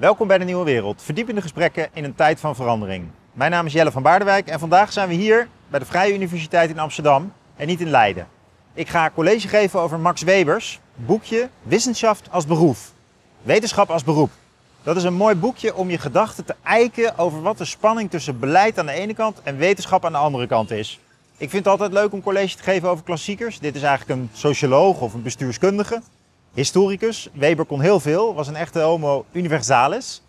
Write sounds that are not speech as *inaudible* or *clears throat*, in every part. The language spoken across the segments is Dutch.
Welkom bij de Nieuwe Wereld, verdiepende gesprekken in een tijd van verandering. Mijn naam is Jelle van Baardewijk en vandaag zijn we hier bij de Vrije Universiteit in Amsterdam en niet in Leiden. Ik ga college geven over Max Webers boekje Wissenschaft als beroep. Wetenschap als beroep. Dat is een mooi boekje om je gedachten te eiken over wat de spanning tussen beleid aan de ene kant en wetenschap aan de andere kant is. Ik vind het altijd leuk om college te geven over klassiekers. Dit is eigenlijk een socioloog of een bestuurskundige historicus. Weber kon heel veel, was een echte homo universalis.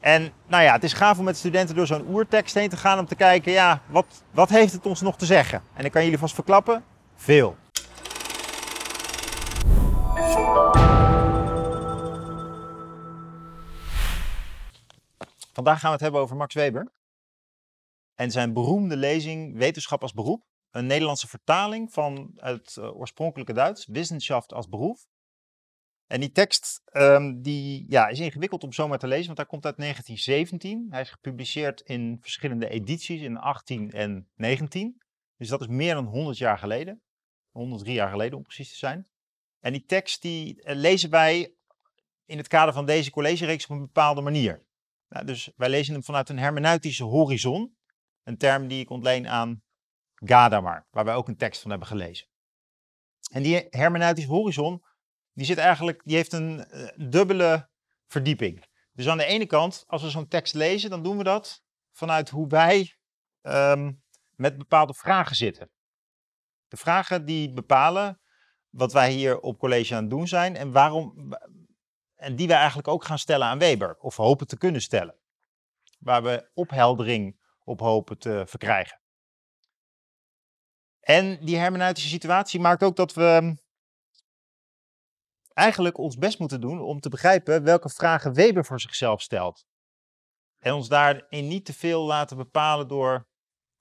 En nou ja, het is gaaf om met studenten door zo'n oertekst heen te gaan om te kijken, ja, wat, wat heeft het ons nog te zeggen? En ik kan jullie vast verklappen, veel. Vandaag gaan we het hebben over Max Weber en zijn beroemde lezing Wetenschap als beroep. Een Nederlandse vertaling van het uh, oorspronkelijke Duits, Wissenschaft als beroep. En die tekst um, die, ja, is ingewikkeld om zomaar te lezen, want hij komt uit 1917. Hij is gepubliceerd in verschillende edities in 18 en 19. Dus dat is meer dan 100 jaar geleden. 103 jaar geleden om precies te zijn. En die tekst die uh, lezen wij in het kader van deze collegereeks op een bepaalde manier. Nou, dus wij lezen hem vanuit een hermeneutische horizon. Een term die ik ontleen aan Gadamer, waar wij ook een tekst van hebben gelezen. En die hermeneutische horizon die zit eigenlijk, die heeft een uh, dubbele verdieping. Dus aan de ene kant, als we zo'n tekst lezen, dan doen we dat vanuit hoe wij um, met bepaalde vragen zitten. De vragen die bepalen wat wij hier op college aan het doen zijn en waarom, en die wij eigenlijk ook gaan stellen aan Weber, of hopen te kunnen stellen. Waar we opheldering op hopen te verkrijgen. En die hermeneutische situatie maakt ook dat we eigenlijk ons best moeten doen om te begrijpen welke vragen Weber voor zichzelf stelt. En ons daarin niet te veel laten bepalen door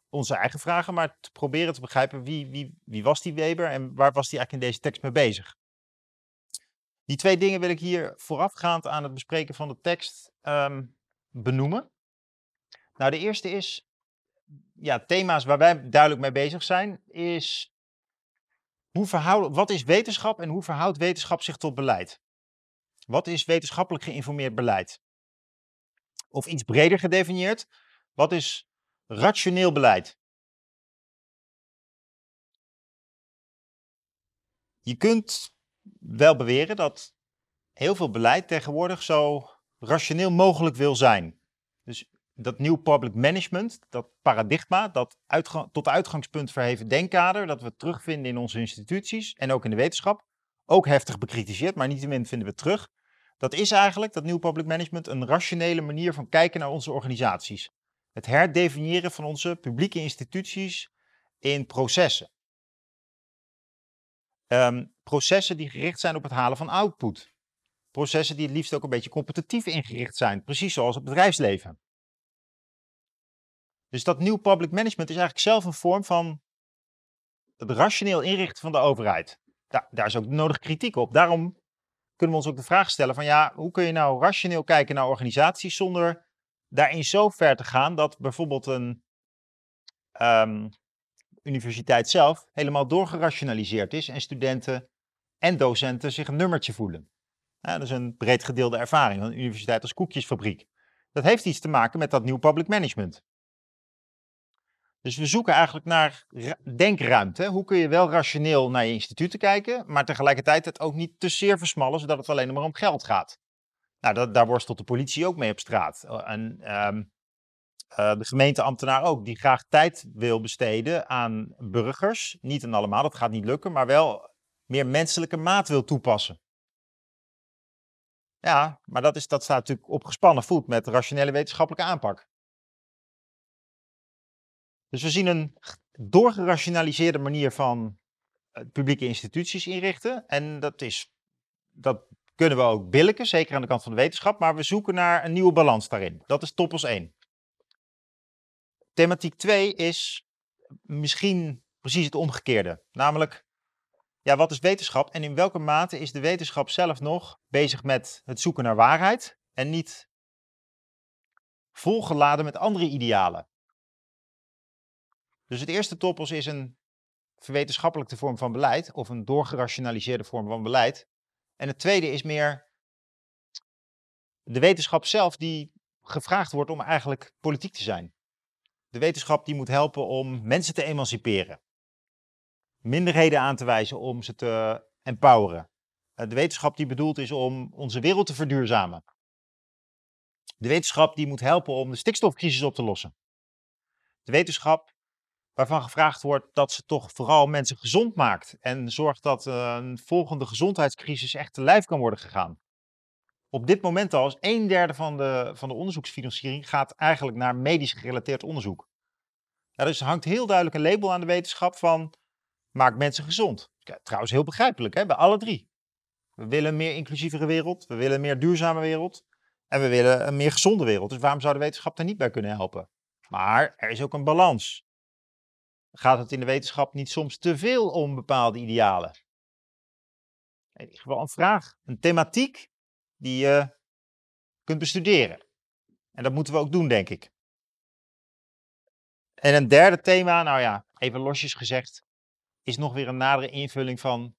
onze eigen vragen, maar te proberen te begrijpen wie, wie, wie was die Weber en waar was hij eigenlijk in deze tekst mee bezig. Die twee dingen wil ik hier voorafgaand aan het bespreken van de tekst um, benoemen. Nou, de eerste is, ja, thema's waar wij duidelijk mee bezig zijn, is hoe verhoud, wat is wetenschap en hoe verhoudt wetenschap zich tot beleid? Wat is wetenschappelijk geïnformeerd beleid? Of iets breder gedefinieerd, wat is rationeel beleid? Je kunt wel beweren dat heel veel beleid tegenwoordig zo rationeel mogelijk wil zijn. Dat nieuw public management, dat paradigma, dat tot uitgangspunt verheven denkkader, dat we terugvinden in onze instituties en ook in de wetenschap, ook heftig bekritiseerd, maar niettemin vinden we het terug. Dat is eigenlijk, dat nieuw public management, een rationele manier van kijken naar onze organisaties. Het herdefiniëren van onze publieke instituties in processen. Um, processen die gericht zijn op het halen van output. Processen die het liefst ook een beetje competitief ingericht zijn, precies zoals het bedrijfsleven. Dus dat nieuw public management is eigenlijk zelf een vorm van het rationeel inrichten van de overheid. Daar, daar is ook nodig kritiek op. Daarom kunnen we ons ook de vraag stellen van ja, hoe kun je nou rationeel kijken naar organisaties zonder daarin zo ver te gaan dat bijvoorbeeld een um, universiteit zelf helemaal doorgerationaliseerd is en studenten en docenten zich een nummertje voelen. Dat is een breed gedeelde ervaring van een universiteit als koekjesfabriek. Dat heeft iets te maken met dat nieuw public management. Dus we zoeken eigenlijk naar denkruimte. Hoe kun je wel rationeel naar je instituten kijken, maar tegelijkertijd het ook niet te zeer versmallen, zodat het alleen maar om geld gaat. Nou, dat, daar worstelt de politie ook mee op straat. En um, uh, de gemeenteambtenaar ook, die graag tijd wil besteden aan burgers. Niet aan allemaal, dat gaat niet lukken, maar wel meer menselijke maat wil toepassen. Ja, maar dat, is, dat staat natuurlijk op gespannen voet met rationele wetenschappelijke aanpak. Dus we zien een doorgerationaliseerde manier van eh, publieke instituties inrichten. En dat, is, dat kunnen we ook billiken, zeker aan de kant van de wetenschap. Maar we zoeken naar een nieuwe balans daarin. Dat is topos 1. Thematiek 2 is misschien precies het omgekeerde. Namelijk, ja, wat is wetenschap en in welke mate is de wetenschap zelf nog bezig met het zoeken naar waarheid en niet volgeladen met andere idealen? Dus het eerste topos is een verwetenschappelijke vorm van beleid, of een doorgerationaliseerde vorm van beleid. En het tweede is meer de wetenschap zelf die gevraagd wordt om eigenlijk politiek te zijn. De wetenschap die moet helpen om mensen te emanciperen. Minderheden aan te wijzen om ze te empoweren. Eh, de wetenschap die bedoeld is om onze wereld te verduurzamen. De wetenschap die moet helpen om de stikstofcrisis op te lossen. De wetenschap waarvan gevraagd wordt dat ze toch vooral mensen gezond maakt en zorgt dat eh, een volgende gezondheidscrisis echt te lijf kan worden gegaan. Op dit moment al is een derde van de, van de onderzoeksfinanciering gaat eigenlijk naar medisch gerelateerd onderzoek. Dus er hangt heel duidelijk een label aan de wetenschap van maak mensen gezond. trouwens heel begrijpelijk hè, bij alle drie. We willen een meer inclusievere wereld, we willen een meer duurzame wereld en we willen een meer gezonde wereld. Dus waarom zou de wetenschap daar niet bij kunnen helpen? Maar er is ook een balans. Gaat het in de wetenschap niet soms te veel om bepaalde idealen? In ieder geval een vraag, een thematiek die je kunt bestuderen. En dat moeten we ook doen, denk ik. En een derde thema, nou ja, even losjes gezegd, is nog weer een nadere invulling van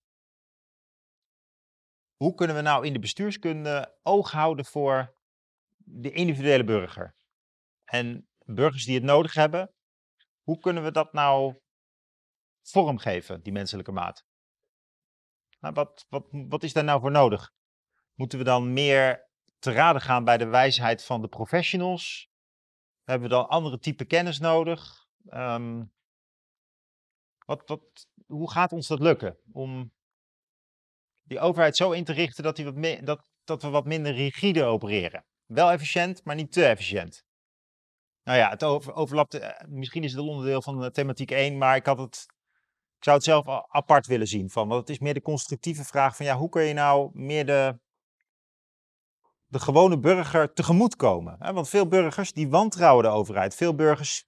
hoe kunnen we nou in de bestuurskunde oog houden voor de individuele burger? En burgers die het nodig hebben, hoe kunnen we dat nou vormgeven, die menselijke maat? Nou, wat, wat, wat is daar nou voor nodig? Moeten we dan meer te raden gaan bij de wijsheid van de professionals? Hebben we dan andere type kennis nodig? Ehm, wat, wat, hoe gaat ons dat lukken om die overheid zo in te richten dat, wat dat, dat we wat minder rigide opereren? Wel efficiënt, maar niet te efficiënt. Nou ja, het overlapt, eh, misschien is het een onderdeel van de thematiek 1, maar ik had het, ik zou het zelf apart willen zien van, want het is meer de constructieve vraag van, ja, hoe kun je nou meer de, de gewone burger tegemoetkomen? Hè? Want veel burgers die wantrouwen de overheid, veel burgers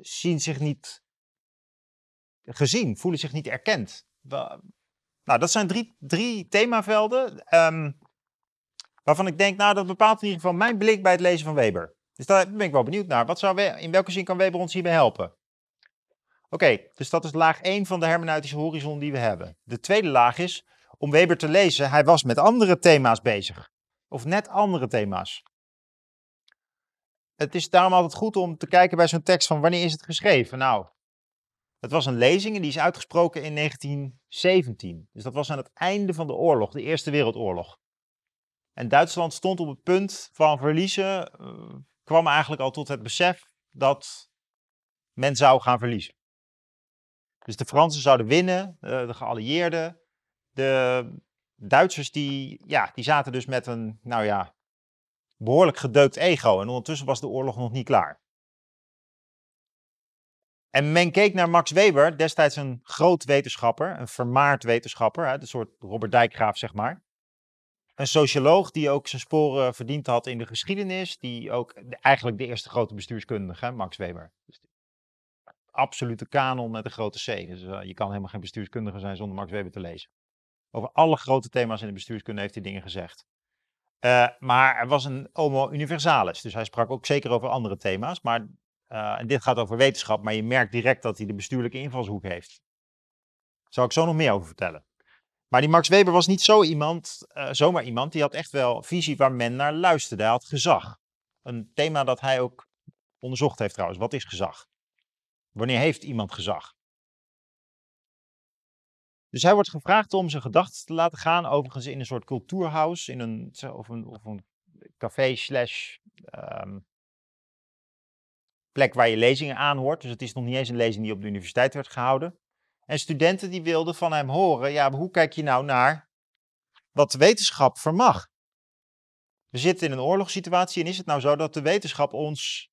zien zich niet gezien, voelen zich niet erkend. Nou, dat zijn drie, drie themavelden um, waarvan ik denk, nou, dat bepaalt in ieder geval mijn blik bij het lezen van Weber. Dus daar ben ik wel benieuwd naar. Wat zou in welke zin kan Weber ons hierbij helpen? Oké, dus dat is laag 1 van de hermeneutische horizon die we hebben. De tweede laag is, om Weber te lezen, hij was met andere thema's bezig. Of net andere thema's. Het is daarom altijd goed om te kijken bij zo'n tekst van wanneer is het geschreven? Nou, het was een lezing en die is uitgesproken in 1917. Dus dat was aan het einde van de oorlog, de Eerste Wereldoorlog. En Duitsland stond op het punt van verliezen, uh, kwam eigenlijk al tot het besef dat men zou gaan verliezen. Dus de Fransen zouden winnen, uh, de geallieerden. De Duitsers die, ja, die zaten dus met een, nou ja, behoorlijk gedeukt ego. En ondertussen was de oorlog nog niet klaar. En men keek naar Max Weber, destijds een groot wetenschapper, een vermaard wetenschapper, een soort Robert Dijkgraaf zeg maar. Een socioloog die ook zijn sporen verdiend had in de geschiedenis, die ook eigenlijk de eerste grote bestuurskundige, Max Weber. Dus absolute kanon met een grote C. Dus uh, je kan helemaal geen bestuurskundige zijn zonder Max Weber te lezen. Over alle grote thema's in de bestuurskunde heeft hij dingen gezegd. Uh, maar er was een homo universalis, dus hij sprak ook zeker over andere thema's. Maar, uh, en dit gaat over wetenschap, maar je merkt direct dat hij de bestuurlijke invalshoek heeft. Zal ik zo nog meer over vertellen. Maar die Max Weber was niet zo iemand, uh, zomaar iemand, die had echt wel visie waar men naar luisterde. Hij had gezag. Een thema dat hij ook onderzocht heeft trouwens. Wat is gezag? Wanneer heeft iemand gezag? Dus hij wordt gevraagd om zijn gedachten te laten gaan, overigens in een soort cultuurhuis, in een, of, een, of een café slash um, plek waar je lezingen aanhoort. Dus het is nog niet eens een lezing die op de universiteit werd gehouden. En studenten die wilden van hem horen, ja, hoe kijk je nou naar wat de wetenschap vermag? We zitten in een oorlogssituatie en is het nou zo dat de wetenschap ons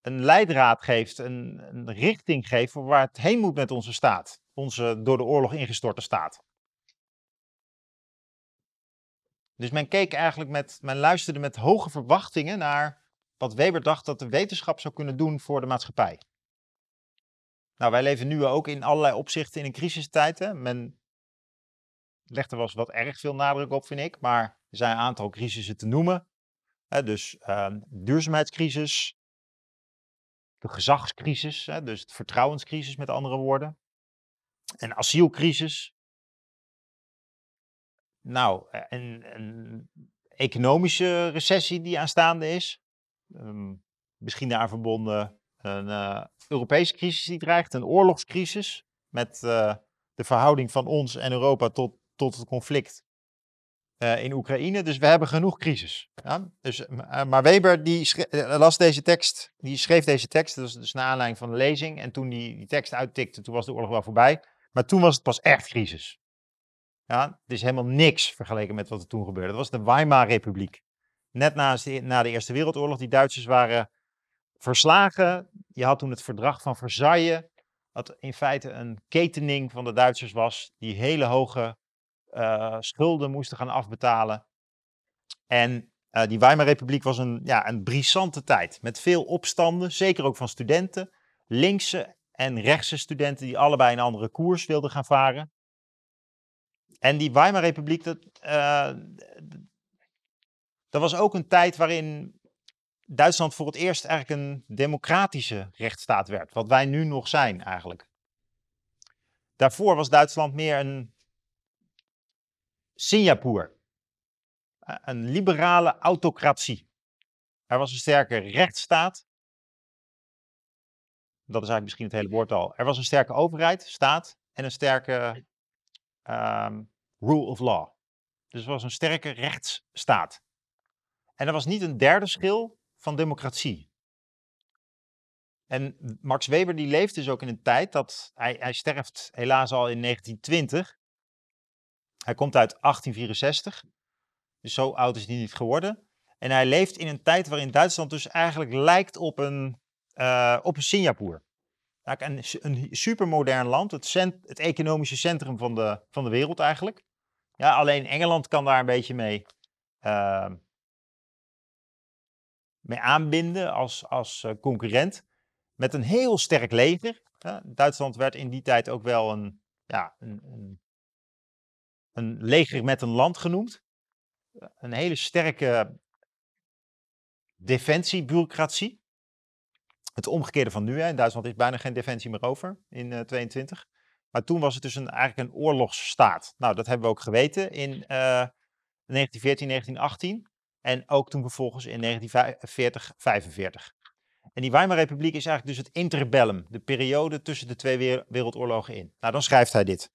een leidraad geeft, een, een richting geeft voor waar het heen moet met onze staat? onze door de oorlog ingestorte staat. Dus men keek eigenlijk met, men luisterde met hoge verwachtingen naar wat Weber dacht dat de wetenschap zou kunnen doen voor de maatschappij. Nou, wij leven nu ook in allerlei opzichten in een crisistijd. Men legt er wel eens wat erg veel nadruk op, vind ik. Maar er zijn een aantal crisissen te noemen. Hè, dus uh, duurzaamheidscrisis, de gezagscrisis, hè, dus het vertrouwenscrisis met andere woorden. Een asielcrisis. Nou, eh, en, en economische recessie die aanstaande is. Ehm, misschien daar verbonden een uh, Europese crisis die dreigt, een oorlogscrisis met uh, de verhouding van ons en Europa tot, tot het conflict uh, in Oekraïne. Dus we hebben genoeg crisis. Ja? Dus, maar Weber die las deze tekst, die schreef deze tekst, dus, dus naar aanleiding van de lezing. En toen die, die tekst uittikte, toen was de oorlog wel voorbij. Maar toen was het pas echt crisis. Ja, het is helemaal niks vergeleken met wat er toen gebeurde. Dat was de Weimar-republiek. Net na, na de Eerste Wereldoorlog, die Duitsers waren verslagen. Je had toen het verdrag van Versailles, wat in feite een ketening van de Duitsers was, die hele hoge uh, schulden moesten gaan afbetalen. En uh, die Weimar-republiek was een, ja, een brisante tijd, met veel opstanden, zeker ook van studenten, linkse en rechtse studenten die allebei een andere koers wilden gaan varen. En die Weimar-republiek, dat, uh, dat was ook een tijd waarin Duitsland voor het eerst eigenlijk een democratische rechtsstaat werd. Wat wij nu nog zijn eigenlijk. Daarvoor was Duitsland meer een Singapore. Eh, een liberale autocratie. Er was een sterke rechtsstaat. Dat is eigenlijk misschien het hele woord al. Er was een sterke overheid, staat, en een sterke um, rule of law. Dus het was een sterke rechtsstaat. En er was niet een derde schil van democratie. En Max Weber die leeft dus ook in een tijd dat hij, hij sterft helaas al in 1920. Hij komt uit 1864, dus zo oud is hij niet geworden. En hij leeft in een tijd waarin Duitsland dus eigenlijk lijkt op een, uh, op een Singapore. Een, een supermodern land, het, cent, het economische centrum van de, van de wereld eigenlijk. Ja, alleen Engeland kan daar een beetje mee, uh, mee aanbinden als, als uh, concurrent. Met een heel sterk leger. Duitsland werd in die tijd ook wel een, ja, een, een, een leger met een land genoemd. Een hele sterke defensiebureaucratie. Het omgekeerde van nu. Hè. In Duitsland is bijna geen defensie meer over in uh, 22. Maar toen was het dus een, eigenlijk een oorlogsstaat. Nou, dat hebben we ook geweten in uh, 1914, 1918. En ook toen vervolgens in 1940, 45. En die Weimar-republiek is eigenlijk dus het interbellum, de periode tussen de twee wereldoorlogen in. Nou, dan schrijft hij dit.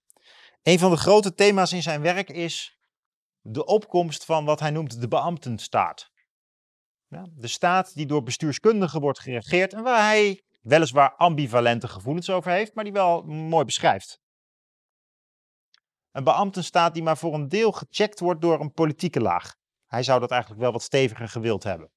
Een van de grote thema's in zijn werk is de opkomst van wat hij noemt de beambtenstaat. Ja, de staat die door bestuurskundigen wordt geregeerd en waar hij weliswaar ambivalente gevoelens over heeft, maar die wel mooi beschrijft. Een beambtenstaat die maar voor een deel gecheckt wordt door een politieke laag. Hij zou dat eigenlijk wel wat steviger gewild hebben.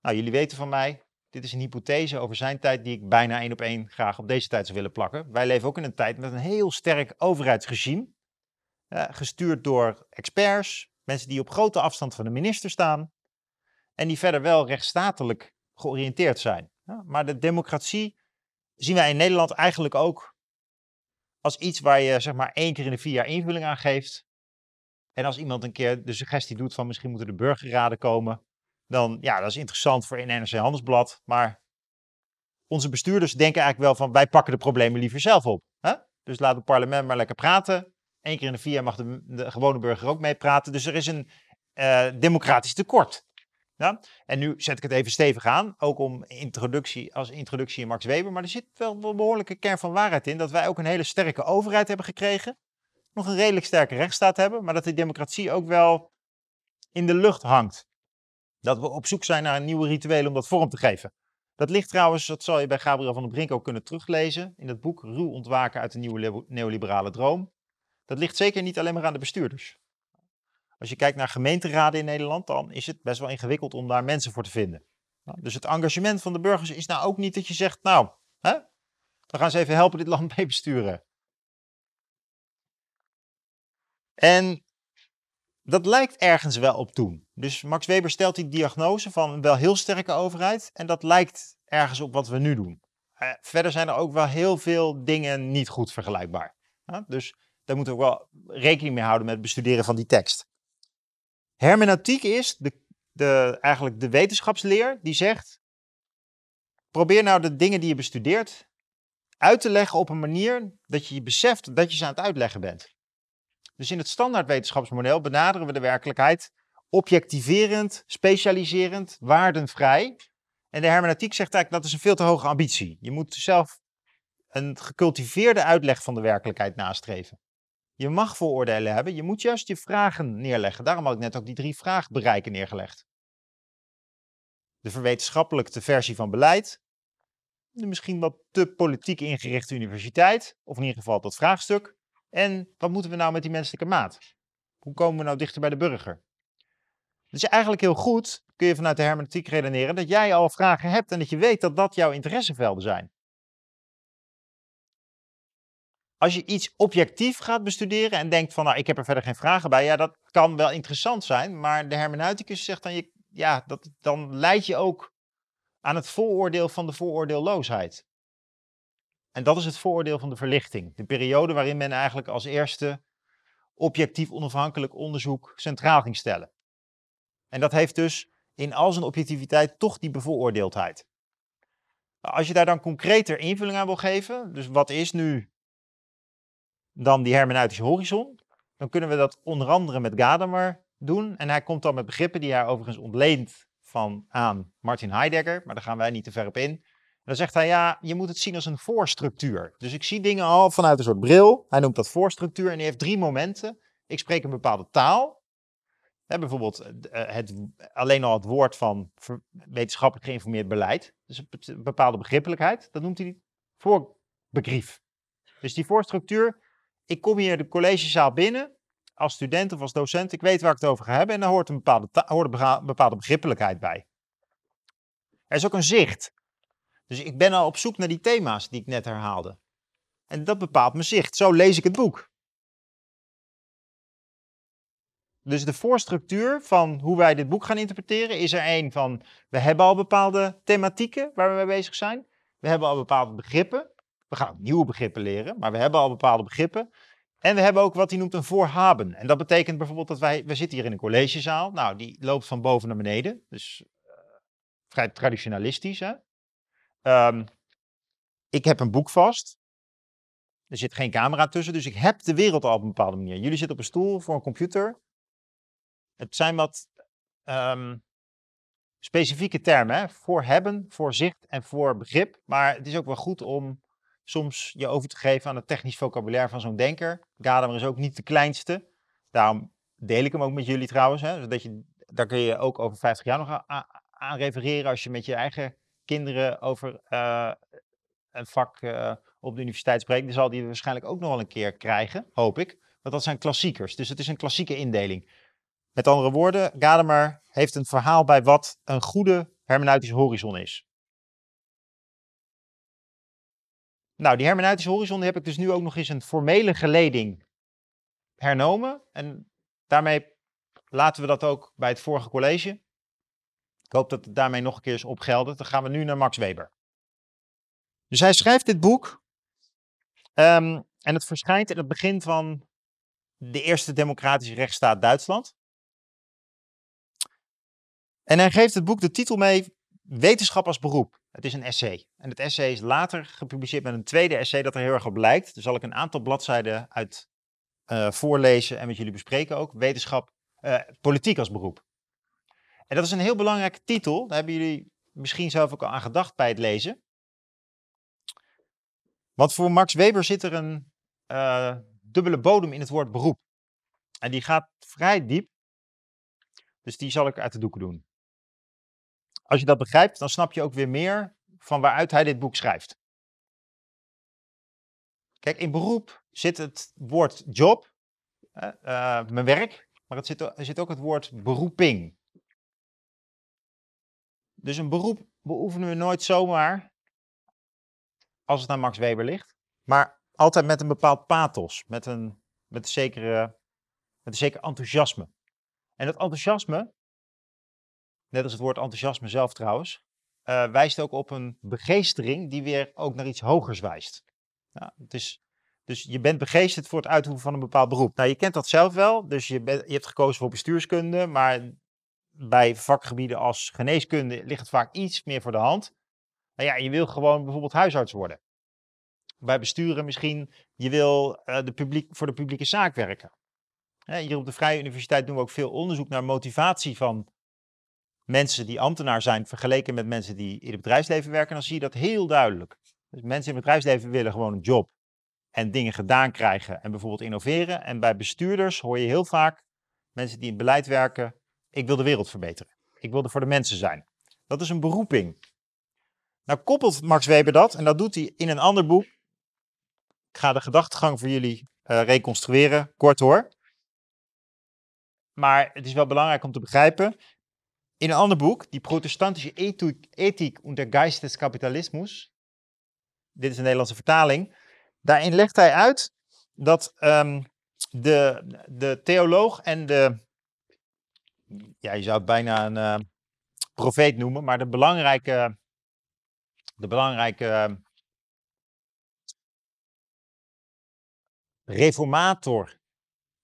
Nou, jullie weten van mij, dit is een hypothese over zijn tijd die ik bijna één op één graag op deze tijd zou willen plakken. Wij leven ook in een tijd met een heel sterk overheidsregime, eh, gestuurd door experts, mensen die op grote afstand van de minister staan en die verder wel rechtsstatelijk georiënteerd zijn. Maar de democratie zien wij in Nederland eigenlijk ook als iets waar je zeg maar één keer in de vier jaar invulling aan geeft. En als iemand een keer de suggestie doet van misschien moeten de burgerraden komen, dan ja, dat is interessant voor in NRC Handelsblad. Maar onze bestuurders denken eigenlijk wel van wij pakken de problemen liever zelf op. Hè? Dus laat het parlement maar lekker praten. Eén keer in de vier jaar mag de, gewone burger ook meepraten. Dus er is een uh, democratisch tekort. Ja? En nu zet ik het even stevig aan, ook om introductie, als introductie in Max Weber. Maar er zit wel een behoorlijke kern van waarheid in dat wij ook een hele sterke overheid hebben gekregen. Nog een redelijk sterke rechtsstaat hebben, maar dat die democratie ook wel in de lucht hangt. Dat we op zoek zijn naar een nieuwe rituelen om dat vorm te geven. Dat ligt trouwens, dat zal je bij Gabriel van der Brink ook kunnen teruglezen in het boek Ruw ontwaken uit de nieuwe neoliberale droom. Dat ligt zeker niet alleen maar aan de bestuurders. Als je kijkt naar gemeenteraden in Nederland, dan is het best wel ingewikkeld om daar mensen voor te vinden. Nou, dus het engagement van de burgers is nou ook niet dat je zegt, nou, hè, we gaan ze even helpen dit land *laughs* mee besturen. En dat lijkt ergens wel op toen. Dus Max Weber stelt die diagnose van een wel heel sterke overheid en dat lijkt ergens op wat we nu doen. Uh, verder zijn er ook wel heel veel dingen niet goed vergelijkbaar. dus daar moeten we ook wel rekening mee houden met het bestuderen van die tekst. Hermeneutiek is de, de, eigenlijk de wetenschapsleer die zegt: probeer nou de dingen die je bestudeert uit te leggen op een manier dat je beseft dat je ze aan het uitleggen bent. Dus in het standaard wetenschapsmodel benaderen we de werkelijkheid objectiverend, specialiserend, waardenvrij. En de hermeneutiek zegt eigenlijk dat is een veel te hoge ambitie. Je moet zelf een gecultiveerde uitleg van de werkelijkheid nastreven. Je mag vooroordelen hebben, je moet juist je vragen neerleggen. Daarom had ik net ook die drie vraagbereiken neergelegd. De verwetenschappelijke versie van beleid, de misschien wat te politiek ingerichte universiteit, of in ieder geval dat vraagstuk. En wat moeten we nou met die menselijke maat? Hoe komen we nou dichter bij de burger? Dus eigenlijk heel goed kun je vanuit de hermeneutiek redeneren dat jij al vragen hebt en dat je weet dat dat jouw interessevelden zijn. Als je iets objectief gaat bestuderen en denkt van nou ik heb er verder geen vragen bij, ja dat kan wel interessant zijn, maar de hermeneuticus zegt dan, je, ja, dat, dan leid je ook aan het vooroordeel van de vooroordeelloosheid. En dat is het vooroordeel van de verlichting. De periode waarin men eigenlijk als eerste objectief onafhankelijk onderzoek centraal ging stellen. En dat heeft dus in al zijn objectiviteit toch die bevooroordeeldheid. Als je daar dan concreter invulling aan wil geven, dus wat is nu dan die hermeneutische horizon, dan kunnen we dat onder andere met Gadamer doen. En hij komt dan met begrippen die hij overigens ontleent van aan Martin Heidegger, maar daar gaan wij niet te ver op in. Dan zegt hij, ja, je moet het zien als een voorstructuur. Dus ik zie dingen al vanuit een soort bril. Hij noemt dat voorstructuur en die heeft drie momenten. Ik spreek een bepaalde taal. Bijvoorbeeld eh, het, alleen al het woord van wetenschappelijk geïnformeerd beleid. Dus een bepaalde begrippelijkheid. Dat noemt hij voorbegrief. Dus die voorstructuur. Ik kom hier de collegezaal binnen als student of als docent. Ik weet waar ik het over ga hebben. En daar hoort een bepaalde, hoort een bepaalde begrippelijkheid bij. Er is ook een zicht. Dus ik ben al op zoek naar die thema's die ik net herhaalde. En dat bepaalt mijn zicht. Zo lees ik het boek. Dus de voorstructuur van hoe wij dit boek gaan interpreteren is er één van, we hebben al bepaalde thematieken waar we mee bezig zijn. We hebben al bepaalde begrippen. We gaan nieuwe begrippen leren, maar we hebben al bepaalde begrippen. En we hebben ook wat hij noemt een voorhaben. En dat betekent bijvoorbeeld dat wij, we zitten hier in een collegezaal. Nou, die loopt van boven naar beneden. Dus uh, vrij traditionalistisch. Hè? Um, ik heb een boek vast. Er zit geen camera tussen, dus ik heb de wereld al op een bepaalde manier. Jullie zitten op een stoel voor een computer. Het zijn wat um, specifieke termen, hè? voor hebben, voor zicht en voor begrip. Maar het is ook wel goed om soms je over te geven aan het technisch vocabulaire van zo'n denker. Gadamer is ook niet de kleinste. Daarom deel ik hem ook met jullie trouwens. Hè? Zodat je, daar kun je ook over 50 jaar nog aan, refereren als je met je eigen kinderen over uh, een vak uh, op de universiteit spreekt. Dan zal die waarschijnlijk ook nog wel een keer krijgen, hoop ik. Want dat zijn klassiekers. Dus het is een klassieke indeling. Met andere woorden, Gadamer heeft een verhaal bij wat een goede hermeneutische horizon is. Nou, die hermeneutische horizon heb ik dus nu ook nog eens een formele geleding hernomen. En daarmee laten we dat ook bij het vorige college. Ik hoop dat het daarmee nog een keer is opgelderd. Dan gaan we nu naar Max Weber. Dus hij schrijft dit boek. Um, en het verschijnt in het begin van de eerste democratische rechtsstaat Duitsland. En hij geeft het boek de titel mee Wetenschap als beroep. Het is een essay. En het essay is later gepubliceerd met een tweede essay dat er heel erg op lijkt. Daar zal ik een aantal bladzijden uit uh, voorlezen en met jullie bespreken ook. Wetenschap, uh, politiek als beroep. En dat is een heel belangrijke titel. Daar hebben jullie misschien zelf ook al aan gedacht bij het lezen. Want voor Max Weber zit er een uh, dubbele bodem in het woord beroep. En die gaat vrij diep. Dus die zal ik uit de doeken doen. Als je dat begrijpt, dan snap je ook weer meer van waaruit hij dit boek schrijft. Kijk, in beroep zit het woord job, uh, mijn werk, maar het zit, er zit ook het woord beroeping. Dus een beroep beoefenen we nooit zomaar als het naar Max Weber ligt, maar altijd met een bepaald pathos, met een, met een, zekere, met een zeker enthousiasme. En dat enthousiasme, net als het woord enthousiasme zelf trouwens, uh, wijst ook op een begeestering die weer ook naar iets hogers wijst. Is, dus je bent begeesterd voor het uitoefenen van een bepaald beroep. Nou, je kent dat zelf wel, dus je, je hebt gekozen voor bestuurskunde, maar bij vakgebieden als geneeskunde ligt het vaak iets meer voor de hand. Nou ja, je wil gewoon bijvoorbeeld huisarts worden. Bij besturen misschien, je wil uh, de publiek, voor de publieke zaak werken. Hier op de Vrije Universiteit doen we ook veel onderzoek naar motivatie van mensen die ambtenaar zijn, vergeleken met mensen die in het bedrijfsleven werken. Dan zie je dat heel duidelijk. Dus mensen in het bedrijfsleven willen gewoon een job en dingen gedaan krijgen en bijvoorbeeld innoveren. En bij bestuurders hoor je heel vaak mensen die in beleid werken, ik wil de wereld verbeteren. Ik wil er voor de mensen zijn. Dat is een beroeping. Nou koppelt Max Weber dat, en dat doet hij in een ander boek. Ik ga de gedachtegang voor jullie uh, reconstrueren, kort hoor. Maar het is wel belangrijk om te begrijpen. In een ander boek, die protestantische ethiek, und der Geist. Dit is een Nederlandse vertaling. Daarin legt hij uit dat um, de, de theoloog en de, ja, je zou het bijna een uh, profeet noemen, maar de belangrijke, de belangrijke reformator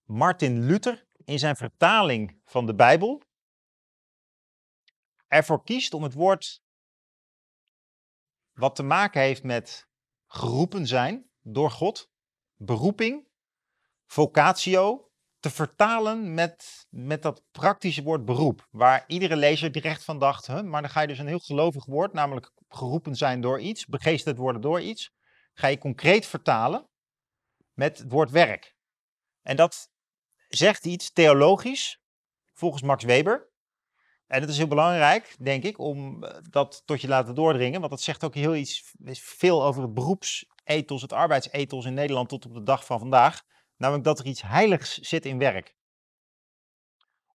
Martin Luther in zijn vertaling van de Bijbel ervoor kiest om het woord wat te maken heeft met geroepen zijn door God, beroeping, vocatio, te vertalen met, met dat praktische woord beroep. Waar iedere lezer direct van dacht, maar dan ga je dus een heel gelovig woord, namelijk geroepen zijn door iets, begeesterd worden door iets, ga je concreet vertalen met het woord werk. En dat zegt iets theologisch, volgens Max Weber. En het is heel belangrijk, denk ik, om eh, dat tot je te laten doordringen. Want dat zegt ook heel iets, veel over het beroepsethos, het arbeidsethos in Nederland tot op de dag van vandaag. Namelijk dat er iets heiligs zit in werk.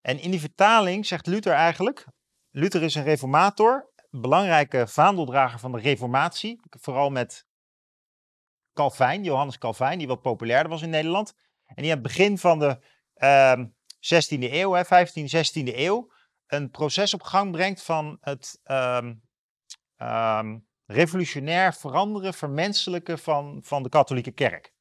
En in die vertaling zegt Luther eigenlijk, Luther is een reformator, belangrijke vaandeldrager van de reformatie. Vooral met Calvijn, Johannes Calvijn, die wat populairder was in Nederland. En die aan het begin van de uh, ehm, 16e eeuw, hè, 15e, 16e eeuw, een proces op gang brengt van het um, um, revolutionair veranderen, vermenselijken van, van de katholieke kerk.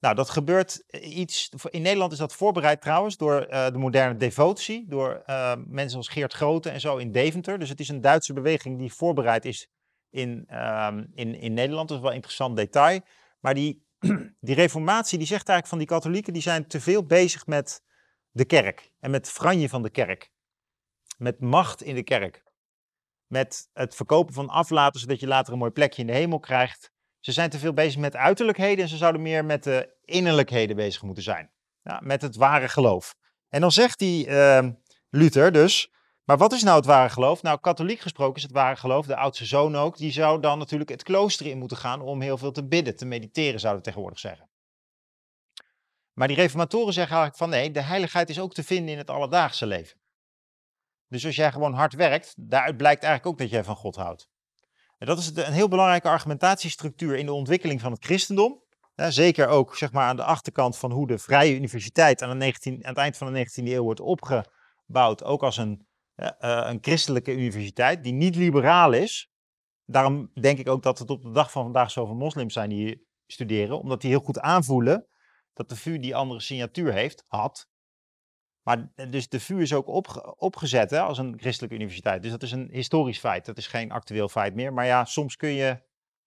Nou, dat gebeurt iets. In Nederland is dat voorbereid trouwens door uh, de moderne devotie, door uh, mensen als Geert Grote en zo in Deventer. Dus het is een Duitse beweging die voorbereid is in, uh, in, in Nederland. Dat is wel een interessant detail. Maar die, *clears throat* die reformatie die zegt eigenlijk van die katholieken, die zijn te veel bezig met de kerk en met franje van de kerk met macht in de kerk. Met het verkopen van aflaten, zodat je later een mooi plekje in de hemel krijgt. Ze zijn te veel bezig met uiterlijkheden en ze zouden meer met de innerlijkheden bezig moeten zijn. Ja, met het ware geloof. En dan zegt die uh, Luther dus, maar wat is nou het ware geloof? Nou, katholiek gesproken is het ware geloof, de oudste zoon ook, die zou dan natuurlijk het klooster in moeten gaan om heel veel te bidden, te mediteren, zouden we tegenwoordig zeggen. Maar die reformatoren zeggen eigenlijk van nee, de heiligheid is ook te vinden in het alledaagse leven. Dus als jij gewoon hard werkt, daaruit blijkt eigenlijk ook dat jij van God houdt. En dat is een heel belangrijke argumentatiestructuur in de ontwikkeling van het christendom. zeker ook zeg maar, aan de achterkant van hoe de Vrije Universiteit aan, de 19, aan het eind van de 19e eeuw wordt opgebouwd. Ook als een, uh, een christelijke universiteit die niet liberaal is. Daarom denk ik ook dat het op de dag van vandaag zoveel moslims zijn die studeren. Omdat die heel goed aanvoelen dat de VU die andere signatuur heeft, had. Maar eh, dus de VU is ook opgezet hè, als een christelijke universiteit. Dus dat is een historisch feit. Dat is geen actueel feit meer. Maar ja, soms kun je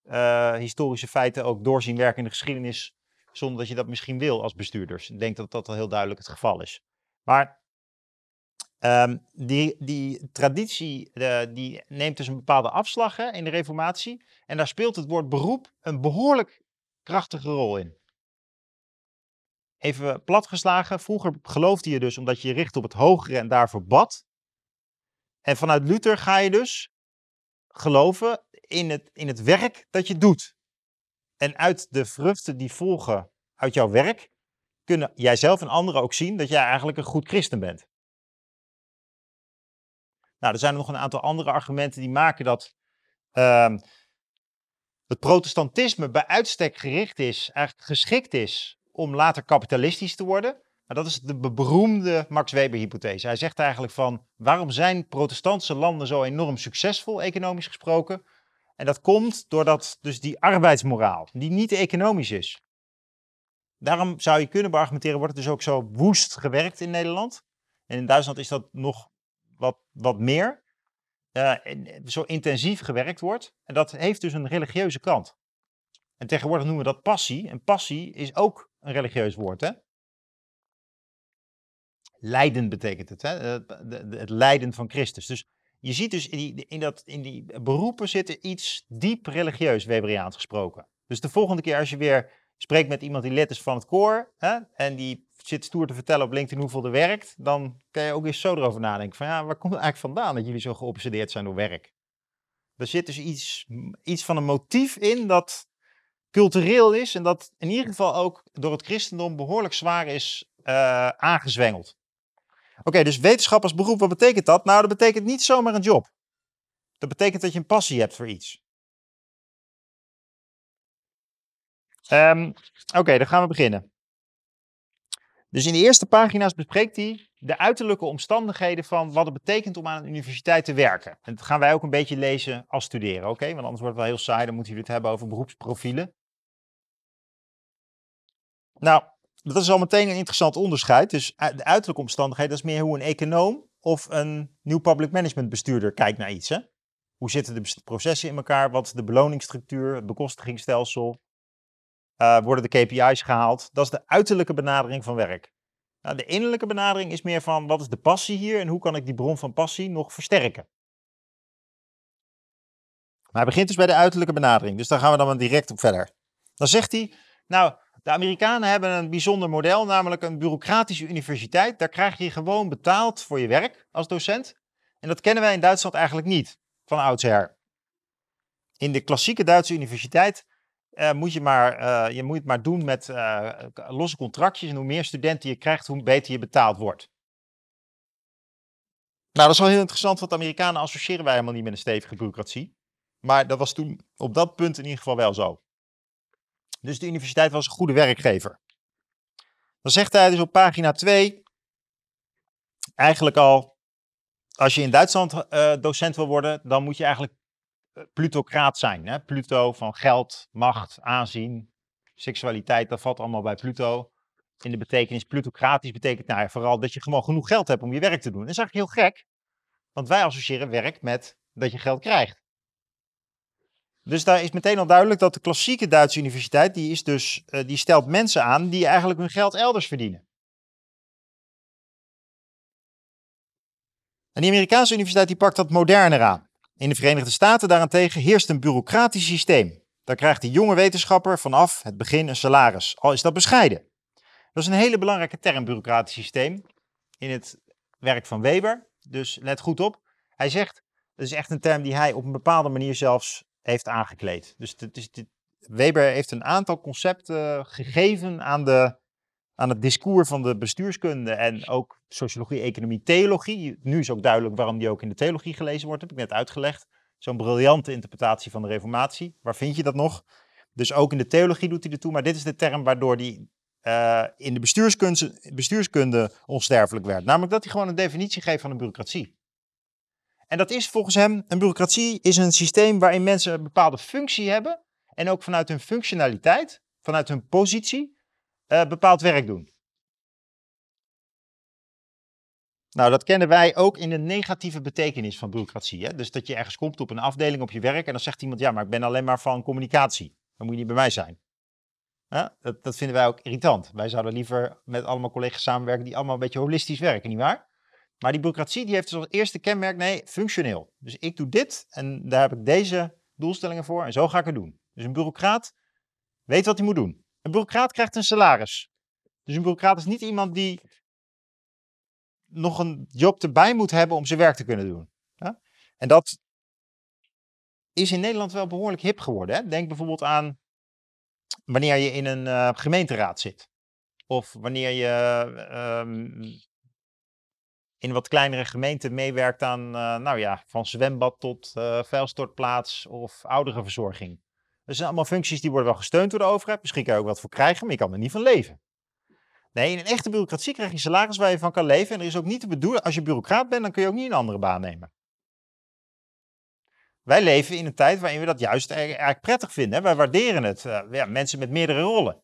uh, historische feiten ook doorzien werken in de geschiedenis. zonder dat je dat misschien wil als bestuurders. Ik denk dat dat al heel duidelijk het geval is. Maar um, die, die traditie die neemt dus een bepaalde afslag in de Reformatie. En daar speelt het woord beroep een behoorlijk krachtige rol in. Even platgeslagen, vroeger geloofde je dus omdat je je richt op het hogere en daarvoor bad. En vanuit Luther ga je dus geloven in het, in het werk dat je doet. En uit de vruchten die volgen uit jouw werk, kunnen jijzelf en anderen ook zien dat jij eigenlijk een goed christen bent. Nou, er zijn nog een aantal andere argumenten die maken dat uh, het protestantisme bij uitstek gericht is, eigenlijk geschikt is om later kapitalistisch te worden. Maar dat is de beroemde Max Weber-hypothese. Hij zegt eigenlijk van, waarom zijn protestantse landen zo enorm succesvol, economisch gesproken? En dat komt doordat dus die arbeidsmoraal, die niet economisch is. Daarom zou je kunnen beargumenteren, wordt het dus ook zo woest gewerkt in Nederland. En in Duitsland is dat nog wat, wat meer. Uh, zo intensief gewerkt wordt. En dat heeft dus een religieuze kant. En tegenwoordig noemen we dat passie. En passie is ook een religieus woord, hè? Lijden betekent het, hè? Het, lijden van Christus. Dus je ziet dus in die, in, dat, in die beroepen zitten iets diep religieus, Weberiaans gesproken. Dus de volgende keer als je weer spreekt met iemand die lid is van het koor hè, en die zit stoer te vertellen op LinkedIn hoeveel er werkt, dan kan je ook eens zo erover nadenken van ja, waar komt het eigenlijk vandaan dat jullie zo geobsedeerd zijn door werk? Er zit dus iets, iets van een motief in dat cultureel is en dat in ieder geval ook door het christendom behoorlijk zwaar is uh, aangezwengeld. Oké, dus wetenschap als beroep, wat betekent dat? Nou, dat betekent niet zomaar een job. Dat betekent dat je een passie hebt voor iets. Um, Oké, dan gaan we beginnen. Dus in de eerste pagina's bespreekt hij de uiterlijke omstandigheden van wat het betekent om aan een universiteit te werken. En dat gaan wij ook een beetje lezen als studeren, oké? Want anders wordt het wel heel saai, dan moeten jullie het hebben over beroepsprofielen. Nou, dat is al meteen een interessant onderscheid. Dus eh, de uiterlijke omstandigheden, dat is meer hoe een econoom of een nieuw public management bestuurder kijkt naar iets. Hè? Hoe zitten de processen in elkaar? Wat is de beloningsstructuur, het bekostigingsstelsel? Uh, worden de KPI's gehaald? Dat is de uiterlijke benadering van werk. Nou, de innerlijke benadering is meer van wat is de passie hier en hoe kan ik die bron van passie nog versterken? Maar hij begint dus bij de uiterlijke benadering, dus daar gaan we dan direct op verder. Dan zegt hij, nou, de Amerikanen hebben een bijzonder model, namelijk een bureaucratische universiteit. Daar krijg je gewoon betaald voor je werk als docent. En dat kennen wij in Duitsland eigenlijk niet, van oudsher. In de klassieke Duitse universiteit uh, moet je, maar, uh, je moet het maar doen met uh, losse contractjes. En hoe meer studenten je krijgt, hoe beter je betaald wordt. Nou, dat is wel heel interessant, want de Amerikanen associëren wij helemaal niet met een stevige bureaucratie. Maar dat was toen op dat punt in ieder geval wel zo. Dus de universiteit was een goede werkgever. Dan zegt hij dus op pagina 2 eigenlijk al, als je in Duitsland uh, docent wil worden, dan moet je eigenlijk eh, plutocraat zijn. Hè? Pluto van geld, macht, aanzien, seksualiteit, dat valt allemaal bij Pluto. In de betekenis plutocratisch betekent nou vooral dat je gewoon genoeg geld hebt om je werk te doen. Dat is eigenlijk heel gek, want wij associëren werk met dat je geld krijgt. Dus daar is meteen al duidelijk dat de klassieke Duitse universiteit, die, is dus, uh, die stelt mensen aan die eigenlijk hun geld elders verdienen. En die Amerikaanse universiteit die pakt dat moderner aan. In de Verenigde Staten daarentegen heerst een bureaucratisch systeem. Daar krijgt de jonge wetenschapper vanaf het begin een salaris, al is dat bescheiden. Dat is een hele belangrijke term, bureaucratisch systeem, in het werk van Weber. Dus let goed op. Hij zegt, dat is echt een term die hij op een bepaalde manier zelfs heeft aangekleed. Dus Weber heeft een aantal concepten gegeven aan, de, aan het discours van de bestuurskunde en ook sociologie, economie, theologie. Nu is ook duidelijk waarom die ook in de theologie gelezen wordt, heb ik net uitgelegd. Zo'n briljante interpretatie van de reformatie. Waar vind je dat nog? Dus ook in de theologie doet hij ertoe, maar dit is de term waardoor hij uh, in de bestuurskunde, bestuurskunde onsterfelijk werd. Namelijk dat hij gewoon een definitie geeft van een bureaucratie. En dat is volgens hem, een bureaucratie is een systeem waarin mensen een bepaalde functie hebben en ook vanuit hun functionaliteit, vanuit hun positie, uh, bepaald werk doen. Nou, dat kennen wij ook in de negatieve betekenis van bureaucratie. Hè? Dus dat je ergens komt op een afdeling op je werk en dan zegt iemand, ja, maar ik ben alleen maar van communicatie. Dan moet je niet bij mij zijn. Dat, dat vinden wij ook irritant. Wij zouden liever met allemaal collega's samenwerken die allemaal een beetje holistisch werken, nietwaar? Maar die bureaucratie die heeft dus als eerste kenmerk, nee, functioneel. Dus ik doe dit en daar heb ik deze doelstellingen voor en zo ga ik het doen. Dus een bureaucraat weet wat hij moet doen. Een bureaucraat krijgt een salaris. Dus een bureaucraat is niet iemand die nog een job erbij moet hebben om zijn werk te kunnen doen. En dat is in Nederland wel behoorlijk hip geworden. Hè? Denk bijvoorbeeld aan wanneer je in een uh, gemeenteraad zit. Of wanneer je uh, in wat kleinere gemeenten meewerkt aan, uh, nou ja, van zwembad tot uh, vuilstortplaats of ouderenverzorging. Dat zijn allemaal functies die worden wel gesteund door de overheid. Misschien kan je ook wat voor krijgen, maar je kan er niet van leven. Nee, in een echte bureaucratie krijg je salaris waar je van kan leven. En er is ook niet te bedoelen, als je bureaucraat bent, dan kun je ook niet een andere baan nemen. Wij leven in een tijd waarin we dat juist eigenlijk prettig vinden. Wij waarderen het. Uh, ja, mensen met meerdere rollen.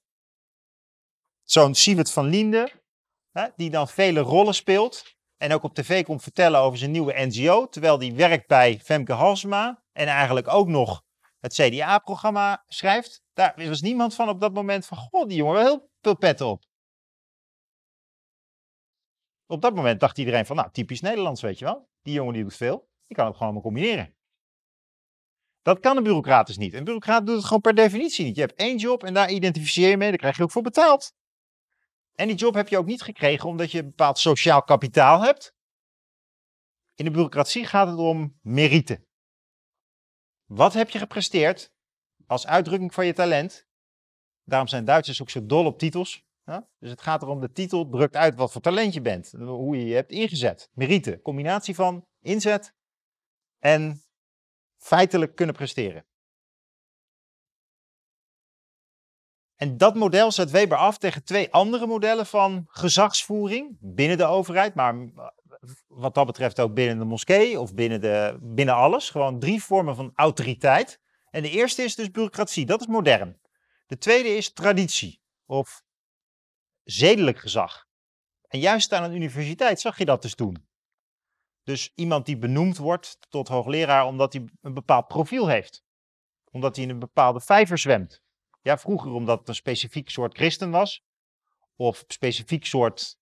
Zo'n Siewert van Linde, hè, die dan vele rollen speelt. En ook op tv komt vertellen over zijn nieuwe NGO. Terwijl die werkt bij Femke Halsema. En eigenlijk ook nog het CDA-programma schrijft. Daar was niemand van op dat moment van, god, die jongen wel heel veel pet op. Op dat moment dacht iedereen van, nou, typisch Nederlands, weet je wel. Die jongen die doet veel, die kan het gewoon allemaal combineren. Dat kan een bureaucraat dus niet. Een bureaucraat doet het gewoon per definitie niet. Je hebt één job en daar identificeer je mee, daar krijg je ook voor betaald. En die job heb je ook niet gekregen omdat je een bepaald sociaal kapitaal hebt. In de bureaucratie gaat het om merite. Wat heb je gepresteerd als uitdrukking van je talent? Daarom zijn Duitsers ook zo dol op titels. Dus het gaat erom, de titel drukt uit wat voor talent je bent. Hoe je je hebt ingezet. Merite, combinatie van inzet en feitelijk kunnen presteren. En dat model zet Weber af tegen twee andere modellen van gezagsvoering binnen de overheid, maar wat dat betreft ook binnen de moskee of binnen, de, binnen alles. Gewoon drie vormen van autoriteit. En de eerste is dus bureaucratie, dat is modern. De tweede is traditie of zedelijk gezag. En juist aan een universiteit zag je dat dus doen. Dus iemand die benoemd wordt tot hoogleraar omdat hij een bepaald profiel heeft. Omdat hij in een bepaalde vijver zwemt. Ja, vroeger omdat het een specifiek soort christen was. Of specifiek soort,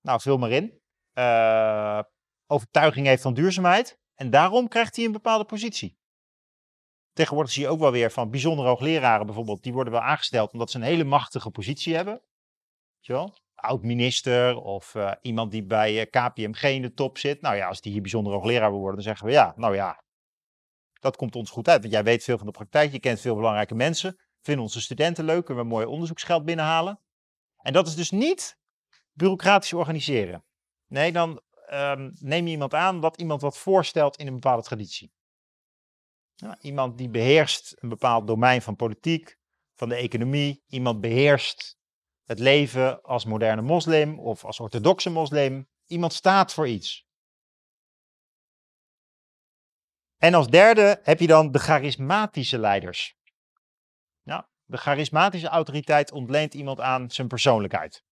nou vul maar in, uh, overtuiging heeft van duurzaamheid. En daarom krijgt hij een bepaalde positie. Tegenwoordig zie je ook wel weer van bijzondere hoogleraren bijvoorbeeld, die worden wel aangesteld omdat ze een hele machtige positie hebben. Oud-minister of uh, iemand die bij eh, KPMG in de top zit. Nou ja, als die hier bijzonder hoogleraar wil worden, dan zeggen we ja, nou ja, dat komt ons goed uit. Want jij weet veel van de praktijk, je kent veel belangrijke mensen. Vinden onze studenten leuk, kunnen we mooi onderzoeksgeld binnenhalen. En dat is dus niet bureaucratisch organiseren. Nee, dan um, neem je iemand aan dat iemand wat voorstelt in een bepaalde traditie. iemand die beheerst een bepaald domein van politiek, van de economie. Iemand beheerst het leven als moderne moslim of als orthodoxe moslim. Iemand staat voor iets. En als derde heb je dan de charismatische leiders. De charismatische autoriteit ontleent iemand aan zijn persoonlijkheid.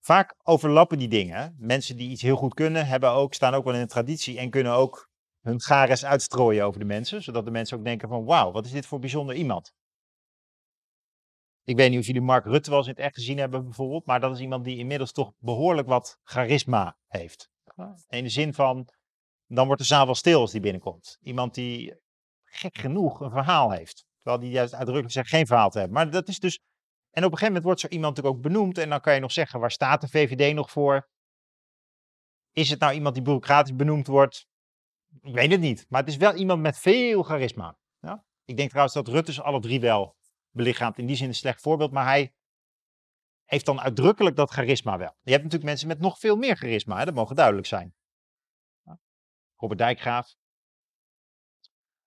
Vaak overlappen die dingen. Mensen die iets heel goed kunnen, hebben ook, staan ook wel in de traditie en kunnen ook hun gares uitstrooien over de mensen. Zodat de mensen ook denken van wauw, wat is dit voor bijzonder iemand. Ik weet niet of jullie Mark Rutte wel eens in het echt gezien hebben bijvoorbeeld. Maar dat is iemand die inmiddels toch behoorlijk wat charisma heeft. In de zin van, dan wordt de zaal wel stil als die binnenkomt. Iemand die gek genoeg een verhaal heeft. Terwijl die juist uitdrukkelijk zegt geen verhaal te hebben. Maar dat is dus en op een gegeven moment wordt zo iemand natuurlijk ook benoemd. En dan kan je nog zeggen, waar staat de VVD nog voor? Is het nou iemand die bureaucratisch benoemd wordt? Ik weet het niet. Maar het is wel iemand met veel charisma. Ja? Ik denk trouwens dat Rutte ze alle drie wel belichaamt. In die zin een slecht voorbeeld. Maar hij heeft dan uitdrukkelijk dat charisma wel. Je hebt natuurlijk mensen met nog veel meer charisma. Hè? Dat mogen duidelijk zijn. Robert Dijkgraaf.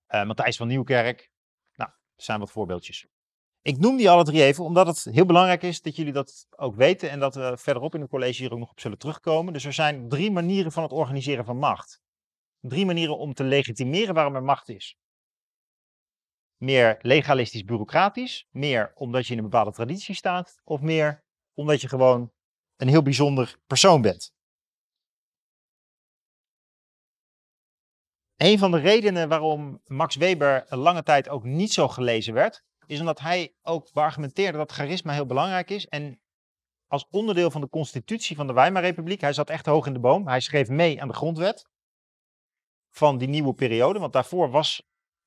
Uh, Matthijs van Nieuwkerk. Zijn wat voorbeeldjes. Ik noem die alle drie even, omdat het heel belangrijk is dat jullie dat ook weten en dat we verderop in het college hier ook nog op zullen terugkomen. Dus er zijn drie manieren van het organiseren van macht. Drie manieren om te legitimeren waarom er macht is. Meer legalistisch bureaucratisch, meer omdat je in een bepaalde traditie staat, of meer omdat je gewoon een heel bijzonder persoon bent. Een van de redenen waarom Max Weber lange tijd ook niet zo gelezen werd, is omdat hij ook beargumenteerde dat charisma heel belangrijk is. En als onderdeel van de constitutie van de Weimarrepubliek, hij zat echt hoog in de boom, hij schreef mee aan de grondwet van die nieuwe periode. Want daarvoor was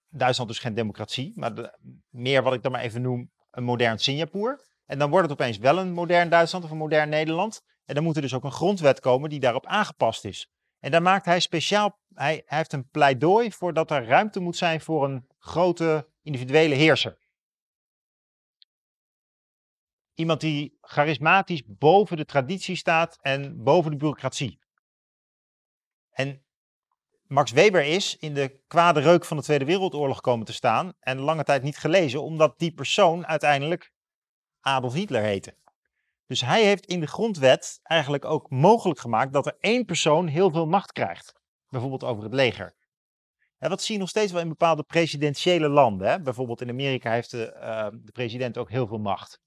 Duitsland dus geen democratie, maar meer wat ik dan maar even noem, een modern Singapore. En dan wordt het opeens wel een modern Duitsland of een modern Nederland. En dan moet er dus ook een grondwet komen die daarop aangepast is. En daar maakt hij speciaal, hij, heeft een pleidooi voor dat er ruimte moet zijn voor een grote individuele heerser. Iemand die charismatisch boven de traditie staat en boven de bureaucratie. En Max Weber is in de kwade reuk van de Tweede Wereldoorlog komen te staan en lange tijd niet gelezen, omdat die persoon uiteindelijk Adolf Hitler heette. Dus hij heeft in de grondwet eigenlijk ook mogelijk gemaakt dat er één persoon heel veel macht krijgt. Bijvoorbeeld over het leger. Dat zie je nog steeds wel in bepaalde presidentiële landen. Hè? Bijvoorbeeld in Amerika heeft de, uh, de president ook heel veel macht.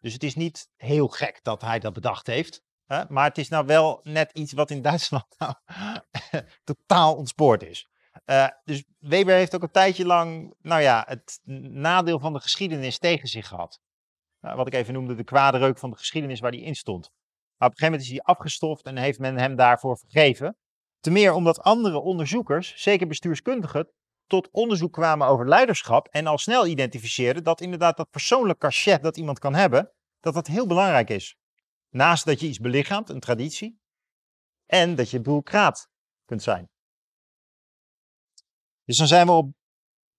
Dus het is niet heel gek dat hij dat bedacht heeft. Hè? Maar het is nou wel net iets wat in *laughs* Duitsland nou, *laughs* totaal ontspoord is. Uh, dus Weber heeft ook een tijdje lang, nou ja, het nadeel van de geschiedenis tegen zich gehad. Uh, wat ik even noemde, de kwade reuk van de geschiedenis waar hij in stond. Maar op een gegeven moment is hij afgestoft en heeft men hem daarvoor vergeven. Ten meer omdat andere onderzoekers, zeker bestuurskundigen, tot onderzoek kwamen over leiderschap en al snel identificeerden dat inderdaad dat persoonlijk cachet dat iemand kan hebben, dat dat heel belangrijk is. Naast dat je iets belichaamt, een traditie, en dat je bureaucraat kunt zijn. Dus dan zijn we op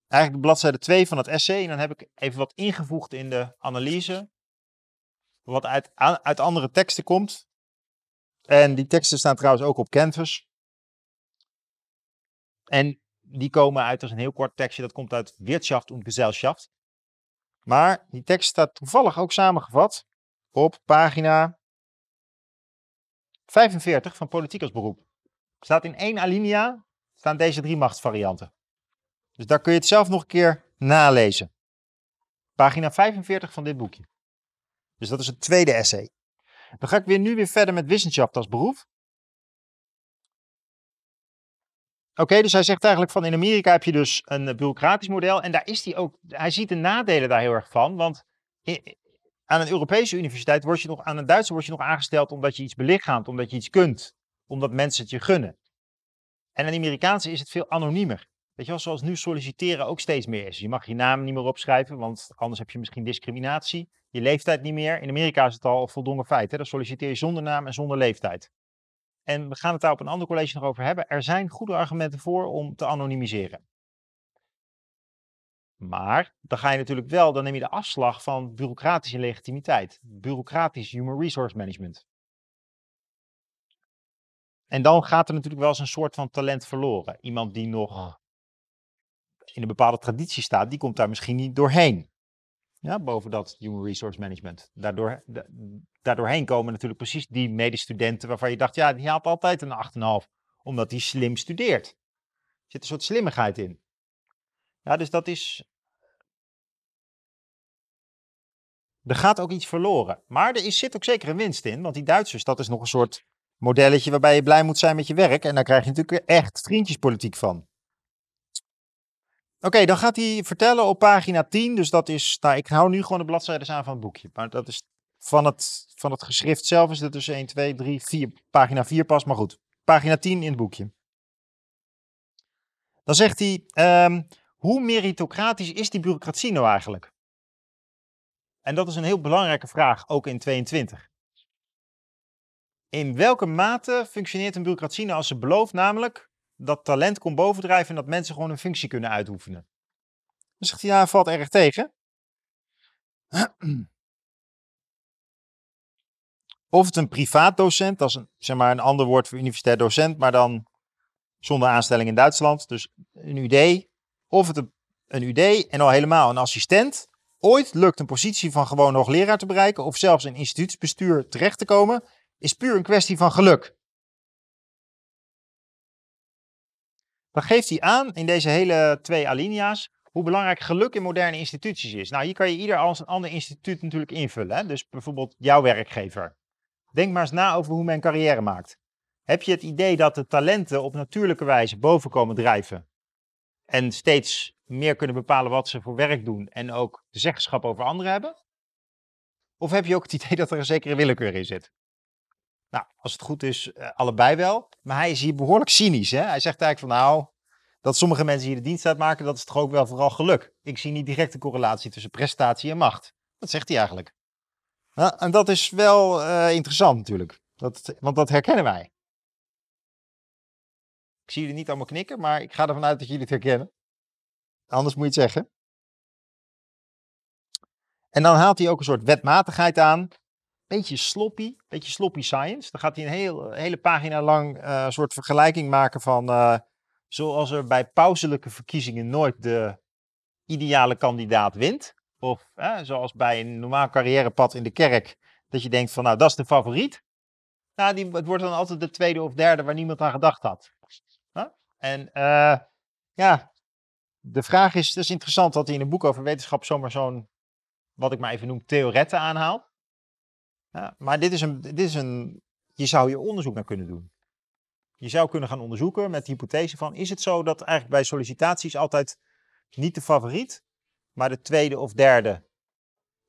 eigenlijk de bladzijde 2 van het essay. En dan heb ik even wat ingevoegd in de analyse. Wat uit, uit andere teksten komt. En die teksten staan trouwens ook op Canvas. En die komen uit, als een heel kort tekstje, dat komt uit Wirtschaft und Gesellschaft. Maar die tekst staat toevallig ook samengevat op pagina 45 van Politiek als beroep. Staat in één alinea, staan deze drie machtsvarianten. Dus daar kun je het zelf nog een keer nalezen. Pagina 45 van dit boekje. Dus dat is het tweede essay. Dan ga ik weer nu weer verder met wetenschap als beroep. Oké, dus hij zegt eigenlijk van in Amerika heb je dus een bureaucratisch model en daar is hij ook, hij ziet de nadelen daar heel erg van, want aan een Europese universiteit word je nog, aan een Duitse word je nog aangesteld omdat je iets belichaamt, omdat je iets kunt, omdat mensen het je gunnen. En aan de Amerikaanse is het veel anoniemer. Weet je wel, zoals nu solliciteren ook steeds meer is. Je mag je naam niet meer opschrijven, want anders heb je misschien discriminatie. Je leeftijd niet meer. In Amerika is het al voldongen feit. Hè? Dan solliciteer je zonder naam en zonder leeftijd. En we gaan het daar op een ander college nog over hebben. Er zijn goede argumenten voor om te anonimiseren. Maar dan ga je natuurlijk wel, dan neem je de afslag van bureaucratische legitimiteit. Bureaucratisch human resource management. En dan gaat er natuurlijk wel eens een soort van talent verloren. Iemand die nog in een bepaalde traditie staat, die komt daar misschien niet doorheen. Ja, boven dat human resource management. Daardoor, daardoorheen komen natuurlijk precies die medestudenten waarvan je dacht, ja, die haalt altijd een 8,5, omdat die slim studeert. Er zit een soort slimmigheid in. Ja, dus dat is. Er gaat ook iets verloren. Maar er is, zit ook zeker een winst in, want die Duitsers, dat is nog een soort modelletje waarbij je blij moet zijn met je werk. En daar krijg je natuurlijk echt vriendjespolitiek van. Oké, dan gaat hij vertellen op pagina 10. Dus dat is, nou, ik hou nu gewoon de bladzijden aan van het boekje. Maar dat is van het, van het geschrift zelf is het dus 1, 2, 3, 4. Pagina 4 pas, maar goed. Pagina 10 in het boekje. Dan zegt hij, um, hoe meritocratisch is die bureaucratie nou eigenlijk? En dat is een heel belangrijke vraag, ook in 22. In welke mate functioneert een bureaucratie nou als ze belooft, namelijk dat talent komt bovendrijven en dat mensen gewoon een functie kunnen uitoefenen. Dan zegt hij, ja, valt erg tegen. *clears throat* Of het een privaat docent, dat is een, zeg maar een ander woord voor universitair docent, maar dan zonder aanstelling in Duitsland, dus een UD. Of het een, UD en al helemaal een assistent. Ooit lukt een positie van gewoon hoogleraar te bereiken of zelfs een instituutsbestuur terecht te komen, is puur een kwestie van geluk. Dan geeft hij aan in deze hele twee alinea's hoe belangrijk geluk in moderne instituties is. Nou, hier kan je ieder als een ander instituut natuurlijk invullen. Hè? Dus bijvoorbeeld jouw werkgever. Denk maar eens na over hoe men carrière maakt. Heb je het idee dat de talenten op natuurlijke wijze boven komen drijven en steeds meer kunnen bepalen wat ze voor werk doen en ook de zeggenschap over anderen hebben? Of heb je ook het idee dat er een zekere willekeur in zit? Nou, als het goed is, uh, allebei wel. Maar hij is hier behoorlijk cynisch. Hè? Hij zegt eigenlijk van nou, dat sommige mensen hier de dienst uitmaken, dat is toch ook wel vooral geluk. Ik zie niet direct een correlatie tussen prestatie en macht. Dat zegt hij eigenlijk. Nou, en dat is wel uh, interessant natuurlijk. Dat, want dat herkennen wij. Ik zie jullie niet allemaal knikken, maar ik ga ervan uit dat jullie het herkennen. Anders moet je het zeggen. En dan haalt hij ook een soort wetmatigheid aan beetje sloppy, beetje sloppy science. Dan gaat hij een heel, hele pagina lang uh, een soort vergelijking maken van uh, zoals er bij pauselijke verkiezingen nooit de ideale kandidaat wint. Of zoals bij een normaal carrièrepad in de kerk, dat je denkt van nou dat is de favoriet. Nou, die, het wordt dan altijd de tweede of derde waar niemand aan gedacht had. En ja, de vraag is, het is interessant dat hij in een boek over wetenschap zomaar zo'n, wat ik maar even noem, theorette aanhaalt. Ja, maar dit is, een, dit is een, je zou hier onderzoek naar kunnen doen. Je zou kunnen gaan onderzoeken met de hypothese van, is het zo dat eigenlijk bij sollicitaties altijd niet de favoriet, maar de tweede of derde,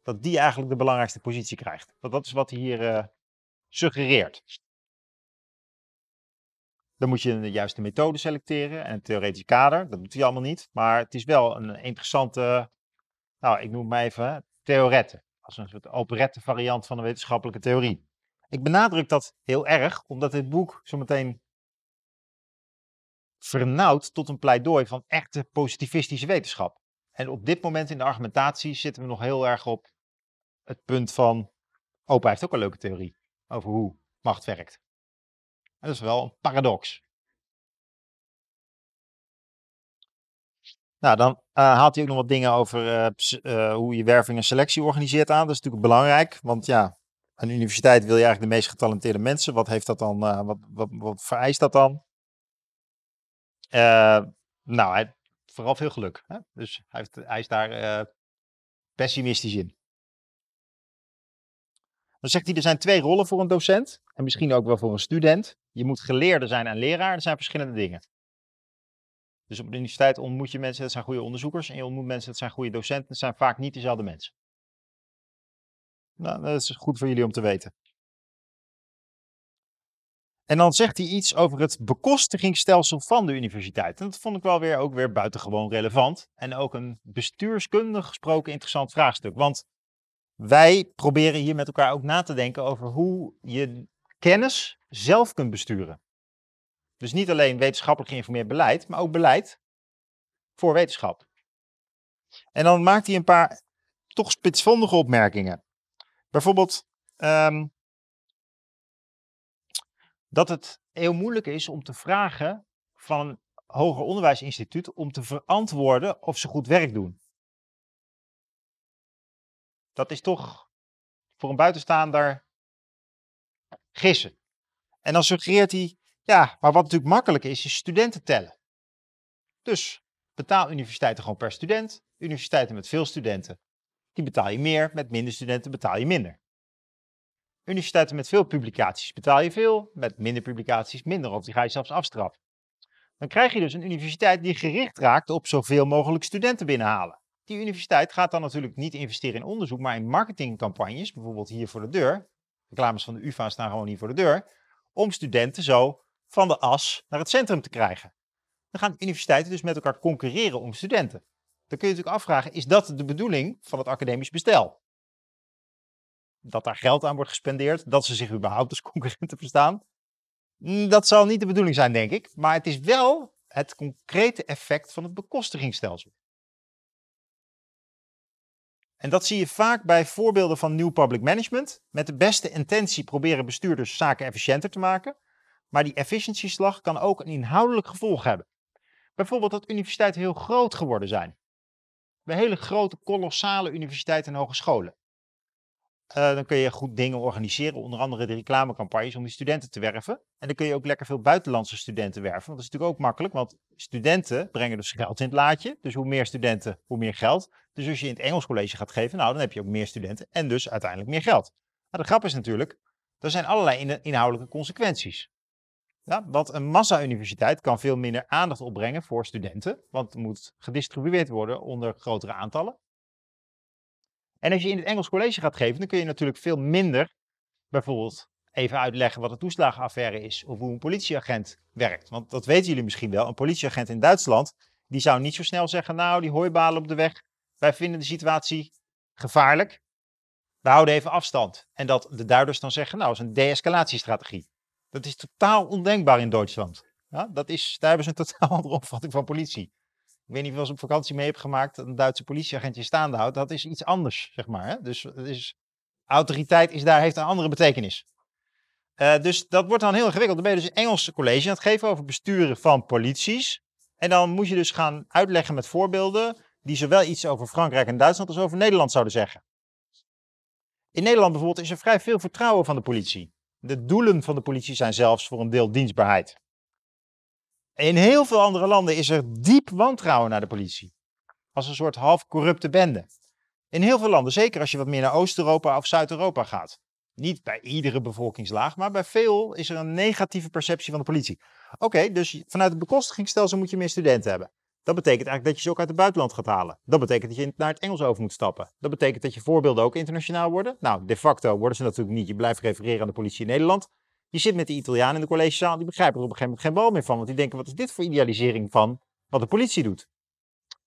dat die eigenlijk de belangrijkste positie krijgt. Dat, is wat hier uh, suggereert. Dan moet je de juiste methode selecteren en theoretisch kader. Dat doet hij allemaal niet. Maar het is wel een interessante, nou, ik noem het maar even, theorette. Als een soort operette variant van een wetenschappelijke theorie. Ik benadruk dat heel erg, omdat dit boek zometeen vernauwt tot een pleidooi van echte positivistische wetenschap. En op dit moment in de argumentatie zitten we nog heel erg op het punt van, Opa heeft ook een leuke theorie over hoe macht werkt. Dat is wel een paradox. Nou, dan uh, haalt hij ook nog wat dingen over uh, uh, hoe je werving en selectie organiseert aan. Dat is natuurlijk belangrijk, want ja, een universiteit wil je eigenlijk de meest getalenteerde mensen. Wat heeft dat dan, wat, wat vereist dat dan? nou, hij, vooral veel geluk. Hè? Dus hij, heeft, hij is daar pessimistisch in. Dan zegt hij, er zijn twee rollen voor een docent en misschien ook wel voor een student. Je moet geleerde zijn en leraar, er zijn verschillende dingen. Dus op de universiteit ontmoet je mensen, dat zijn goede onderzoekers. En je ontmoet mensen, dat zijn goede docenten, dat zijn vaak niet dezelfde mensen. Nou, dat is goed voor jullie om te weten. En dan zegt hij iets over het bekostigingsstelsel van de universiteit. En dat vond ik wel weer, ook weer buitengewoon relevant. En ook een bestuurskundig gesproken interessant vraagstuk. Want wij proberen hier met elkaar ook na te denken over hoe je kennis zelf kunt besturen. Dus niet alleen wetenschappelijk geïnformeerd beleid, maar ook beleid voor wetenschap. En dan maakt hij een paar toch spitsvondige opmerkingen. Bijvoorbeeld um, dat het heel moeilijk is om te vragen van een hoger onderwijsinstituut om te verantwoorden of ze goed werk doen. Dat is toch voor een buitenstaander gissen. En dan suggereert hij, ja, maar wat natuurlijk makkelijk is, is studenten tellen. Dus betaal universiteiten gewoon per student. Universiteiten met veel studenten, die betaal je meer. Met minder studenten betaal je minder. Universiteiten met veel publicaties betaal je veel. Met minder publicaties minder, of die ga je zelfs afstraffen. Dan krijg je dus een universiteit die gericht raakt op zoveel mogelijk studenten binnenhalen. Die universiteit gaat dan natuurlijk niet investeren in onderzoek, maar in marketingcampagnes, bijvoorbeeld hier voor de deur. Reclames van de UvA staan gewoon hier voor de deur. Om studenten zo van de as naar het centrum te krijgen. Dan gaan universiteiten dus met elkaar concurreren om studenten. Dan kun je natuurlijk afvragen, is dat de bedoeling van het academisch bestel? Dat daar geld aan wordt gespendeerd, dat ze zich überhaupt als *laughs* concurrenten verstaan? Mm, dat zal niet de bedoeling zijn, denk ik. Maar het is wel het concrete effect van het bekostigingsstelsel. En dat zie je vaak bij voorbeelden van nieuw public management. Met de beste intentie proberen bestuurders zaken efficiënter te maken. Maar die efficiëntieslag kan ook een inhoudelijk gevolg hebben. Bijvoorbeeld dat universiteiten heel groot geworden zijn. Bij hele grote, kolossale universiteiten en hogescholen. Uh, dan kun je goed dingen organiseren, onder andere de reclamecampagnes om die studenten te werven. En dan kun je ook lekker veel buitenlandse studenten werven. Want dat is natuurlijk ook makkelijk, want studenten brengen dus geld in het laadje. Dus hoe meer studenten, hoe meer geld. Dus als je in het Engels college gaat geven, nou dan heb je ook meer studenten en dus uiteindelijk meer geld. Maar de grap is natuurlijk, er zijn allerlei inhoudelijke consequenties. Ja, want een massa-universiteit kan veel minder aandacht opbrengen voor studenten, want het moet gedistribueerd worden onder grotere aantallen. En als je in het Engels college gaat geven, dan kun je natuurlijk veel minder bijvoorbeeld even uitleggen wat een toeslagenaffaire is of hoe een politieagent werkt. Want dat weten jullie misschien wel. Een politieagent in Duitsland, die zou niet zo snel zeggen, nou die hooibalen op de weg, wij vinden de situatie gevaarlijk. We houden even afstand. En dat de duiders dan zeggen, nou, dat is een de-escalatiestrategie. Dat is totaal ondenkbaar in Duitsland. Ja, dat is, daar hebben ze een totaal *laughs* andere opvatting van politie. Ik weet niet of je op vakantie mee hebt gemaakt, een Duitse politieagent je staande houdt. Dat is iets anders, zeg maar. Hè? Dus is, autoriteit is daar, heeft een andere betekenis. Uh, dus dat wordt dan heel ingewikkeld. Dan ben je dus Engelse college aan het geven over besturen van polities. En dan moet je dus gaan uitleggen met voorbeelden die zowel iets over Frankrijk en Duitsland als over Nederland zouden zeggen. In Nederland bijvoorbeeld is er vrij veel vertrouwen van de politie. De doelen van de politie zijn zelfs voor een deel dienstbaarheid. In heel veel andere landen is er diep wantrouwen naar de politie. Als een soort half corrupte bende. In heel veel landen, zeker als je wat meer naar Oost-Europa of Zuid-Europa gaat. Niet bij iedere bevolkingslaag, maar bij veel is er een negatieve perceptie van de politie. Oké, dus vanuit het bekostigingsstelsel moet je meer studenten hebben. Dat betekent eigenlijk dat je ze ook uit het buitenland gaat halen. Dat betekent dat je naar het Engels over moet stappen. Dat betekent dat je voorbeelden ook internationaal worden. Nou, de facto worden ze natuurlijk niet. Je blijft refereren aan de politie in Nederland. Je zit met de Italianen in de collegezaal, die begrijpen er op een gegeven moment geen bal meer van. Want die denken, wat is dit voor idealisering van wat de politie doet?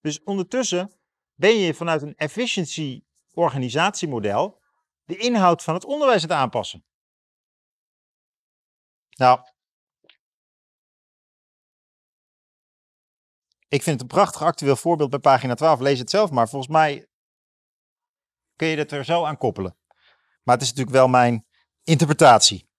Dus ondertussen ben je vanuit een efficiency organisatiemodel de inhoud van het onderwijs het aanpassen. Nou, ik vind het een prachtig actueel voorbeeld bij pagina 12. Lees het zelf maar. Volgens mij kun je het er zo aan koppelen. Maar het is natuurlijk wel mijn interpretatie.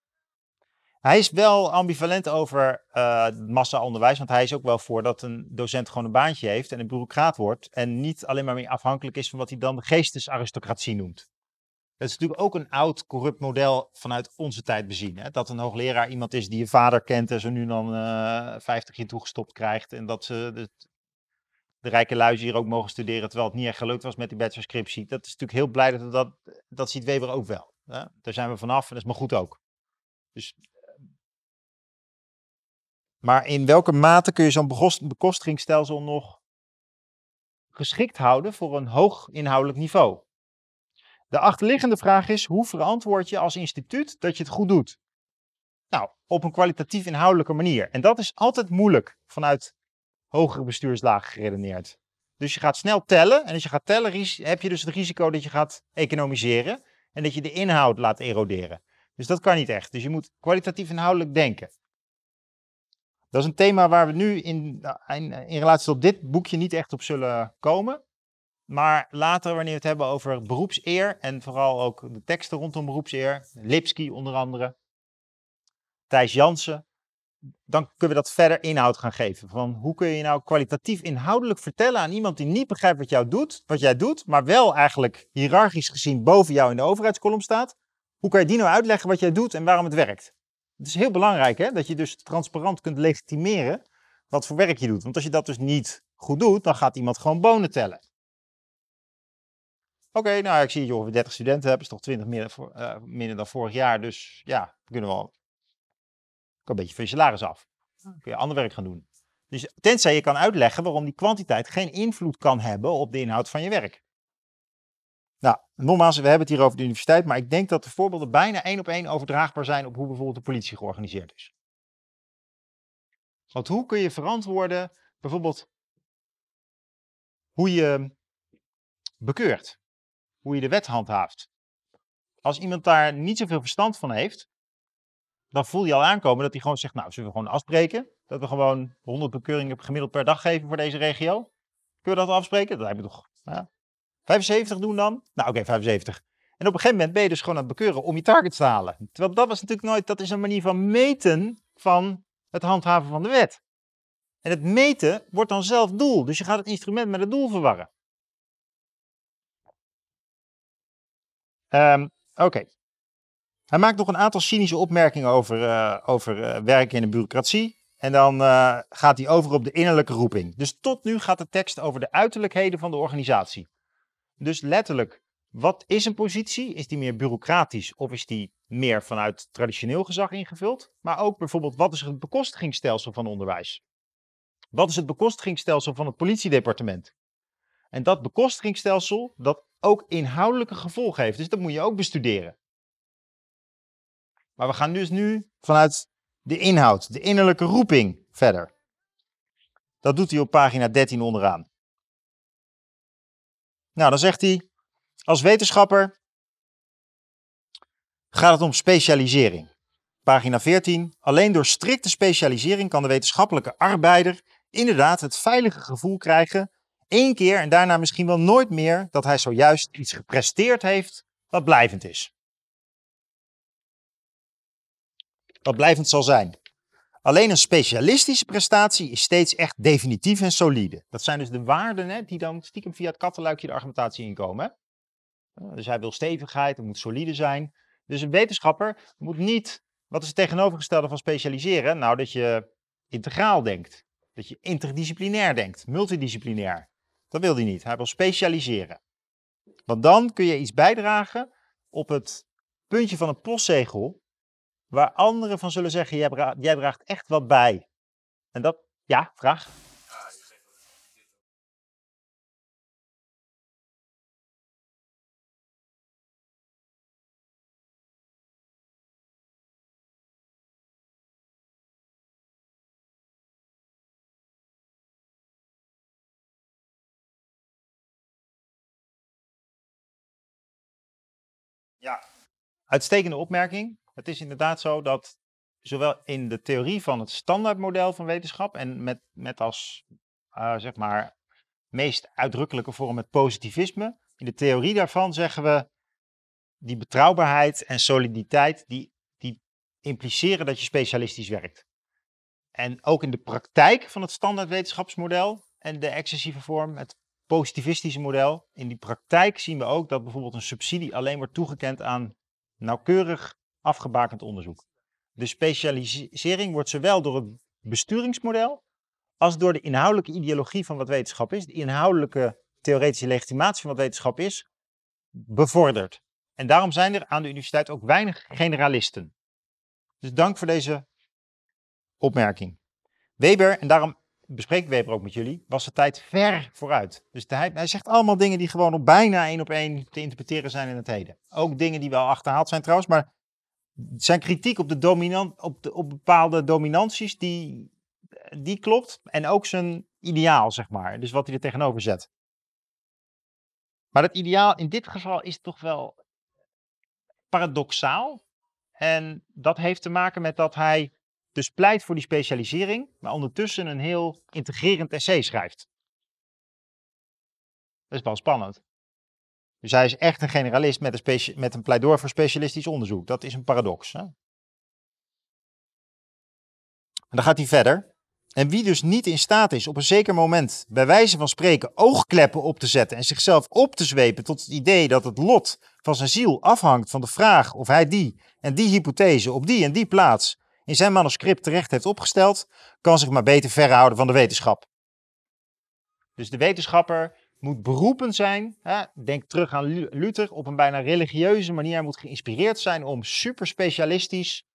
Hij is wel ambivalent over uh, massa-onderwijs, want hij is ook wel voor dat een docent gewoon een baantje heeft en een bureaucraat wordt en niet alleen maar meer afhankelijk is van wat hij dan de geestesaristocratie noemt. Dat is natuurlijk ook een oud corrupt model vanuit onze tijd bezien. Hè? Dat een hoogleraar iemand is die je vader kent en zo nu dan uh, 50 jaar toegestopt krijgt en dat ze de, de rijke luizen hier ook mogen studeren terwijl het niet echt gelukt was met die bachelorscriptie. Dat is natuurlijk heel blij dat dat, dat ziet Weber ook wel. Daar zijn we vanaf en dat is maar goed ook. Dus maar in welke mate kun je zo'n bekostigingsstelsel nog geschikt houden voor een hoog inhoudelijk niveau? De achterliggende vraag is: hoe verantwoord je als instituut dat je het goed doet? Nou, op een kwalitatief inhoudelijke manier. En dat is altijd moeilijk vanuit hogere bestuurslagen geredeneerd. Dus je gaat snel tellen. En als je gaat tellen, heb je dus het risico dat je gaat economiseren. En dat je de inhoud laat eroderen. Dus dat kan niet echt. Dus je moet kwalitatief inhoudelijk denken. Dat is een thema waar we nu in, in, in, relatie tot dit boekje niet echt op zullen komen. Maar later, wanneer we het hebben over beroepseer en vooral ook de teksten rondom beroepseer, Lipski onder andere, Thijs Jansen, dan kunnen we dat verder inhoud gaan geven. Van hoe kun je nou kwalitatief inhoudelijk vertellen aan iemand die niet begrijpt wat, jou doet, wat jij doet, maar wel eigenlijk hiërarchisch gezien boven jou in de overheidskolom staat. Hoe kan je die nou uitleggen wat jij doet en waarom het werkt? Het is heel belangrijk hè, dat je dus transparant kunt legitimeren wat voor werk je doet. Want als je dat dus niet goed doet, dan gaat iemand gewoon bonen tellen. Oké, nou ik zie dat je ongeveer 30 studenten hebt, is toch 20 meer, uh, minder dan vorig jaar. Dus ja, we kunnen wel een beetje van je salaris af. Dan kun je ander werk gaan doen. Dus tenzij je kan uitleggen waarom die kwantiteit geen invloed kan hebben op de inhoud van je werk. Nou, nogmaals, we hebben het hier over de universiteit, maar ik denk dat de voorbeelden bijna één op één overdraagbaar zijn op hoe bijvoorbeeld de politie georganiseerd is. Want hoe kun je verantwoorden, bijvoorbeeld, hoe je bekeurt, hoe je de wet handhaaft. Als iemand daar niet zoveel verstand van heeft, dan voel je al aankomen dat hij gewoon zegt, nou, zullen we gewoon afspreken? Dat we gewoon 100 bekeuringen gemiddeld per dag geven voor deze regio? Kunnen we dat afspreken? Dat lijkt me toch, ja, 75 doen dan? Nou oké, 75. En op een gegeven moment ben je dus gewoon aan het bekeuren om je targets te halen. Terwijl dat was natuurlijk nooit, dat is een manier van meten van het handhaven van de wet. En het meten wordt dan zelf doel. Dus je gaat het instrument met het doel verwarren. Um, oké. Hij maakt nog een aantal cynische opmerkingen over, uh, over uh, werken in de bureaucratie. En dan uh, gaat hij over op de innerlijke roeping. Dus tot nu gaat de tekst over de uiterlijkheden van de organisatie. Dus letterlijk, wat is een positie? Is die meer bureaucratisch of is die meer vanuit traditioneel gezag ingevuld? Maar ook bijvoorbeeld, wat is het bekostigingsstelsel van onderwijs? Wat is het bekostigingsstelsel van het politiedepartement? En dat bekostigingsstelsel, dat ook inhoudelijke gevolgen heeft. Dus dat moet je ook bestuderen. Maar we gaan dus nu vanuit de inhoud, de innerlijke roeping verder. Dat doet hij op pagina 13 onderaan. Nou, dan zegt hij, als wetenschapper gaat het om specialisering. Pagina 14. Alleen door strikte specialisering kan de wetenschappelijke arbeider inderdaad het veilige gevoel krijgen, één keer en daarna misschien wel nooit meer, dat hij zojuist iets gepresteerd heeft wat blijvend is. Wat blijvend zal zijn. Alleen een specialistische prestatie is steeds echt definitief en solide. Dat zijn dus de waarden hè, die dan stiekem via het kattenluikje de argumentatie inkomen. Hè? Dus hij wil stevigheid, het moet solide zijn. Dus een wetenschapper moet niet, wat is het tegenovergestelde van specialiseren? Nou, dat je integraal denkt. Dat je interdisciplinair denkt, multidisciplinair. Dat wil hij niet. Hij wil specialiseren. Want dan kun je iets bijdragen op het puntje van een postzegel waar anderen van zullen zeggen, jij, draagt echt wat bij. En dat, ja, vraag? Ja, uitstekende opmerking. Het is inderdaad zo dat zowel in de theorie van het standaardmodel van wetenschap en met, met als uh, zeg maar meest uitdrukkelijke vorm het positivisme. In de theorie daarvan zeggen we die betrouwbaarheid en soliditeit die, die impliceren dat je specialistisch werkt. En ook in de praktijk van het standaard wetenschapsmodel en de excessieve vorm, het positivistische model, in die praktijk zien we ook dat bijvoorbeeld een subsidie alleen wordt toegekend aan nauwkeurig afgebakend onderzoek. De specialisering wordt zowel door het besturingsmodel als door de inhoudelijke ideologie van wat wetenschap is, de inhoudelijke theoretische legitimatie van wat wetenschap is, bevorderd. En daarom zijn er aan de universiteit ook weinig generalisten. Dus dank voor deze opmerking. Weber, en daarom bespreek Weber ook met jullie, was de tijd ver vooruit. Dus hij, zegt allemaal dingen die gewoon op bijna één op één te interpreteren zijn in het heden. Ook dingen die wel achterhaald zijn trouwens, maar zijn kritiek op, de dominant, op, de, op bepaalde dominanties, die, die klopt. En ook zijn ideaal, zeg maar. Dus wat hij er tegenover zet. Maar het ideaal in dit geval is toch wel paradoxaal. En dat heeft te maken met dat hij dus pleit voor die specialisering, maar ondertussen een heel integrerend essay schrijft. Dat is wel spannend. Dus hij is echt een generalist met een, met een pleidooi voor specialistisch onderzoek. Dat is een paradox. Hè? En dan gaat hij verder. En wie dus niet in staat is op een zeker moment, bij wijze van spreken, oogkleppen op te zetten en zichzelf op te zwepen tot het idee dat het lot van zijn ziel afhangt van de vraag of hij die en die hypothese op die en die plaats in zijn manuscript terecht heeft opgesteld, kan zich maar beter verhouden van de wetenschap. Dus de wetenschapper moet beroepen zijn, hè, denk terug aan Luther, op een bijna religieuze manier. Moet geïnspireerd zijn om superspecialistisch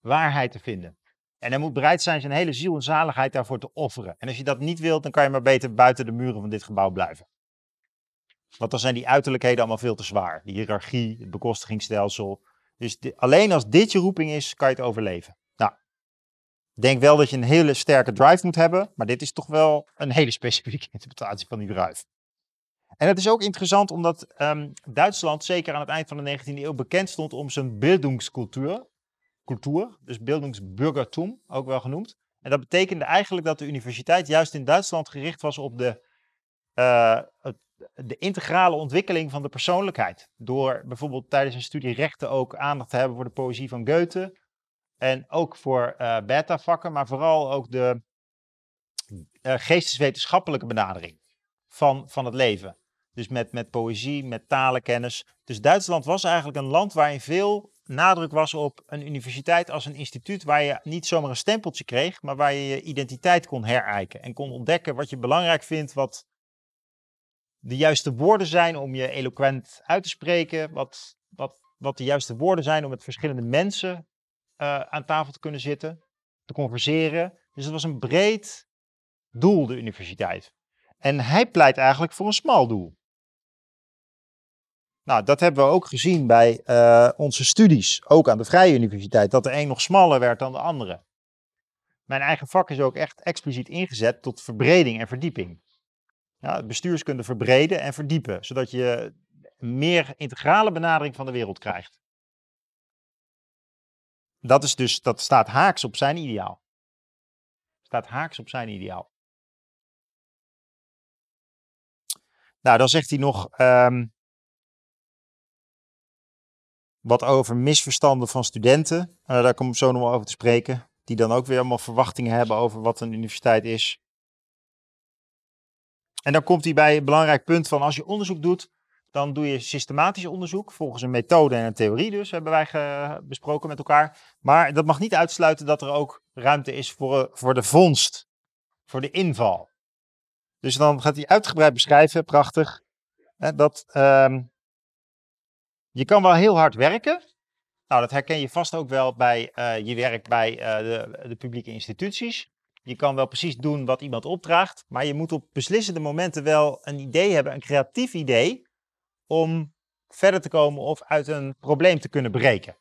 waarheid te vinden. En hij moet bereid zijn zijn hele ziel en zaligheid daarvoor te offeren. En als je dat niet wilt, dan kan je maar beter buiten de muren van dit gebouw blijven. Want dan zijn die uiterlijkheden allemaal veel te zwaar. Die hiërarchie, het bekostigingsstelsel. Dus alleen als dit je roeping is, kan je het overleven. Nou, denk wel dat je een hele sterke drive moet hebben, maar dit is toch wel een hele specifieke *laughs* interpretatie van die drive. En het is ook interessant omdat um, Duitsland zeker aan het eind van de 19e eeuw bekend stond om zijn bildungscultuur cultuur, dus Bildungsbürgertum ook wel genoemd. En dat betekende eigenlijk dat de universiteit juist in Duitsland gericht was op de, uh, de integrale ontwikkeling van de persoonlijkheid. Door bijvoorbeeld tijdens een studie rechten ook aandacht te hebben voor de poëzie van Goethe. En ook voor uh, beta-vakken, maar vooral ook de uh, geesteswetenschappelijke benadering van, van het leven. Dus met, met poëzie, met talenkennis. Dus Duitsland was eigenlijk een land waarin veel nadruk was op een universiteit als een instituut waar je niet zomaar een stempeltje kreeg, maar waar je je identiteit kon herijken en kon ontdekken wat je belangrijk vindt, wat de juiste woorden zijn om je eloquent uit te spreken, wat, wat, wat de juiste woorden zijn om met verschillende mensen uh, aan tafel te kunnen zitten, te converseren. Dus het was een breed doel, de universiteit. En hij pleit eigenlijk voor een smal doel. Nou, dat hebben we ook gezien bij uh, onze studies, ook aan de Vrije Universiteit, dat de een nog smaller werd dan de andere. Mijn eigen vak is ook echt expliciet ingezet tot verbreding en verdieping. Ja, bestuurskunde verbreden en verdiepen, zodat je meer integrale benadering van de wereld krijgt. Dat, is dus, dat staat haaks op zijn ideaal. Staat haaks op zijn ideaal. Nou, dan zegt hij nog. Um, wat over misverstanden van studenten. Daar kom ik zo nog wel over te spreken. Die dan ook weer allemaal verwachtingen hebben over wat een universiteit is. En dan komt hij bij een belangrijk punt van als je onderzoek doet, dan doe je systematisch onderzoek volgens een methode en een theorie dus, hebben wij besproken met elkaar. Maar dat mag niet uitsluiten dat er ook ruimte is voor, voor de vondst, voor de inval. Dus dan gaat hij uitgebreid beschrijven, prachtig, dat ehm, je kan wel heel hard werken. Nou, dat herken je vast ook wel bij uh, je werk bij uh, de, de, publieke instituties. Je kan wel precies doen wat iemand opdraagt, maar je moet op beslissende momenten wel een idee hebben, een creatief idee, om verder te komen of uit een probleem te kunnen breken.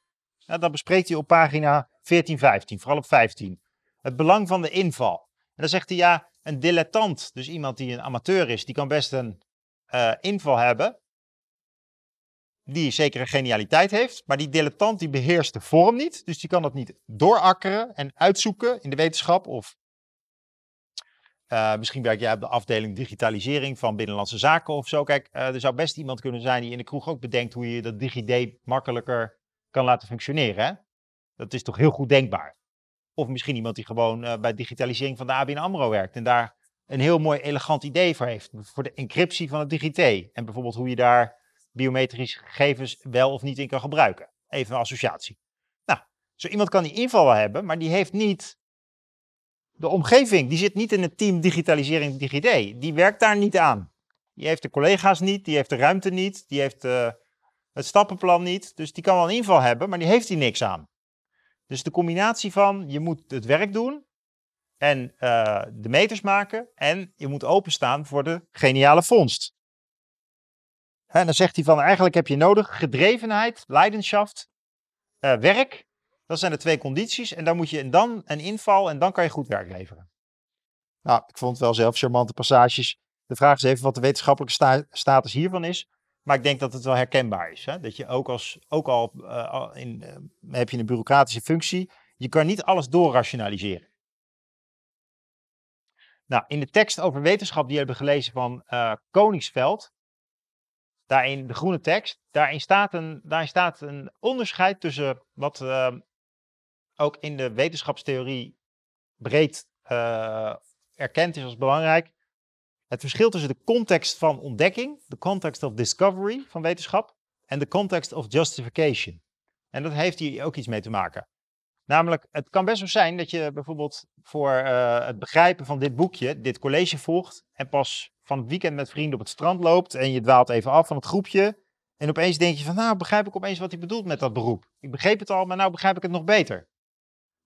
Nou, dat bespreekt hij op pagina 14, 15, vooral op 15. Het belang van de inval. En dan zegt hij ja, een dilettant, dus iemand die een amateur is, die kan best een uh, inval hebben. die zekere genialiteit heeft, maar die dilettant die beheerst de vorm niet. Dus die kan dat niet doorakkeren en uitzoeken in de wetenschap. Of uh, misschien werk jij op de afdeling digitalisering van Binnenlandse Zaken of zo. Kijk, uh, er zou best iemand kunnen zijn die in de kroeg ook bedenkt hoe je dat DigiD makkelijker kan laten functioneren. Hè? Dat is toch heel goed denkbaar. Of misschien iemand die gewoon uh, bij digitalisering van de ABN AMRO werkt en daar een heel mooi elegant idee voor heeft. Voor de encryptie van het DigiT. En bijvoorbeeld hoe je daar biometrische gegevens wel of niet in kan gebruiken. Even een associatie. Nou, zo iemand kan die inval wel hebben, maar die heeft niet de omgeving. Die zit niet in het team digitalisering DigiD. Die werkt daar niet aan. Die heeft de collega's niet, die heeft de ruimte niet, die heeft uh, het stappenplan niet. Dus die kan wel een inval hebben, maar die heeft hier niks aan. Dus de combinatie van je moet het werk doen en uh, de meters maken en je moet openstaan voor de geniale vondst. En dan zegt hij van eigenlijk heb je nodig gedrevenheid, leidenschaft, uh, werk. Dat zijn de twee condities en dan moet je dan een inval en dan kan je goed werk leveren. Nou, ik vond het wel zelf charmante passages. De vraag is even wat de wetenschappelijke sta status hiervan is. Maar ik denk dat het wel herkenbaar is. Hè? Dat je ook, als, ook al uh, in, uh, heb je een bureaucratische functie, je kan niet alles doorrationaliseren. Nou, in de tekst over wetenschap die hebben gelezen van uh, Koningsveld, daarin de groene tekst, daarin staat een, daarin staat een onderscheid tussen wat ook in de wetenschapstheorie breed erkend is als belangrijk, het verschil tussen de context van ontdekking, de context of discovery van wetenschap, en de context of justification. En dat heeft hier ook iets mee te maken. Namelijk, het kan best wel zijn dat je bijvoorbeeld voor uh, het begrijpen van dit boekje dit college volgt en pas van het weekend met vrienden op het strand loopt en je dwaalt even af van het groepje en opeens denk je van, nou begrijp ik opeens wat hij bedoelt met dat beroep. Ik begreep het al, maar nou begrijp ik het nog beter.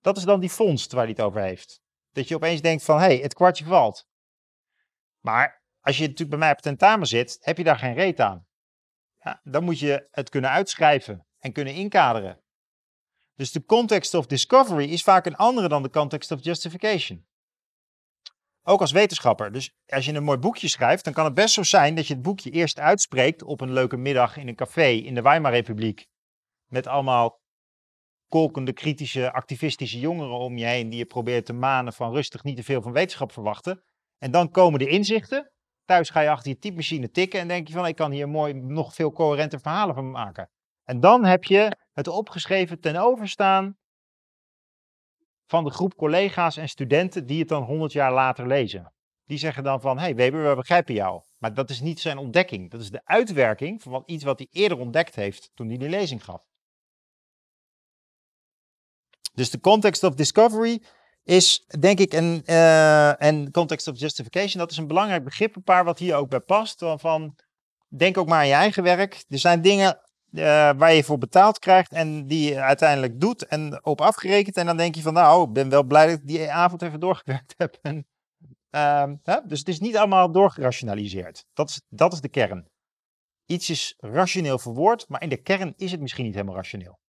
Dat is dan die vondst waar hij het over heeft. Dat je opeens denkt van, hé, hey, het kwartje valt. Maar als je natuurlijk bij mij op tentamen zit, heb je daar geen reet aan. Ja, dan moet je het kunnen uitschrijven en kunnen inkaderen. Dus de context of discovery is vaak een andere dan de context of justification. Ook als wetenschapper. Dus als je een mooi boekje schrijft, dan kan het best zo zijn dat je het boekje eerst uitspreekt op een leuke middag in een café in de Weimarrepubliek. Met allemaal kolkende, kritische, activistische jongeren om je heen die je probeert te manen van rustig niet te veel van wetenschap verwachten. En dan komen de inzichten. Thuis ga je achter je typemachine tikken en denk je van ik kan hier mooi nog veel coherente verhalen van maken. En dan heb je het opgeschreven ten overstaan van de groep collega's en studenten die het dan honderd jaar later lezen. Die zeggen dan van, hey Weber, we begrijpen jou. Maar dat is niet zijn ontdekking. Dat is de uitwerking van iets wat hij eerder ontdekt heeft toen hij die lezing gaf. Dus de context of discovery is denk ik een, uh, en context of justification, dat is een belangrijk begrip, een paar wat hier ook bij past. Van, denk ook maar aan je eigen werk. Er zijn dingen uh, waar je voor betaald krijgt en die je uiteindelijk doet en op afgerekend. En dan denk je van, nou, ik ben wel blij dat ik die avond even doorgewerkt heb. En, uh, hè? Dus het is niet allemaal doorgerationaliseerd. Dat is, dat is de kern. Iets is rationeel verwoord, maar in de kern is het misschien niet helemaal rationeel.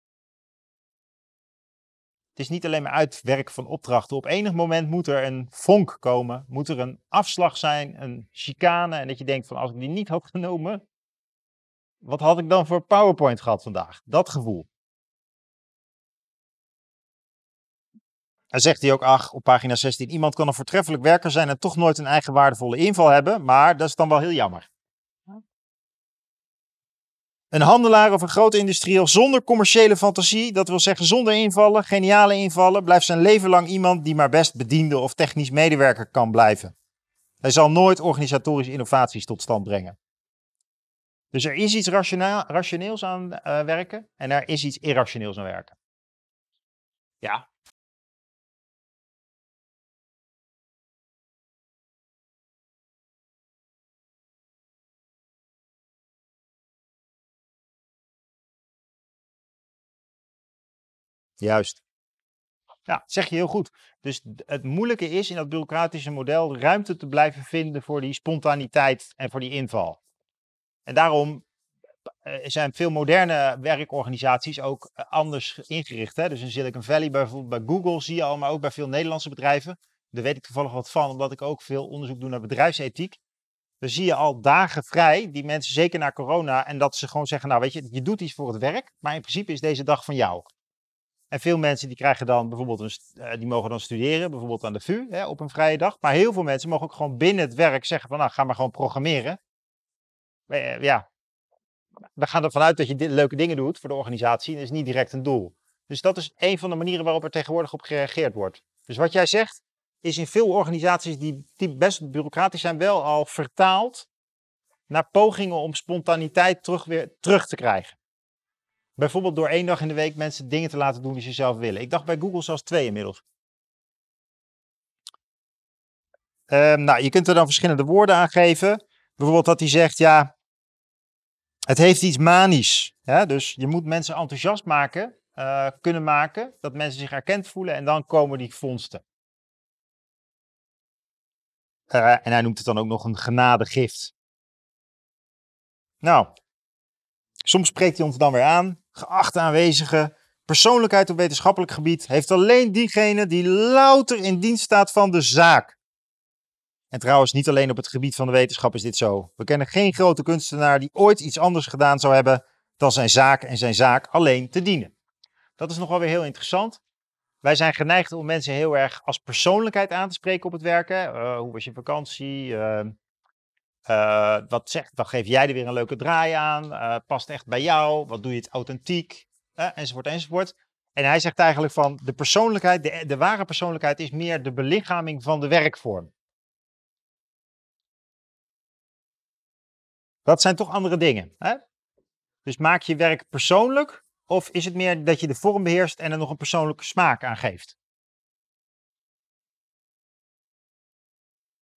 Het is niet alleen maar uitwerken van opdrachten. Op enig moment moet er een vonk komen, moet er een afslag zijn, een chicane. En dat je denkt van als ik die niet had genomen, wat had ik dan voor PowerPoint gehad vandaag? Dat gevoel. En zegt hij ook, ach, op pagina 16, iemand kan een voortreffelijk werker zijn en toch nooit een eigen waardevolle inval hebben, maar dat is dan wel heel jammer. Een handelaar of een grote industrieel zonder commerciële fantasie, dat wil zeggen zonder invallen, geniale invallen, blijft zijn leven lang iemand die maar best bediende of technisch medewerker kan blijven. Hij zal nooit organisatorische innovaties tot stand brengen. Dus er is iets rationeels aan uh, werken en er is iets irrationeels aan werken. Ja. Juist. Ja, zeg je heel goed. Dus het moeilijke is in dat bureaucratische model ruimte te blijven vinden voor die spontaniteit en voor die inval. En daarom eh, zijn veel moderne werkorganisaties ook eh, anders ingericht. Hè? Dus in Silicon Valley bijvoorbeeld bij Google zie je al, maar ook bij veel Nederlandse bedrijven. Daar weet ik toevallig wat van, omdat ik ook veel onderzoek doe naar bedrijfsethiek. dan zie je al dagen vrij, die mensen zeker na corona, en dat ze gewoon zeggen, nou weet je, je doet iets voor het werk, maar in principe is deze dag van jou. En veel mensen die krijgen dan bijvoorbeeld, een, uh, die mogen dan studeren, bijvoorbeeld aan de VU, hè, op een vrije dag. Maar heel veel mensen mogen ook gewoon binnen het werk zeggen van, nou ga maar gewoon programmeren. Uh, ja, we gaan ervan uit dat je leuke dingen doet voor de organisatie. Dat is niet direct een doel. Dus dat is een van de manieren waarop er tegenwoordig op gereageerd wordt. Dus wat jij zegt, is in veel organisaties die, die best bureaucratisch zijn, wel al vertaald naar pogingen om spontaniteit terug, weer, terug te krijgen. Bijvoorbeeld door één dag in de week mensen dingen te laten doen die ze zelf willen. Ik dacht bij Google zelfs twee inmiddels. Um, nou, je kunt er dan verschillende woorden aan geven. Bijvoorbeeld dat hij zegt, ja, het heeft iets manisch. Dus je moet mensen enthousiast maken, uh, kunnen maken, dat mensen zich erkend voelen en dan komen die vondsten. Uh, en hij noemt het dan ook nog een genadegift. Nou, soms spreekt hij ons dan weer aan. Geachte aanwezigen, persoonlijkheid op wetenschappelijk gebied heeft alleen diegene die louter in dienst staat van de zaak. En trouwens, niet alleen op het gebied van de wetenschap is dit zo. We kennen geen grote kunstenaar die ooit iets anders gedaan zou hebben dan zijn zaak en zijn zaak alleen te dienen. Dat is nog wel weer heel interessant. Wij zijn geneigd om mensen heel erg als persoonlijkheid aan te spreken op het werken. Uh, hoe was je vakantie? Uh, uh, wat, zegt, wat geef jij er weer een leuke draai aan? past echt bij jou? Wat doe je het authentiek? enzovoort, enzovoort. En hij zegt eigenlijk van de persoonlijkheid, de, de ware persoonlijkheid is meer de belichaming van de werkvorm. Dat zijn toch andere dingen. Hè? Dus maak je werk persoonlijk of is het meer dat je de vorm beheerst en er nog een persoonlijke smaak aan geeft?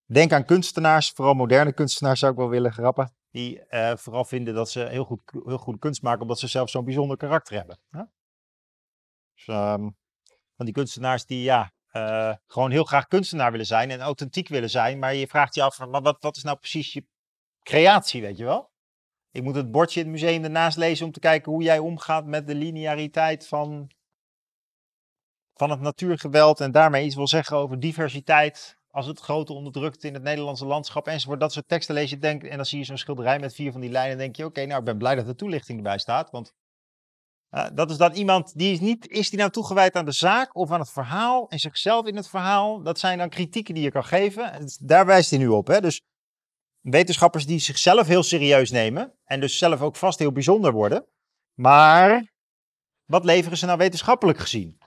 Denk aan kunstenaars, vooral moderne kunstenaars zou ik wel willen grappen. Die uh, vooral vinden dat ze heel goed, heel goed kunst maken omdat ze zelf zo'n bijzonder karakter hebben. Hè? Dus, um, van die kunstenaars die ja, uh, gewoon heel graag kunstenaar willen zijn en authentiek willen zijn. Maar je vraagt je af, maar wat, wat is nou precies je creatie, weet je wel? Ik moet het bordje in het museum ernaast lezen om te kijken hoe jij omgaat met de lineariteit van, van het natuurgeweld. En daarmee iets wil zeggen over diversiteit. Als het grote onderdrukt in het Nederlandse landschap enzovoort. Dat soort teksten lees je denk, en dan zie je zo'n schilderij met vier van die lijnen. En denk je, oké, nou ik ben blij dat de toelichting erbij staat. Want uh, dat is dat iemand, die is niet, is die nou toegewijd aan de zaak of aan het verhaal en zichzelf in het verhaal? Dat zijn dan kritieken die je kan geven. Daar wijst hij nu op. Hè? Dus wetenschappers die zichzelf heel serieus nemen en dus zelf ook vast heel bijzonder worden. Maar wat leveren ze nou wetenschappelijk gezien?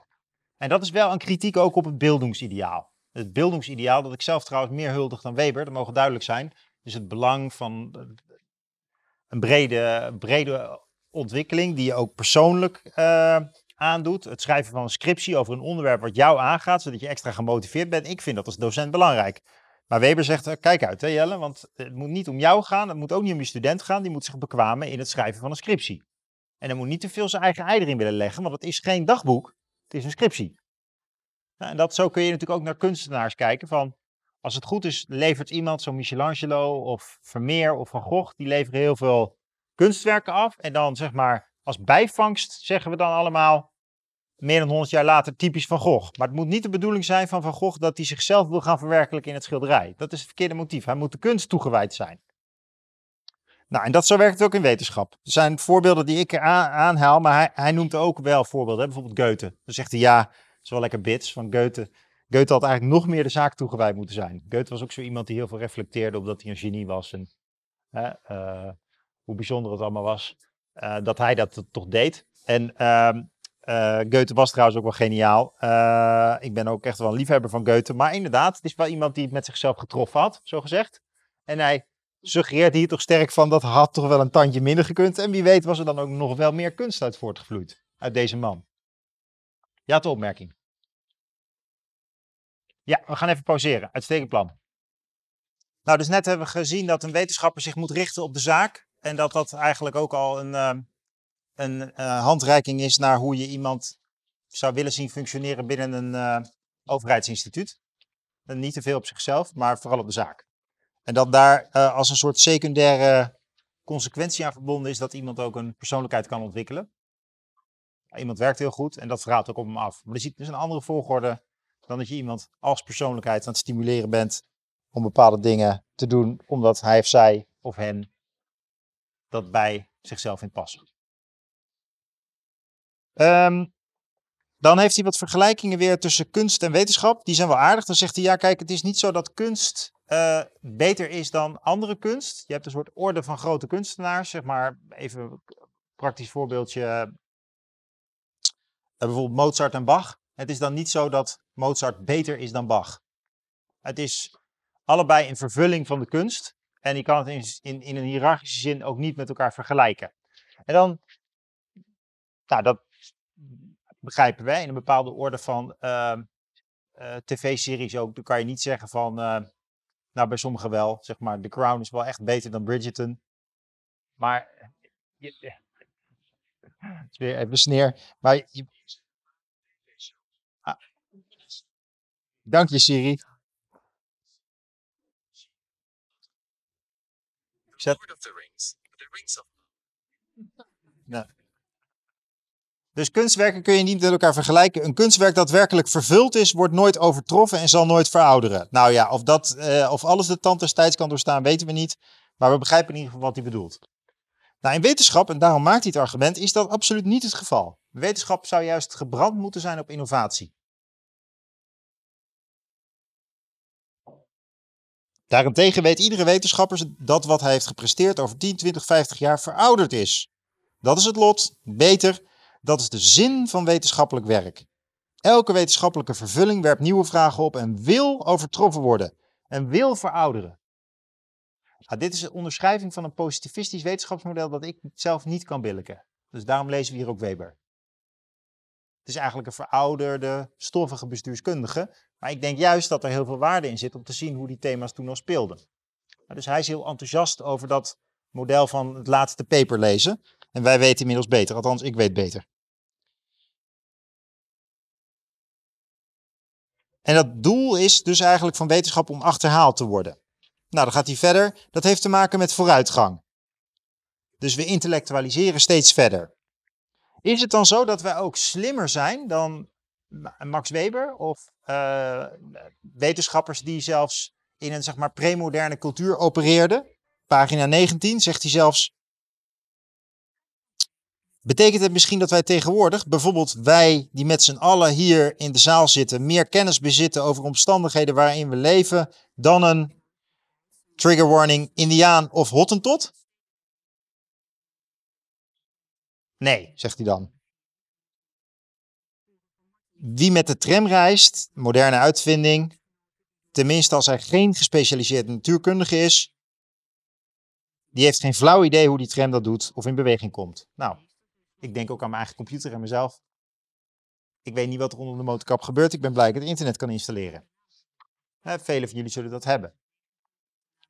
En dat is wel een kritiek ook op het beeldingsideaal. Het beeldingsideaal, dat ik zelf trouwens meer huldig dan Weber, dat mogen duidelijk zijn, is het belang van een brede, brede ontwikkeling die je ook persoonlijk uh, aandoet. Het schrijven van een scriptie over een onderwerp wat jou aangaat, zodat je extra gemotiveerd bent. Ik vind dat als docent belangrijk. Maar Weber zegt, eh, kijk uit hè Jelle, want het moet niet om jou gaan, het moet ook niet om je student gaan, die moet zich bekwamen in het schrijven van een scriptie. En hij moet niet te veel zijn eigen ei erin willen leggen, want het is geen dagboek, het is een scriptie. En dat, zo kun je natuurlijk ook naar kunstenaars kijken van, als het goed is, levert iemand zo'n Michelangelo of Vermeer of Van Gogh, die leveren heel veel kunstwerken af. En dan zeg maar, als bijvangst zeggen we dan allemaal, meer dan 100 jaar later typisch Van Gogh. Maar het moet niet de bedoeling zijn van Van Gogh dat hij zichzelf wil gaan verwerkelijken in het schilderij. Dat is het verkeerde motief. Hij moet de kunst toegewijd zijn. Nou, en dat zo werkt het ook in wetenschap. Er zijn voorbeelden die ik aanhaal, maar hij, hij noemt ook wel voorbeelden. Bijvoorbeeld Goethe. Dan zegt hij ja, is wel lekker bits van Goethe. Goethe had eigenlijk nog meer de zaak toegewijd moeten zijn. Goethe was ook zo iemand die heel veel reflecteerde op dat hij een genie was. En uh, hoe bijzonder het allemaal was. Uh, dat hij dat toch deed. En uh, Goethe was trouwens ook wel geniaal. Ik ben ook echt wel een liefhebber van Goethe. Maar inderdaad, het is wel iemand die het met zichzelf getroffen had, zo gezegd. En hij suggereert hier toch sterk van dat had toch wel een tandje minder gekund. En wie weet was er dan ook nog wel meer kunst uit voortgevloeid. Uit deze man. Ja, de opmerking. Ja, we gaan even pauzeren. Uitstekend plan. Nou, dus net hebben we gezien dat een wetenschapper zich moet richten op de zaak. En dat dat eigenlijk ook al een, uh, een uh, handreiking is naar hoe je iemand zou willen zien functioneren binnen een uh, overheidsinstituut. En niet te veel op zichzelf, maar vooral op de zaak. En dat daar als een soort secundaire consequentie aan verbonden is dat iemand ook een persoonlijkheid kan ontwikkelen. Iemand werkt heel goed en dat verraadt ook op hem af. Maar er dus een andere volgorde dan dat je iemand als persoonlijkheid aan het stimuleren bent om bepaalde dingen te doen, omdat hij of zij of hen dat bij zichzelf in passen. Ehm, dan heeft hij wat vergelijkingen weer tussen kunst en wetenschap. Die zijn wel aardig. Dan zegt hij, ja kijk, het is niet zo dat kunst uh, beter is dan andere kunst. Je hebt een soort orde van grote kunstenaars, zeg maar. Even een praktisch voorbeeldje. Uh, bijvoorbeeld Mozart en Bach. Het is dan niet zo dat Mozart beter is dan Bach. Het is allebei een vervulling van de kunst. En je kan het in, in, een hiërarchische zin ook niet met elkaar vergelijken. En dan, nou, dat begrijpen wij in een bepaalde orde van uh, uh, tv-series ook. Dan kan je niet zeggen van, uh, nou bij sommigen wel, zeg maar, The Crown is wel echt beter dan Bridgerton. Maar, het is weer even sneer. Maar je, Dank je Siri. Dus kunstwerken kun je niet met elkaar vergelijken. Een kunstwerk dat werkelijk vervuld is, wordt nooit overtroffen en zal nooit verouderen. Nou ja, of, dat, uh, of alles de tand des tijds kan doorstaan, weten we niet. Maar we begrijpen in ieder geval wat hij bedoelt. Nou, in wetenschap, en daarom maakt hij het argument, is dat absoluut niet het geval. Wetenschap zou juist gebrand moeten zijn op innovatie. Daarentegen weet iedere wetenschapper dat wat hij heeft gepresteerd over 10, 20, 50 jaar verouderd is. Dat is het lot. Beter, dat is de zin van wetenschappelijk werk. Elke wetenschappelijke vervulling werpt nieuwe vragen op en wil overtroffen worden en wil verouderen. Nou, dit is een onderschrijving van een positivistisch wetenschapsmodel dat ik zelf niet kan billiken. Dus daarom lezen we hier ook Weber. Het is eigenlijk een verouderde, stoffige bestuurskundige. Maar ik denk juist dat er heel veel waarde in zit om te zien hoe die thema's toen al speelden. Dus hij is heel enthousiast over dat model van het laatste paper lezen. En wij weten inmiddels beter, althans ik weet beter. En dat doel is dus eigenlijk van wetenschap om achterhaald te worden. Nou, dan gaat hij verder. Dat heeft te maken met vooruitgang. Dus we intellectualiseren steeds verder. Is het dan zo dat wij ook slimmer zijn dan Max Weber of uh, wetenschappers die zelfs in een zeg maar premoderne cultuur opereerden? Pagina 19 zegt hij zelfs. Betekent het misschien dat wij tegenwoordig, bijvoorbeeld wij die met z'n allen hier in de zaal zitten, meer kennis bezitten over omstandigheden waarin we leven dan een trigger warning Indiaan of Hottentot? Nee, zegt hij dan. Wie met de tram reist, moderne uitvinding, tenminste als hij geen gespecialiseerd natuurkundige is, die heeft geen flauw idee hoe die tram dat doet of in beweging komt. Nou, ik denk ook aan mijn eigen computer en mezelf. Ik weet niet wat er onder de motorkap gebeurt. Ik ben blij dat het internet kan installeren. Velen van jullie zullen dat hebben.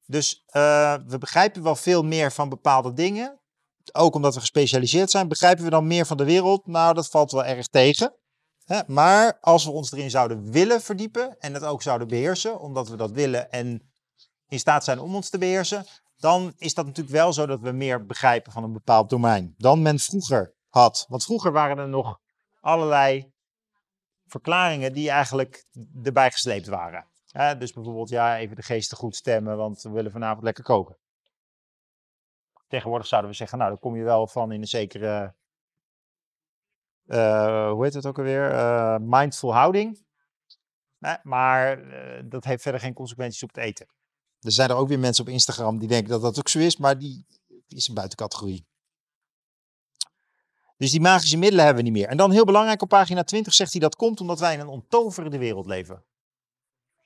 Dus uh, we begrijpen wel veel meer van bepaalde dingen ook omdat we gespecialiseerd zijn, begrijpen we dan meer van de wereld? Nou, dat valt wel erg tegen. Maar als we ons erin zouden willen verdiepen en het ook zouden beheersen, omdat we dat willen en in staat zijn om ons te beheersen, dan is dat natuurlijk wel zo dat we meer begrijpen van een bepaald domein dan men vroeger had. Want vroeger waren er nog allerlei verklaringen die eigenlijk erbij gesleept waren. dus bijvoorbeeld, ja, even de geesten goed stemmen, want we willen vanavond lekker koken. Tegenwoordig zouden we zeggen, nou, daar kom je wel van in een zekere, uh, hoe heet het ook alweer, uh, mindful houding. Nee, maar dat heeft verder geen consequenties op het eten. Er zijn er ook weer mensen op Instagram die denken dat dat ook zo is, maar die, die is een buitencategorie. Dus die magische middelen hebben we niet meer. En dan heel belangrijk, op pagina 20 zegt hij dat komt omdat wij in een ontoverende wereld leven.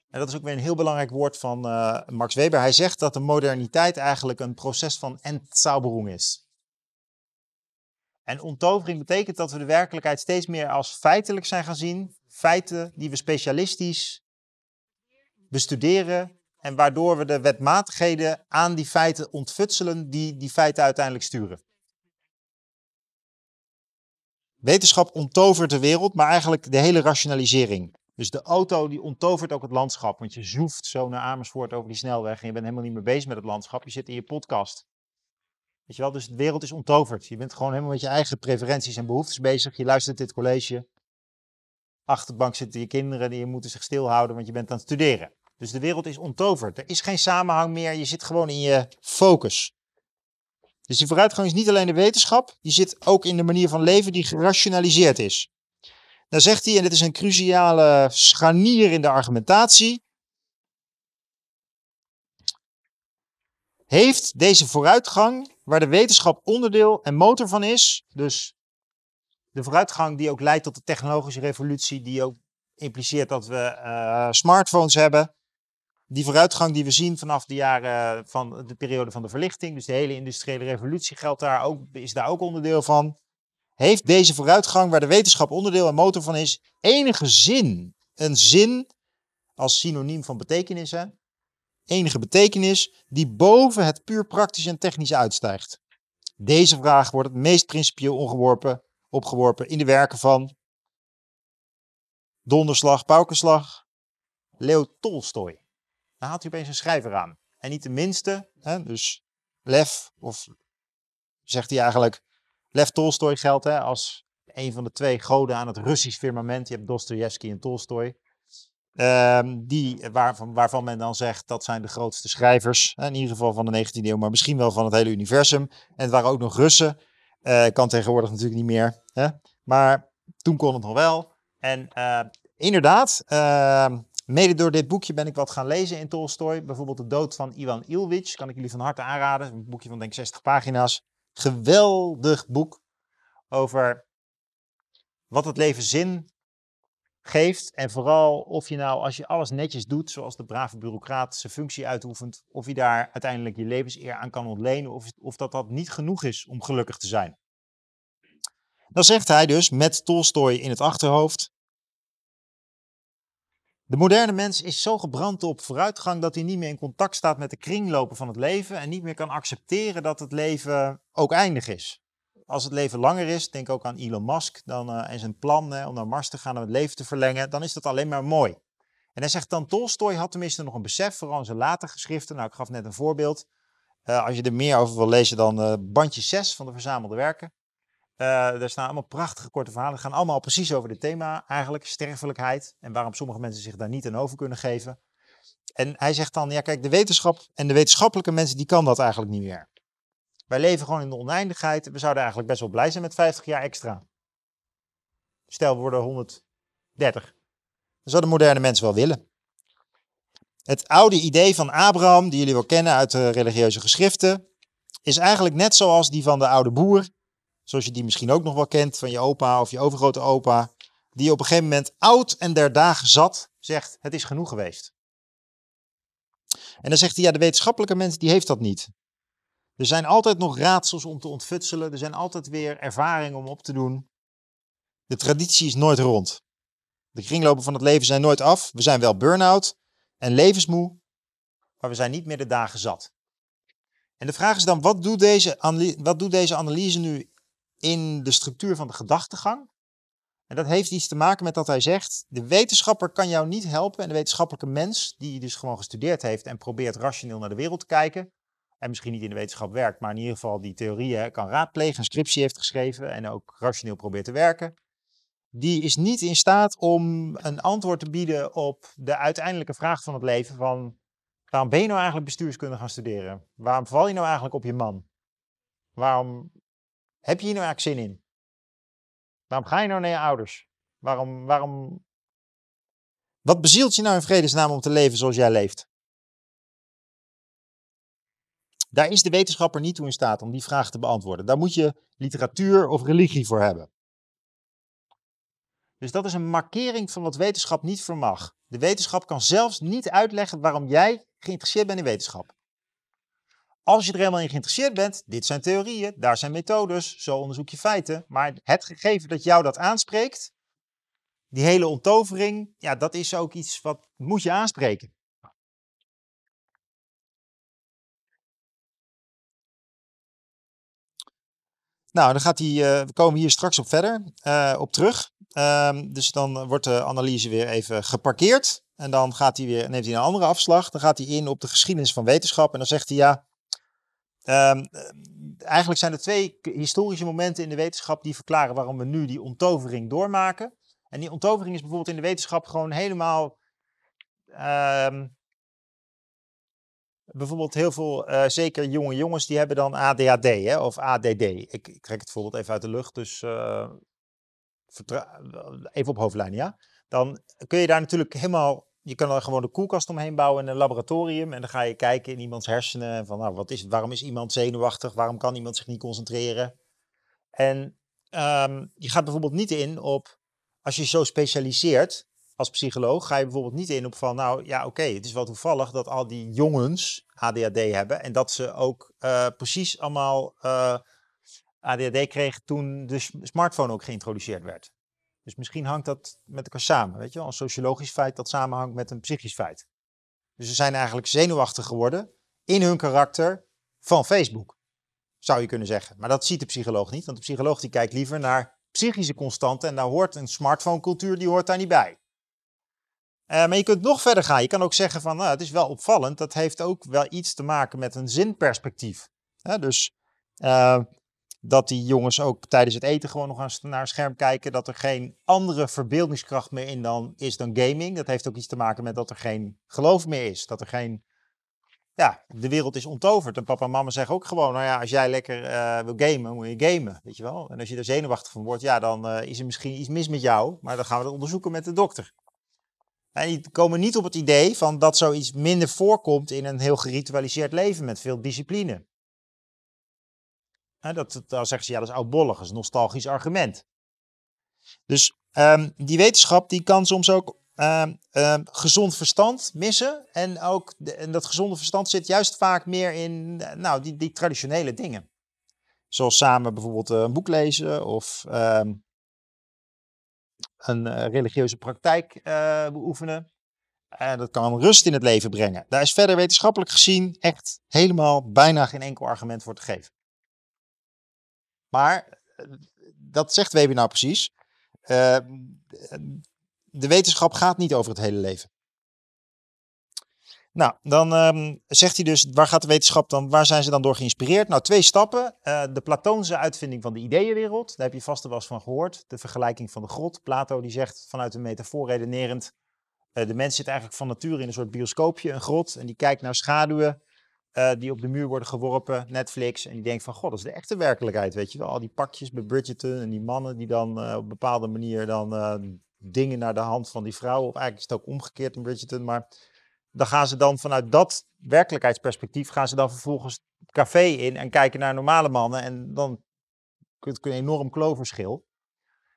En dat is ook weer een heel belangrijk woord van uh, Max Weber. Hij zegt dat de moderniteit eigenlijk een proces van Entzauberung is. En onttovering betekent dat we de werkelijkheid steeds meer als feitelijk zijn gaan zien. Feiten die we specialistisch bestuderen. En waardoor we de wetmatigheden aan die feiten ontfutselen die die feiten uiteindelijk sturen. Wetenschap onttovert de wereld, maar eigenlijk de hele rationalisering. Dus de auto die onttovert ook het landschap. Want je zoeft zo naar Amersfoort over die snelweg en je bent helemaal niet meer bezig met het landschap. Je zit in je podcast. Weet je wel, dus de wereld is onttoverd. Je bent gewoon helemaal met je eigen preferenties en behoeftes bezig. Je luistert dit college. Achterbank zitten je kinderen die moeten zich stilhouden, want je bent aan het studeren. Dus de wereld is ontoverd. Er is geen samenhang meer. Je zit gewoon in je focus. Dus die vooruitgang is niet alleen de wetenschap, die zit ook in de manier van leven die gerationaliseerd is. Dan zegt hij, en dit is een cruciale scharnier in de argumentatie. Heeft deze vooruitgang, waar de wetenschap onderdeel en motor van is, dus de vooruitgang die ook leidt tot de technologische revolutie, die ook impliceert dat we uh, smartphones hebben, die vooruitgang die we zien vanaf de jaren van de periode van de verlichting, dus de hele industriële revolutie geldt daar ook, is daar ook onderdeel van. Heeft deze vooruitgang, waar de wetenschap onderdeel en motor van is, enige zin? Een zin als synoniem van betekenis, enige betekenis die boven het puur praktisch en technisch uitstijgt. Deze vraag wordt het meest principieel opgeworpen in de werken van Donderslag, Paukenslag, Leo Tolstoy dan haalt hij opeens een schrijver aan. En niet de minste, hè, dus Lev, of zegt hij eigenlijk, Lev Tolstoy geldt hè, als een van de twee goden aan het Russisch firmament. Je hebt Dostoevsky en Tolstoy. Um, die, waarvan, waarvan men dan zegt dat zijn de grootste schrijvers, in ieder geval van de 19e eeuw, maar misschien wel van het hele universum. En het waren ook nog Russen. Uh, kan tegenwoordig natuurlijk niet meer. Hè? Maar toen kon het nog wel. En uh, inderdaad, uh, Mede door dit boekje ben ik wat gaan lezen in Tolstoy. Bijvoorbeeld De Dood van Ivan Illich. Kan ik jullie van harte aanraden. Een boekje van denk ik 60 pagina's. Geweldig boek over wat het leven zin geeft. En vooral of je nou, als je alles netjes doet, zoals de brave bureaucraat zijn functie uitoefent, of je daar uiteindelijk je levenseer aan kan ontlenen, of, of dat dat niet genoeg is om gelukkig te zijn. Dan zegt hij dus, met Tolstoy in het achterhoofd, de moderne mens is zo gebrand op vooruitgang dat hij niet meer in contact staat met de kringlopen van het leven en niet meer kan accepteren dat het leven ook eindig is. Als het leven langer is, denk ook aan Elon Musk dan, uh, en zijn plan om naar Mars te gaan om het leven te verlengen, dan is dat alleen maar mooi. En hij zegt dan, Tolstoy had tenminste nog een besef, vooral in zijn later geschriften. Nou, ik gaf net een voorbeeld. Uh, als je er meer over wil lezen, dan uh, bandje 6 van de verzamelde werken. Er staan allemaal prachtige korte verhalen. Het gaan allemaal precies over dit thema eigenlijk, sterfelijkheid. En waarom sommige mensen zich daar niet aan over kunnen geven. En hij zegt dan, ja kijk, de wetenschap en de wetenschappelijke mensen, die kan dat eigenlijk niet meer. Wij leven gewoon in de oneindigheid. We zouden eigenlijk best wel blij zijn met 50 jaar extra. Stel, we worden 130. Dat zou de moderne mens wel willen. Het oude idee van Abraham, die jullie wel kennen uit de religieuze geschriften, is eigenlijk net zoals die van de oude boer zoals je die misschien ook nog wel kent van je opa of je overgrote opa, die op een gegeven moment oud en der dagen zat, zegt het is genoeg geweest. En dan zegt hij, ja, de wetenschappelijke mens die heeft dat niet. Er zijn altijd nog raadsels om te ontfutselen, er zijn altijd weer ervaringen om op te doen. De traditie is nooit rond. De kringlopen van het leven zijn nooit af. We zijn wel burn-out en levensmoe, maar we zijn niet meer de dagen zat. En de vraag is dan, wat doet deze, wat doet deze analyse nu in de structuur van de gedachtegang. En dat heeft iets te maken met dat hij zegt, de wetenschapper kan jou niet helpen en de wetenschappelijke mens, die dus gewoon gestudeerd heeft en probeert rationeel naar de wereld te kijken, en misschien niet in de wetenschap werkt, maar in ieder geval die theorieën kan raadplegen, een scriptie heeft geschreven en ook rationeel probeert te werken, die is niet in staat om een antwoord te bieden op de uiteindelijke vraag van het leven van waarom ben je nou eigenlijk bestuurskunde gaan studeren? Waarom val je nou eigenlijk op je man? Waarom heb je hier nou eigenlijk zin in? Waarom ga je nou naar je ouders? Waarom, waarom... Wat bezielt je nou in vredesnaam om te leven zoals jij leeft? Daar is de wetenschapper niet toe in staat om die vraag te beantwoorden. Daar moet je literatuur of religie voor hebben. Dus dat is een markering van wat wetenschap niet vermag. De wetenschap kan zelfs niet uitleggen waarom jij geïnteresseerd bent in wetenschap. Als je er helemaal in geïnteresseerd bent, dit zijn theorieën, daar zijn methodes, zo onderzoek je feiten. Maar het gegeven dat jou dat aanspreekt, die hele onttovering, ja, dat is ook iets wat moet je aanspreken. Nou, dan gaat hij, uh, we komen hier straks op verder, uh, op terug. Uh, dus dan wordt de analyse weer even geparkeerd. En dan gaat hij weer, neemt hij een andere afslag. Dan gaat hij in op de geschiedenis van wetenschap. En dan zegt hij ja, Um, eigenlijk zijn er twee historische momenten in de wetenschap die verklaren waarom we nu die onttovering doormaken. En die onttovering is bijvoorbeeld in de wetenschap gewoon helemaal um, bijvoorbeeld heel veel, uh, zeker jonge jongens, die hebben dan ADHD hè, of ADD. Ik, ik trek het voorbeeld even uit de lucht, dus uh, even op hoofdlijn, ja. Dan kun je daar natuurlijk helemaal, je kan er gewoon de koelkast omheen bouwen in een laboratorium. En dan ga je kijken in iemands hersenen van, nou, wat is het, waarom is iemand zenuwachtig? Waarom kan iemand zich niet concentreren? En um, je gaat bijvoorbeeld niet in op, als je zo specialiseert, als psycholoog ga je bijvoorbeeld niet in op van, nou ja, oké, het is wel toevallig dat al die jongens ADHD hebben en dat ze ook uh, precies allemaal eh, ADHD kregen toen de smartphone ook geïntroduceerd werd. Dus misschien hangt dat met elkaar samen, weet je wel, een sociologisch feit dat samenhangt met een psychisch feit. Dus ze zijn eigenlijk zenuwachtig geworden in hun karakter van Facebook, zou je kunnen zeggen. Maar dat ziet de psycholoog niet, want de psycholoog die kijkt liever naar psychische constanten en daar hoort een smartphone cultuur, die hoort daar niet bij. Uh, maar je kunt nog verder gaan. Je kan ook zeggen van, nou, het is wel opvallend. Dat heeft ook wel iets te maken met een zinperspectief. dus uh, dat die jongens ook tijdens het eten gewoon nog naar een scherm kijken. Dat er geen andere verbeeldingskracht meer in dan, is dan gaming. Dat heeft ook iets te maken met dat er geen geloof meer is. Dat er geen, ja, de wereld is onttoverd. En papa en mama zeggen ook gewoon, nou ja, als jij lekker uh, wil gamen, moet je gamen, weet je wel. En als je er zenuwachtig van wordt, ja, dan is er misschien iets mis met jou. Maar dan gaan we dat onderzoeken met de dokter. En die komen niet op het idee van dat zoiets minder voorkomt in een heel geritualiseerd leven met veel discipline. En dat, dan zeggen ze, ja, dat is oudbollig, dat is een nostalgisch argument. Dus um, die wetenschap die kan soms ook um, um, gezond verstand missen. En ook en dat gezonde verstand zit juist vaak meer in nou, die, die traditionele dingen. Zoals samen bijvoorbeeld een boek lezen of een uh, religieuze praktijk uh, beoefenen. En dat kan rust in het leven brengen. Daar is verder wetenschappelijk gezien echt helemaal bijna geen enkel argument voor te geven. Maar eh, dat zegt Weber nou precies. De wetenschap gaat niet over het hele leven. Nou, dan um, zegt hij dus, waar gaat de wetenschap dan, waar zijn ze dan door geïnspireerd? Nou, twee stappen. Uh, de Platoonse uitvinding van de ideeënwereld, daar heb je vast wel eens van gehoord. De vergelijking van de grot. Plato die zegt vanuit een metafoor redenerend, uh, de mens zit eigenlijk van nature in een soort bioscoopje, een grot, en die kijkt naar schaduwen uh, die op de muur worden geworpen, Netflix, en die denkt van, god, dat is de echte werkelijkheid, weet je wel. Al die pakjes met Bridgerton en die mannen die dan op bepaalde manier dan dingen naar de hand van die vrouw, of eigenlijk is het ook omgekeerd in Bridgerton, maar dan gaan ze dan vanuit dat werkelijkheidsperspectief, gaan ze dan vervolgens het café in en kijken naar normale mannen. En dan kun je een enorm kloverschil.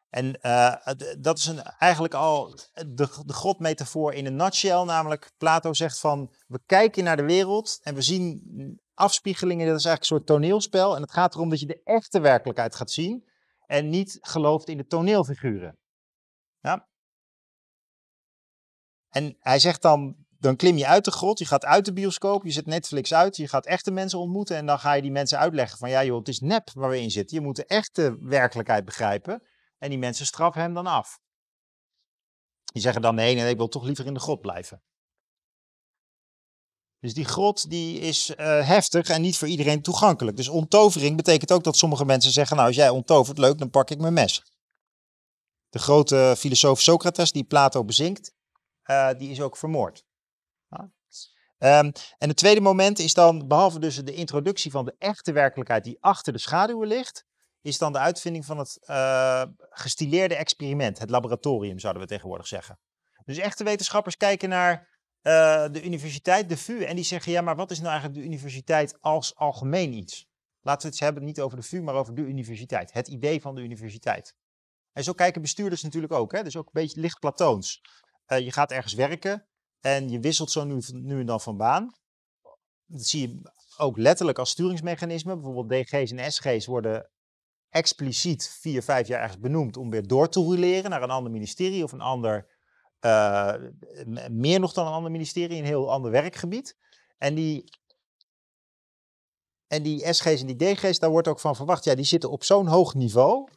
En uh, dat is een, eigenlijk al de, de godmetafoor in een nutshell. Namelijk, Plato zegt van, we kijken naar de wereld en we zien afspiegelingen. Dat is eigenlijk een soort toneelspel. En het gaat erom dat je de echte werkelijkheid gaat zien. En niet gelooft in de toneelfiguren. Ja? En hij zegt dan, dan klim je uit de grot, je gaat uit de bioscoop, je zet Netflix uit, je gaat echte mensen ontmoeten en dan ga je die mensen uitleggen van ja joh, het is nep waar we in zitten. Je moet de echte werkelijkheid begrijpen en die mensen straffen hem dan af. Die zeggen dan nee, nee, ik wil toch liever in de grot blijven. Dus die grot die is uh, heftig en niet voor iedereen toegankelijk. Dus onttovering betekent ook dat sommige mensen zeggen, nou als jij onttovert, leuk, dan pak ik mijn mes. De grote filosoof Socrates, die Plato bezinkt, uh, die is ook vermoord. Um, en het tweede moment is dan, behalve dus de introductie van de echte werkelijkheid die achter de schaduwen ligt, is dan de uitvinding van het uh, gestileerde experiment, het laboratorium zouden we tegenwoordig zeggen. Dus echte wetenschappers kijken naar uh, de universiteit, de VU, en die zeggen, ja, maar wat is nou eigenlijk de universiteit als algemeen iets? Laten we het hebben niet over de VU, maar over de universiteit, het idee van de universiteit. En zo kijken bestuurders natuurlijk ook, hè? dus ook een beetje licht platoons. Uh, je gaat ergens werken, en je wisselt zo nu, nu en dan van baan. Dat zie je ook letterlijk als sturingsmechanisme. Bijvoorbeeld DG's en SG's worden expliciet vier, vijf jaar ergens benoemd om weer door te roleren naar een ander ministerie of een ander, uh, meer nog dan een ander ministerie, een heel ander werkgebied. En die, en die SG's en die DG's, daar wordt ook van verwacht, ja, die zitten op zo'n hoog niveau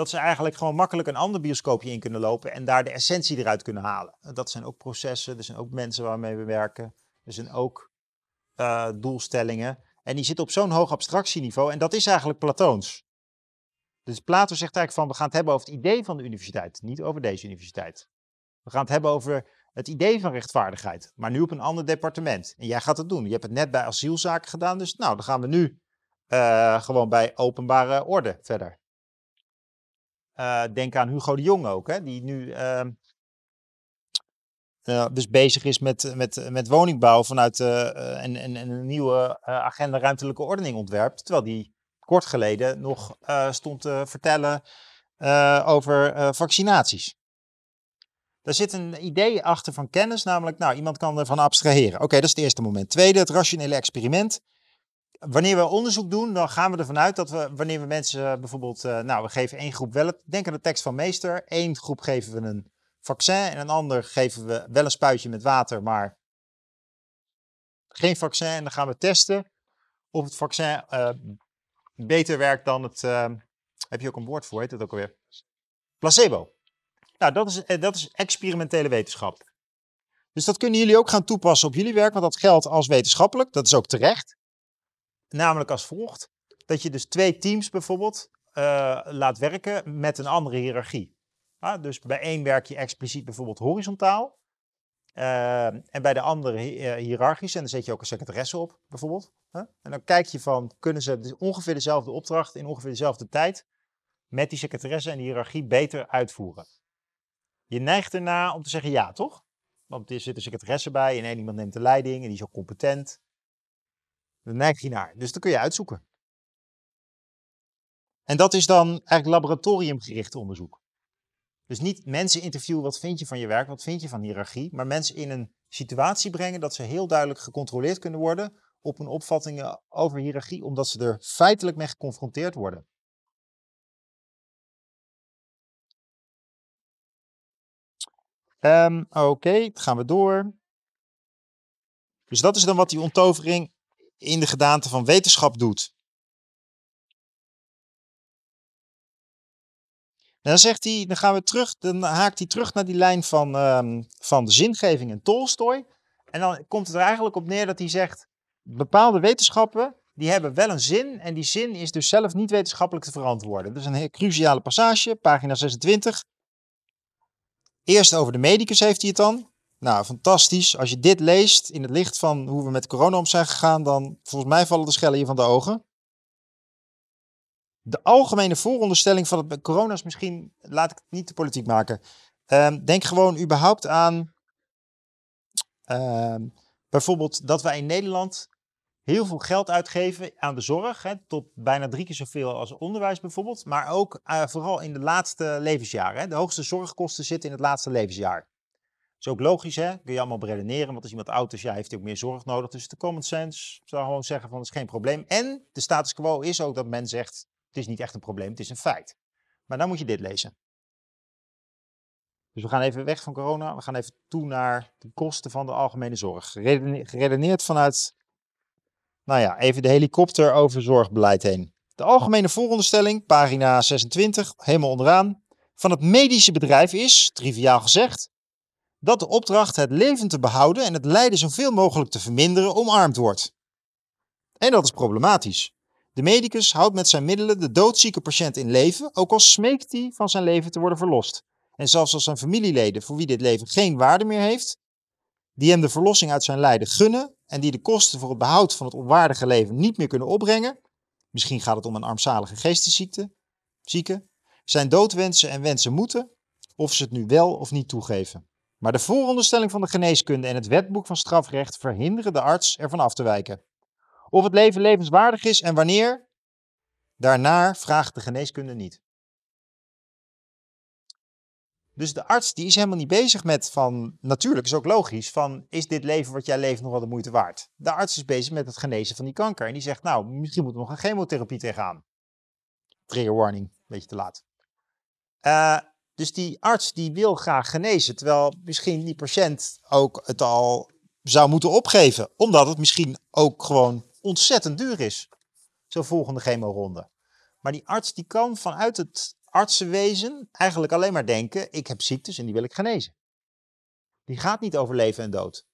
dat ze eigenlijk gewoon makkelijk een ander bioscoopje in kunnen lopen en daar de essentie eruit kunnen halen. Dat zijn ook processen, er zijn ook mensen waarmee we werken, er zijn ook uh, doelstellingen. En die zitten op zo'n hoog abstractieniveau en dat is eigenlijk Platoons. Dus Plato zegt eigenlijk van we gaan het hebben over het idee van de universiteit, niet over deze universiteit. We gaan het hebben over het idee van rechtvaardigheid, maar nu op een ander departement. En jij gaat het doen. Je hebt het net bij asielzaken gedaan, dus nou, dan gaan we nu uh, gewoon bij openbare orde verder. Uh, denk aan Hugo de Jong ook, hè, die nu uh, dus bezig is met, met, met woningbouw vanuit en, en, en, een nieuwe agenda ruimtelijke ordening ontwerpt. Terwijl die kort geleden nog stond te vertellen over vaccinaties. Daar zit een idee achter van kennis, namelijk, nou, iemand kan ervan abstraheren. Oké, dat is het eerste moment. Tweede, het rationele experiment. Wanneer we onderzoek doen, dan gaan we ervan uit dat we, wanneer we mensen bijvoorbeeld, uh, nou, we geven één groep wel, denk aan de tekst van meester, één groep geven we een vaccin en een ander geven we wel een spuitje met water, maar geen vaccin. En dan gaan we testen of het vaccin uh, beter werkt dan het, heb je ook een woord voor, heet het ook alweer? Placebo. Nou, dat is, dat is experimentele wetenschap. Dus dat kunnen jullie ook gaan toepassen op jullie werk, want dat geldt als wetenschappelijk. Dat is ook terecht. Namelijk als volgt: dat je dus twee teams bijvoorbeeld uh, laat werken met een andere hiërarchie. Ah, dus bij één werk je expliciet bijvoorbeeld horizontaal. Uh, en bij de andere uh, hiërarchisch. En dan zet je ook een secretaresse op, bijvoorbeeld. En dan kijk je van, kunnen ze ongeveer dezelfde opdracht in ongeveer dezelfde tijd met die secretaresse en die hiërarchie beter uitvoeren? Je neigt erna om te zeggen ja, toch? Want er zit een secretaresse bij en één iemand neemt de leiding en die is ook competent. Dan neig naar. Dus dat kun je uitzoeken. En dat is dan eigenlijk laboratoriumgericht onderzoek. Dus niet mensen interviewen, wat vind je van je werk, wat vind je van hiërarchie, maar mensen in een situatie brengen dat ze heel duidelijk gecontroleerd kunnen worden op hun opvattingen over hiërarchie, omdat ze er feitelijk mee geconfronteerd worden. Um, Oké, okay, gaan we door. Dus dat is dan wat die onttovering in de gedaante van wetenschap doet. Dan zegt hij, dan gaan we terug, dan haakt hij terug naar die lijn van, um, van de zingeving en Tolstoy. En dan komt het er eigenlijk op neer dat hij zegt, bepaalde wetenschappen, die hebben wel een zin en die zin is dus zelf niet wetenschappelijk te verantwoorden. Dat is een heel cruciale passage, pagina 26. Eerst over de medicus heeft hij het dan. Nou, fantastisch. Als je dit leest in het licht van hoe we met corona om zijn gegaan, dan volgens mij vallen de schellen hier van de ogen. De algemene vooronderstelling van het corona is misschien, laat ik het niet te politiek maken. Um, denk gewoon überhaupt aan um, bijvoorbeeld dat wij in Nederland heel veel geld uitgeven aan de zorg. Hè, tot bijna drie keer zoveel als onderwijs bijvoorbeeld. Maar ook uh, vooral in de laatste levensjaren. Hè. De hoogste zorgkosten zitten in het laatste levensjaar. Is ook logisch, hè? Kun je allemaal beredeneren. Want als iemand oud is, ja, heeft hij ook meer zorg nodig. Dus de common sense zou gewoon zeggen van, dat is geen probleem. En de status quo is ook dat men zegt, het is niet echt een probleem, het is een feit. Maar dan moet je dit lezen. Dus we gaan even weg van corona. We gaan even toe naar de kosten van de algemene zorg. Geredeneerd vanuit nou ja, even de helikopter over zorgbeleid heen. De algemene vooronderstelling, pagina 26, helemaal onderaan, van het medische bedrijf is, triviaal gezegd, dat de opdracht het leven te behouden en het lijden zoveel mogelijk te verminderen omarmd wordt. En dat is problematisch. De medicus houdt met zijn middelen de doodzieke patiënt in leven, ook al smeekt hij van zijn leven te worden verlost. En zelfs als zijn familieleden, voor wie dit leven geen waarde meer heeft, die hem de verlossing uit zijn lijden gunnen en die de kosten voor het behoud van het onwaardige leven niet meer kunnen opbrengen, misschien gaat het om een armzalige geestesziekte, zieke, zijn doodwensen en wensen moeten, of ze het nu wel of niet toegeven. Maar de vooronderstelling van de geneeskunde en het wetboek van strafrecht verhinderen de arts ervan af te wijken. Of het leven levenswaardig is en wanneer, daarnaar vraagt de geneeskunde niet. Dus de arts die is helemaal niet bezig met van, natuurlijk is ook logisch, van is dit leven wat jij leeft nog wel de moeite waard? De arts is bezig met het genezen van die kanker en die zegt nou, misschien moeten we nog een chemotherapie tegenaan. Trigger warning, beetje te laat. Uh, dus die arts die wil graag genezen, terwijl misschien die patiënt ook het al zou moeten opgeven, omdat het misschien ook gewoon ontzettend duur is, zo'n volgende chemoronde. Maar die arts die kan vanuit het artsenwezen eigenlijk alleen maar denken, ik heb ziektes en die wil ik genezen. Die gaat niet over leven en dood.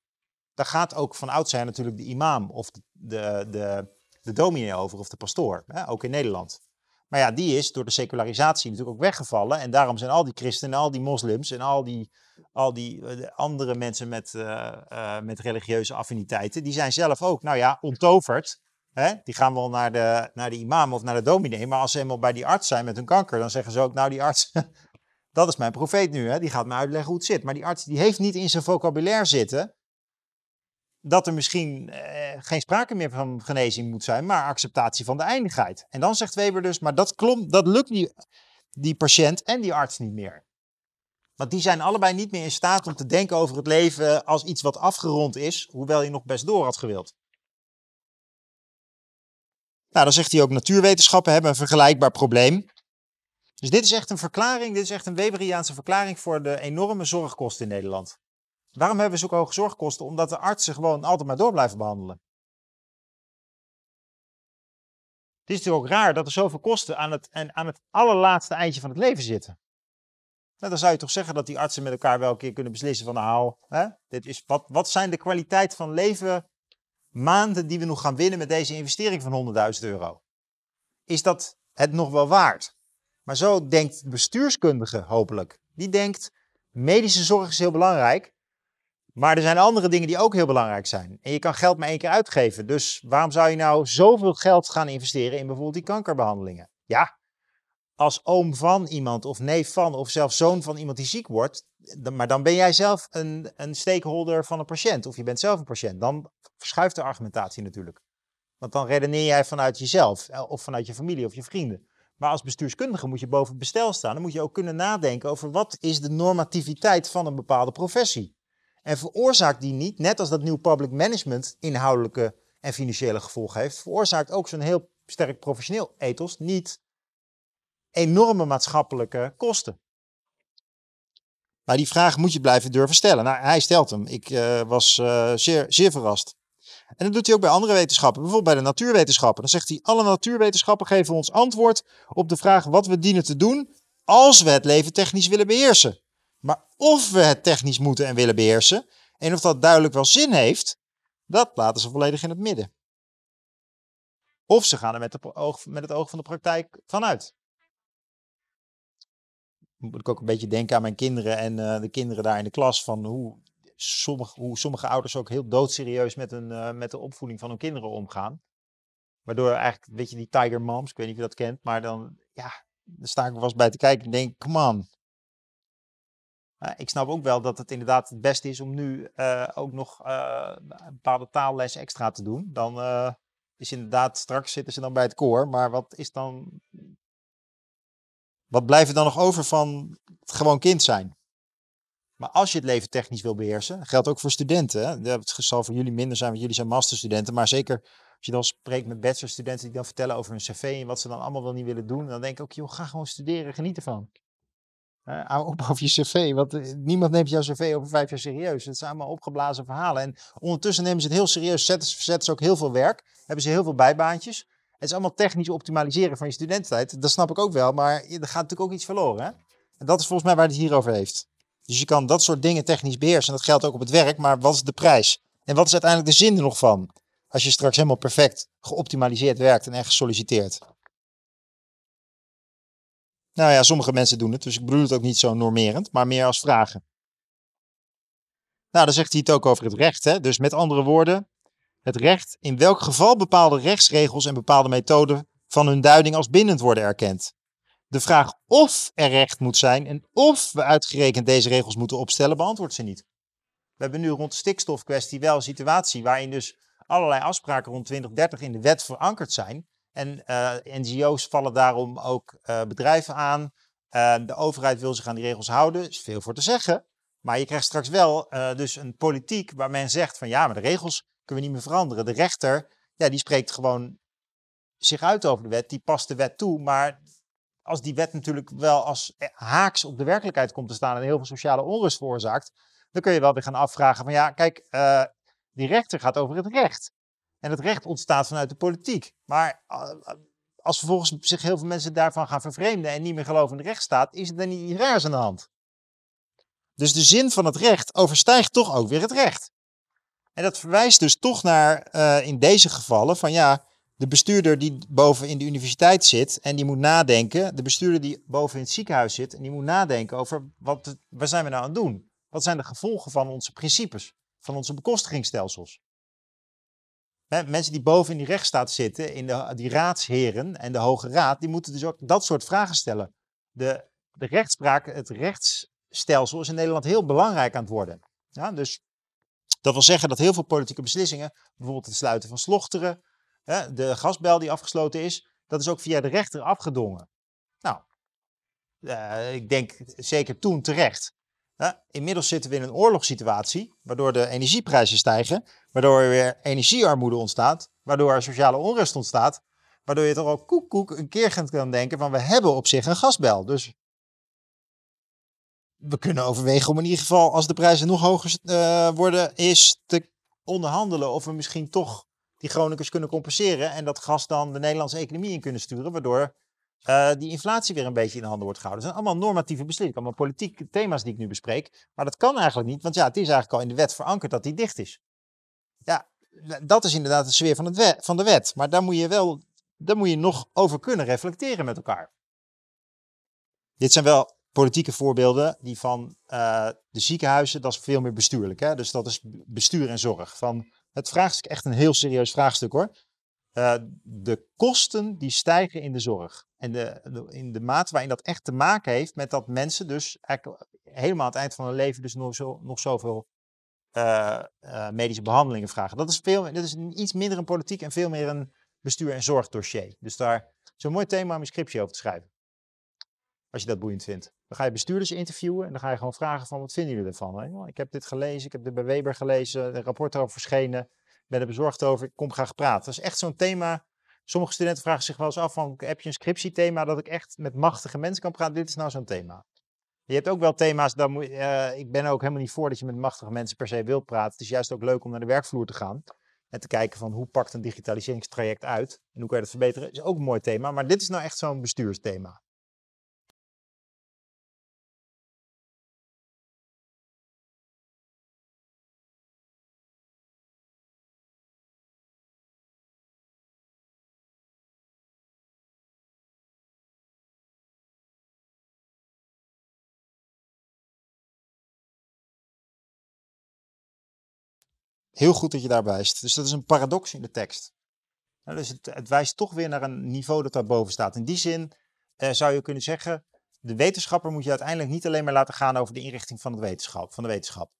Daar gaat ook van oud zijn natuurlijk de imam of de, de, de, de dominee over of de pastoor, hè, ook in Nederland. Maar ja, die is door de secularisatie natuurlijk ook weggevallen. En daarom zijn al die christenen, al die moslims en al die, al die eh, andere mensen met, eh, eh, met religieuze affiniteiten, die zijn zelf ook, nou ja, ontoverd. Hè? Die gaan wel naar de, naar de imam of naar de dominee. Maar als ze eenmaal bij die arts zijn met hun kanker, dan zeggen ze ook, nou die arts, *laughs* dat is mijn profeet nu. Hè? Die gaat me uitleggen hoe het zit. Maar die arts die heeft niet in zijn vocabulaire zitten dat er misschien eh, geen sprake meer van genezing moet zijn, maar acceptatie van de eindigheid. En dan zegt Weber dus, maar dat, dat lukt die, die patiënt en die arts niet meer. Want die zijn allebei niet meer in staat om te denken over het leven als iets wat afgerond is, hoewel je nog best door had gewild. Nou, dan zegt hij ook natuurwetenschappen hebben een vergelijkbaar probleem. Dus dit is echt een verklaring, dit is echt een Weberiaanse verklaring voor de enorme zorgkosten in Nederland. Waarom hebben we zulke hoge zorgkosten? Omdat de artsen gewoon altijd maar door blijven behandelen. Het is natuurlijk ook raar dat er zoveel kosten aan het, aan het allerlaatste eindje van het leven zitten. Nou, dan zou je toch zeggen dat die artsen met elkaar wel een keer kunnen beslissen van nou, hè, dit is, wat, wat zijn de kwaliteit van leven maanden die we nog gaan winnen met deze investering van 100.000 euro? Is dat het nog wel waard? Maar zo denkt de bestuurskundige hopelijk. Die denkt, medische zorg is heel belangrijk, maar er zijn andere dingen die ook heel belangrijk zijn. En je kan geld maar één keer uitgeven. Dus waarom zou je nou zoveel geld gaan investeren in bijvoorbeeld die kankerbehandelingen? Ja, als oom van iemand of neef van of zelfs zoon van iemand die ziek wordt, maar dan ben jij zelf een, een stakeholder van een patiënt of je bent zelf een patiënt. Dan verschuift de argumentatie natuurlijk. Want dan redeneer jij vanuit jezelf eh, of vanuit je familie of je vrienden. Maar als bestuurskundige moet je boven het bestel staan. Dan moet je ook kunnen nadenken over wat is de normativiteit van een bepaalde professie. En veroorzaakt die niet, net als dat nieuw public management inhoudelijke en financiële gevolgen heeft, veroorzaakt ook zo'n heel sterk professioneel ethos niet enorme maatschappelijke kosten. Maar die vraag moet je blijven durven stellen. Nou, hij stelt hem. Ik uh, was uh, zeer, zeer verrast. En dat doet hij ook bij andere wetenschappen, bijvoorbeeld bij de natuurwetenschappen. Dan zegt hij: alle natuurwetenschappen geven ons antwoord op de vraag wat we dienen te doen als we het leven technisch willen beheersen. Maar of we het technisch moeten en willen beheersen en of dat duidelijk wel zin heeft, dat laten ze volledig in het midden. Of ze gaan er met, oog, met het oog van de praktijk vanuit. Moet ik ook een beetje denken aan mijn kinderen en uh, de kinderen daar in de klas. Van hoe sommige, hoe sommige ouders ook heel doodserieus met, uh, met de opvoeding van hun kinderen omgaan. Waardoor eigenlijk, weet je, die Tiger Moms, ik weet niet of je dat kent, maar dan, ja, sta ik er eens bij te kijken en denk, come on, ik snap ook wel dat het inderdaad het beste is om nu uh, ook nog uh, een bepaalde taalles extra te doen. Dan is inderdaad, straks zitten ze dan bij het koor. Maar wat is dan. Wat blijft er dan nog over van gewoon kind zijn? Maar als je het leven technisch wil beheersen, geldt ook voor studenten. Hè? Het zal voor jullie minder zijn, want jullie zijn masterstudenten. Maar zeker als je dan spreekt met bachelorstudenten die dan vertellen over hun cv en wat ze dan allemaal wel niet willen doen. Dan denk ik ook, joh, ga gewoon studeren, geniet ervan. Hou op over je cv, want eh, niemand neemt jouw cv over vijf jaar serieus. Het zijn allemaal opgeblazen verhalen. En ondertussen nemen ze het heel serieus, zetten, zetten ze ook heel veel werk, hebben ze heel veel bijbaantjes. Het is allemaal technisch optimaliseren van je studententijd. Dat snap ik ook wel, maar er gaat natuurlijk ook iets verloren. Hè? En dat is volgens mij waar het hier over heeft. Dus je kan dat soort dingen technisch beheersen. En dat geldt ook op het werk, maar wat is de prijs? En wat is uiteindelijk de zin er nog van? Als je straks helemaal perfect geoptimaliseerd werkt en echt gesolliciteerd. Nou ja, sommige mensen doen het, dus ik bedoel het ook niet zo normerend, maar meer als vragen. Nou, dan zegt hij het ook over het recht. Hè? Dus met andere woorden, het recht in welk geval bepaalde rechtsregels en bepaalde methoden van hun duiding als bindend worden erkend. De vraag of er recht moet zijn en of we uitgerekend deze regels moeten opstellen, beantwoordt ze niet. We hebben nu rond de stikstofkwestie wel een situatie waarin dus allerlei afspraken rond 2030 in de wet verankerd zijn. En uh, NGO's vallen daarom ook uh, bedrijven aan. Uh, de overheid wil zich aan die regels houden. Is veel voor te zeggen. Maar je krijgt straks wel dus een politiek waar men zegt van ja, maar de regels kunnen we niet meer veranderen. De rechter, ja, die spreekt gewoon zich uit over de wet. Die past de wet toe. Maar als die wet natuurlijk wel als haaks op de werkelijkheid komt te staan en heel veel sociale onrust veroorzaakt, dan kun je wel weer gaan afvragen van ja, kijk, die rechter gaat over het recht. En het recht ontstaat vanuit de politiek. Maar eh, als vervolgens zich heel veel mensen daarvan gaan vervreemden en niet meer geloven in de rechtsstaat, is er dan niet iets raars aan de hand. Dus de zin van het recht overstijgt toch ook weer het recht. En dat verwijst dus toch naar, uh, in deze gevallen, van ja, de bestuurder die boven in de universiteit zit en die moet nadenken, de bestuurder die boven in het ziekenhuis zit en die moet nadenken over wat, waar zijn we nou aan het doen? Wat zijn de gevolgen van onze principes, van onze bekostigingsstelsels? Mensen die boven in die rechtsstaat zitten, in de, die raadsheren en de Hoge Raad, die moeten dus ook dat soort vragen stellen. De, de rechtspraak, het rechtsstelsel is in Nederland heel belangrijk aan het worden. Ja, dus dat wil zeggen dat heel veel politieke beslissingen, bijvoorbeeld het sluiten van slochteren, de gasbel die afgesloten is, dat is ook via de rechter afgedwongen. Nou, uh, ik denk zeker toen terecht. inmiddels zitten we in een oorlogssituatie, waardoor de energieprijzen stijgen, waardoor er weer energiearmoede ontstaat, waardoor er sociale onrust ontstaat, waardoor je toch ook koek, koek een keer kan denken van we hebben op zich een gasbel. Dus we kunnen overwegen om in ieder geval, als de prijzen nog hoger uh, worden, is te onderhandelen of we misschien toch die Groningers kunnen compenseren en dat gas dan de Nederlandse economie in kunnen sturen, waardoor uh, die inflatie weer een beetje in de handen wordt gehouden. Dat zijn allemaal normatieve beslissingen, allemaal politieke thema's die ik nu bespreek. Maar dat kan eigenlijk niet, want ja, het is eigenlijk al in de wet verankerd dat die dicht is. Ja, dat is inderdaad de sfeer van, het van de wet. Maar daar moet je wel, daar moet je nog over kunnen reflecteren met elkaar. Dit zijn wel politieke voorbeelden, die van uh, de ziekenhuizen, dat is veel meer bestuurlijk. Hè? Dus dat is bestuur en zorg. Van het vraagstuk echt een heel serieus vraagstuk hoor. Uh, de kosten die stijgen in de zorg. En de, in de mate waarin dat echt te maken heeft met dat mensen dus helemaal aan het eind van hun leven dus nog, zo, nog zoveel uh, uh, medische behandelingen vragen. Dat is, veel, dat is iets minder een politiek en veel meer een bestuur- en zorgdossier. Dus daar een mooi thema om een scriptie over te schrijven. Als je dat boeiend vindt. Dan ga je bestuurders interviewen en dan ga je gewoon vragen van wat vinden jullie ervan? Ik heb dit gelezen, ik heb dit bij Weber gelezen, een rapport erover verschenen, ben er bezorgd over, ik kom graag praten. Dat is echt zo'n thema. Sommige studenten vragen zich wel eens af van, heb je een scriptiethema dat ik echt met machtige mensen kan praten? Dit is nou zo'n thema. Je hebt ook wel thema's, dan moet, uh, ik ben ook helemaal niet voor dat je met machtige mensen per se wilt praten. Het is juist ook leuk om naar de werkvloer te gaan. En te kijken van hoe pakt een digitaliseringstraject uit en hoe kan je dat verbeteren. is ook een mooi thema, maar dit is nou echt zo'n bestuursthema. Heel goed dat je daar wijst. Dus dat is een paradox in de tekst. dus het, het, wijst toch weer naar een niveau dat daarboven staat. In die zin eh, zou je kunnen zeggen, de wetenschapper moet je uiteindelijk niet alleen maar laten gaan over de inrichting van, het wetenschap, van de wetenschap.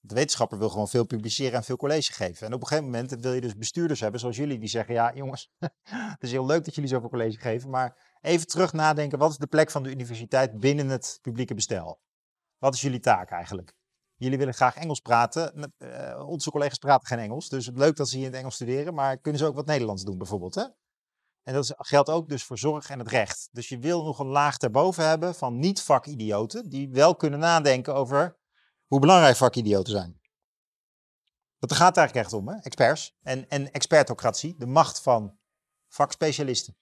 De wetenschapper wil gewoon veel publiceren en veel college geven. En op een gegeven moment wil je dus bestuurders hebben zoals jullie die zeggen, ja jongens, *laughs* het is heel leuk dat jullie zoveel college geven, maar even terug nadenken, wat is de plek van de universiteit binnen het publieke bestel? Wat is jullie taak eigenlijk? Jullie willen graag Engels praten. Uh, onze collega's praten geen Engels. Dus leuk dat ze hier in het Engels studeren. Maar kunnen ze ook wat Nederlands doen bijvoorbeeld. Hè? En dat geldt ook dus voor zorg en het recht. Dus je wil nog een laag daarboven hebben van niet-vakidioten. Die wel kunnen nadenken over hoe belangrijk vakidioten zijn. Dat gaat eigenlijk echt om, hè? experts. En, en expertocratie, de macht van vakspecialisten.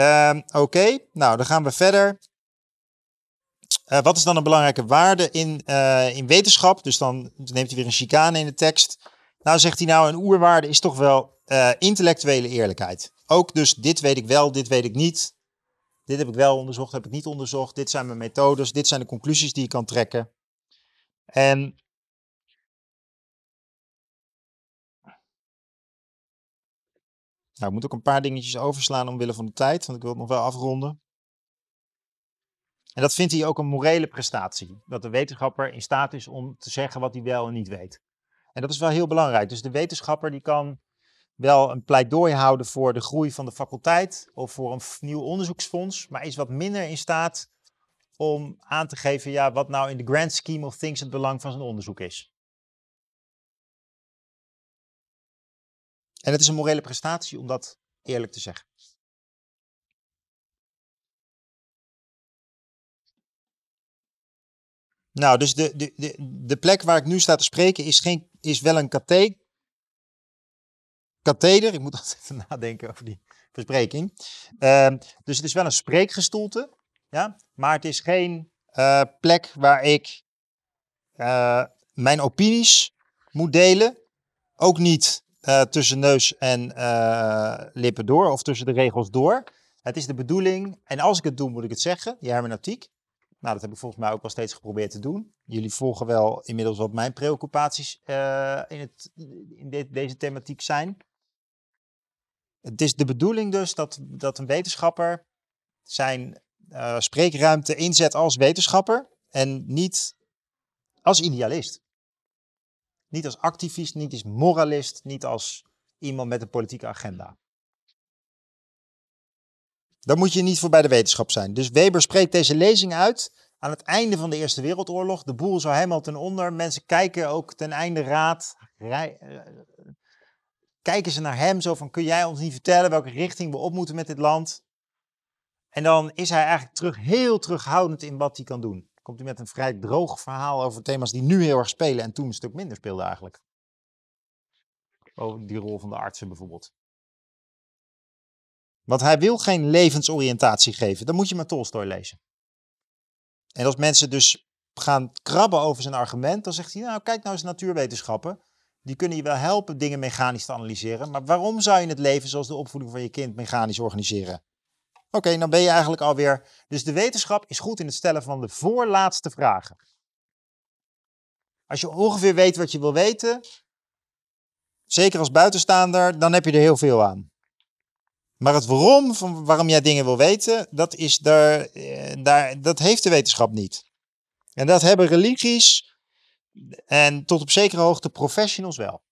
Uh, Oké, nou dan gaan we verder. Uh, wat is dan een belangrijke waarde in, uh, in wetenschap? Dus dan neemt hij weer een chicane in de tekst. Nou zegt hij nou, een oerwaarde is toch wel uh, intellectuele eerlijkheid. Ook dus dit weet ik wel, dit weet ik niet. Dit heb ik wel onderzocht, heb ik niet onderzocht. Dit zijn mijn methodes, dit zijn de conclusies die ik kan trekken. En Nou, ik moet ook een paar dingetjes overslaan omwille van de tijd, want ik wil het nog wel afronden. En dat vindt hij ook een morele prestatie. Dat de wetenschapper in staat is om te zeggen wat hij wel en niet weet. En dat is wel heel belangrijk. Dus de wetenschapper die kan wel een pleidooi houden voor de groei van de faculteit of voor een nieuw onderzoeksfonds, maar is wat minder in staat om aan te geven ja, wat nou in de grand scheme of things het belang van zijn onderzoek is. En het is een morele prestatie om dat eerlijk te zeggen. Nou, dus de, de, de, de plek waar ik nu sta te spreken is, geen, is wel een katheder. Katheder, ik moet *laughs* altijd nadenken over die verspreking. Uh, dus het is wel een spreekgestoelte, ja, maar het is geen uh, plek waar ik uh, mijn opinies moet delen. Ook niet eh, tussen neus en eh, lippen door, of tussen de regels door. Het is de bedoeling, en als ik het doe, moet ik het zeggen, die hermeneutiek. Nou, dat heb ik volgens mij ook wel steeds geprobeerd te doen. Jullie volgen wel inmiddels wat mijn preoccupaties uh, in, het, in de, deze thematiek zijn. Het is de bedoeling dus dat, dat een wetenschapper zijn uh, spreekruimte inzet als wetenschapper en niet als idealist. Niet als activist, niet als moralist, niet als iemand met een politieke agenda. Dan moet je niet voor bij de wetenschap zijn. Dus Weber spreekt deze lezing uit aan het einde van de Eerste Wereldoorlog. De boel zou helemaal ten onder. Mensen kijken ook ten einde raad. Uh, kijken ze naar hem zo van, kun jij ons niet vertellen welke richting we op moeten met dit land? En dan is hij eigenlijk terug, heel terughoudend in wat hij kan doen. Komt hij met een vrij droog verhaal over thema's die nu heel erg spelen en toen een stuk minder speelden eigenlijk. Over die rol van de artsen bijvoorbeeld. Want hij wil geen levensoriëntatie geven. Dan moet je maar Tolstoy lezen. En als mensen dus gaan krabben over zijn argument, dan zegt hij, nou kijk nou eens natuurwetenschappen. Die kunnen je wel helpen dingen mechanisch te analyseren. Maar waarom zou je het leven zoals de opvoeding van je kind mechanisch organiseren? Oké, dan ben je eigenlijk alweer. Dus de wetenschap is goed in het stellen van de voorlaatste vragen. Als je ongeveer weet wat je wil weten, zeker als buitenstaander, dan heb je er heel veel aan. Maar het waarom, van waarom jij dingen wil weten, dat, is daar, eh, daar, dat heeft de wetenschap niet. En dat hebben religies en tot op zekere hoogte professionals wel.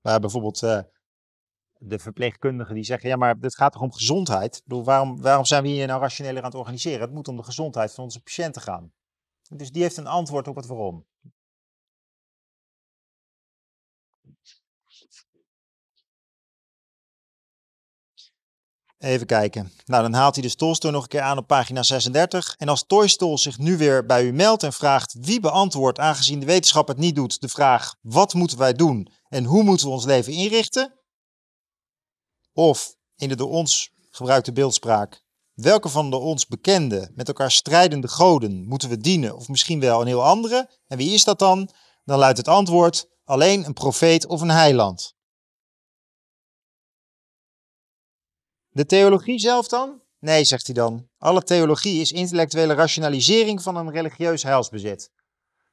Waar bijvoorbeeld uh, de verpleegkundigen die zeggen, ja maar het gaat toch om gezondheid? Waarom, waarom zijn we hier nou rationeler aan het organiseren? Het moet om de gezondheid van onze patiënten gaan. Dus die heeft een antwoord op het waarom. Even kijken. Nou, dan haalt hij de Tolstoy nog een keer aan op pagina 36. En als Toystol zich nu weer bij u meldt en vraagt wie beantwoordt, aangezien de wetenschap het niet doet, de vraag wat moeten wij doen en hoe moeten we ons leven inrichten? Of in de door ons gebruikte beeldspraak, welke van de ons bekende, met elkaar strijdende goden moeten we dienen of misschien wel een heel andere? En wie is dat dan? Dan luidt het antwoord alleen een profeet of een heiland. De theologie zelf dan? Nee, zegt hij dan. Alle theologie is intellectuele rationalisering van een religieus heilsbezit.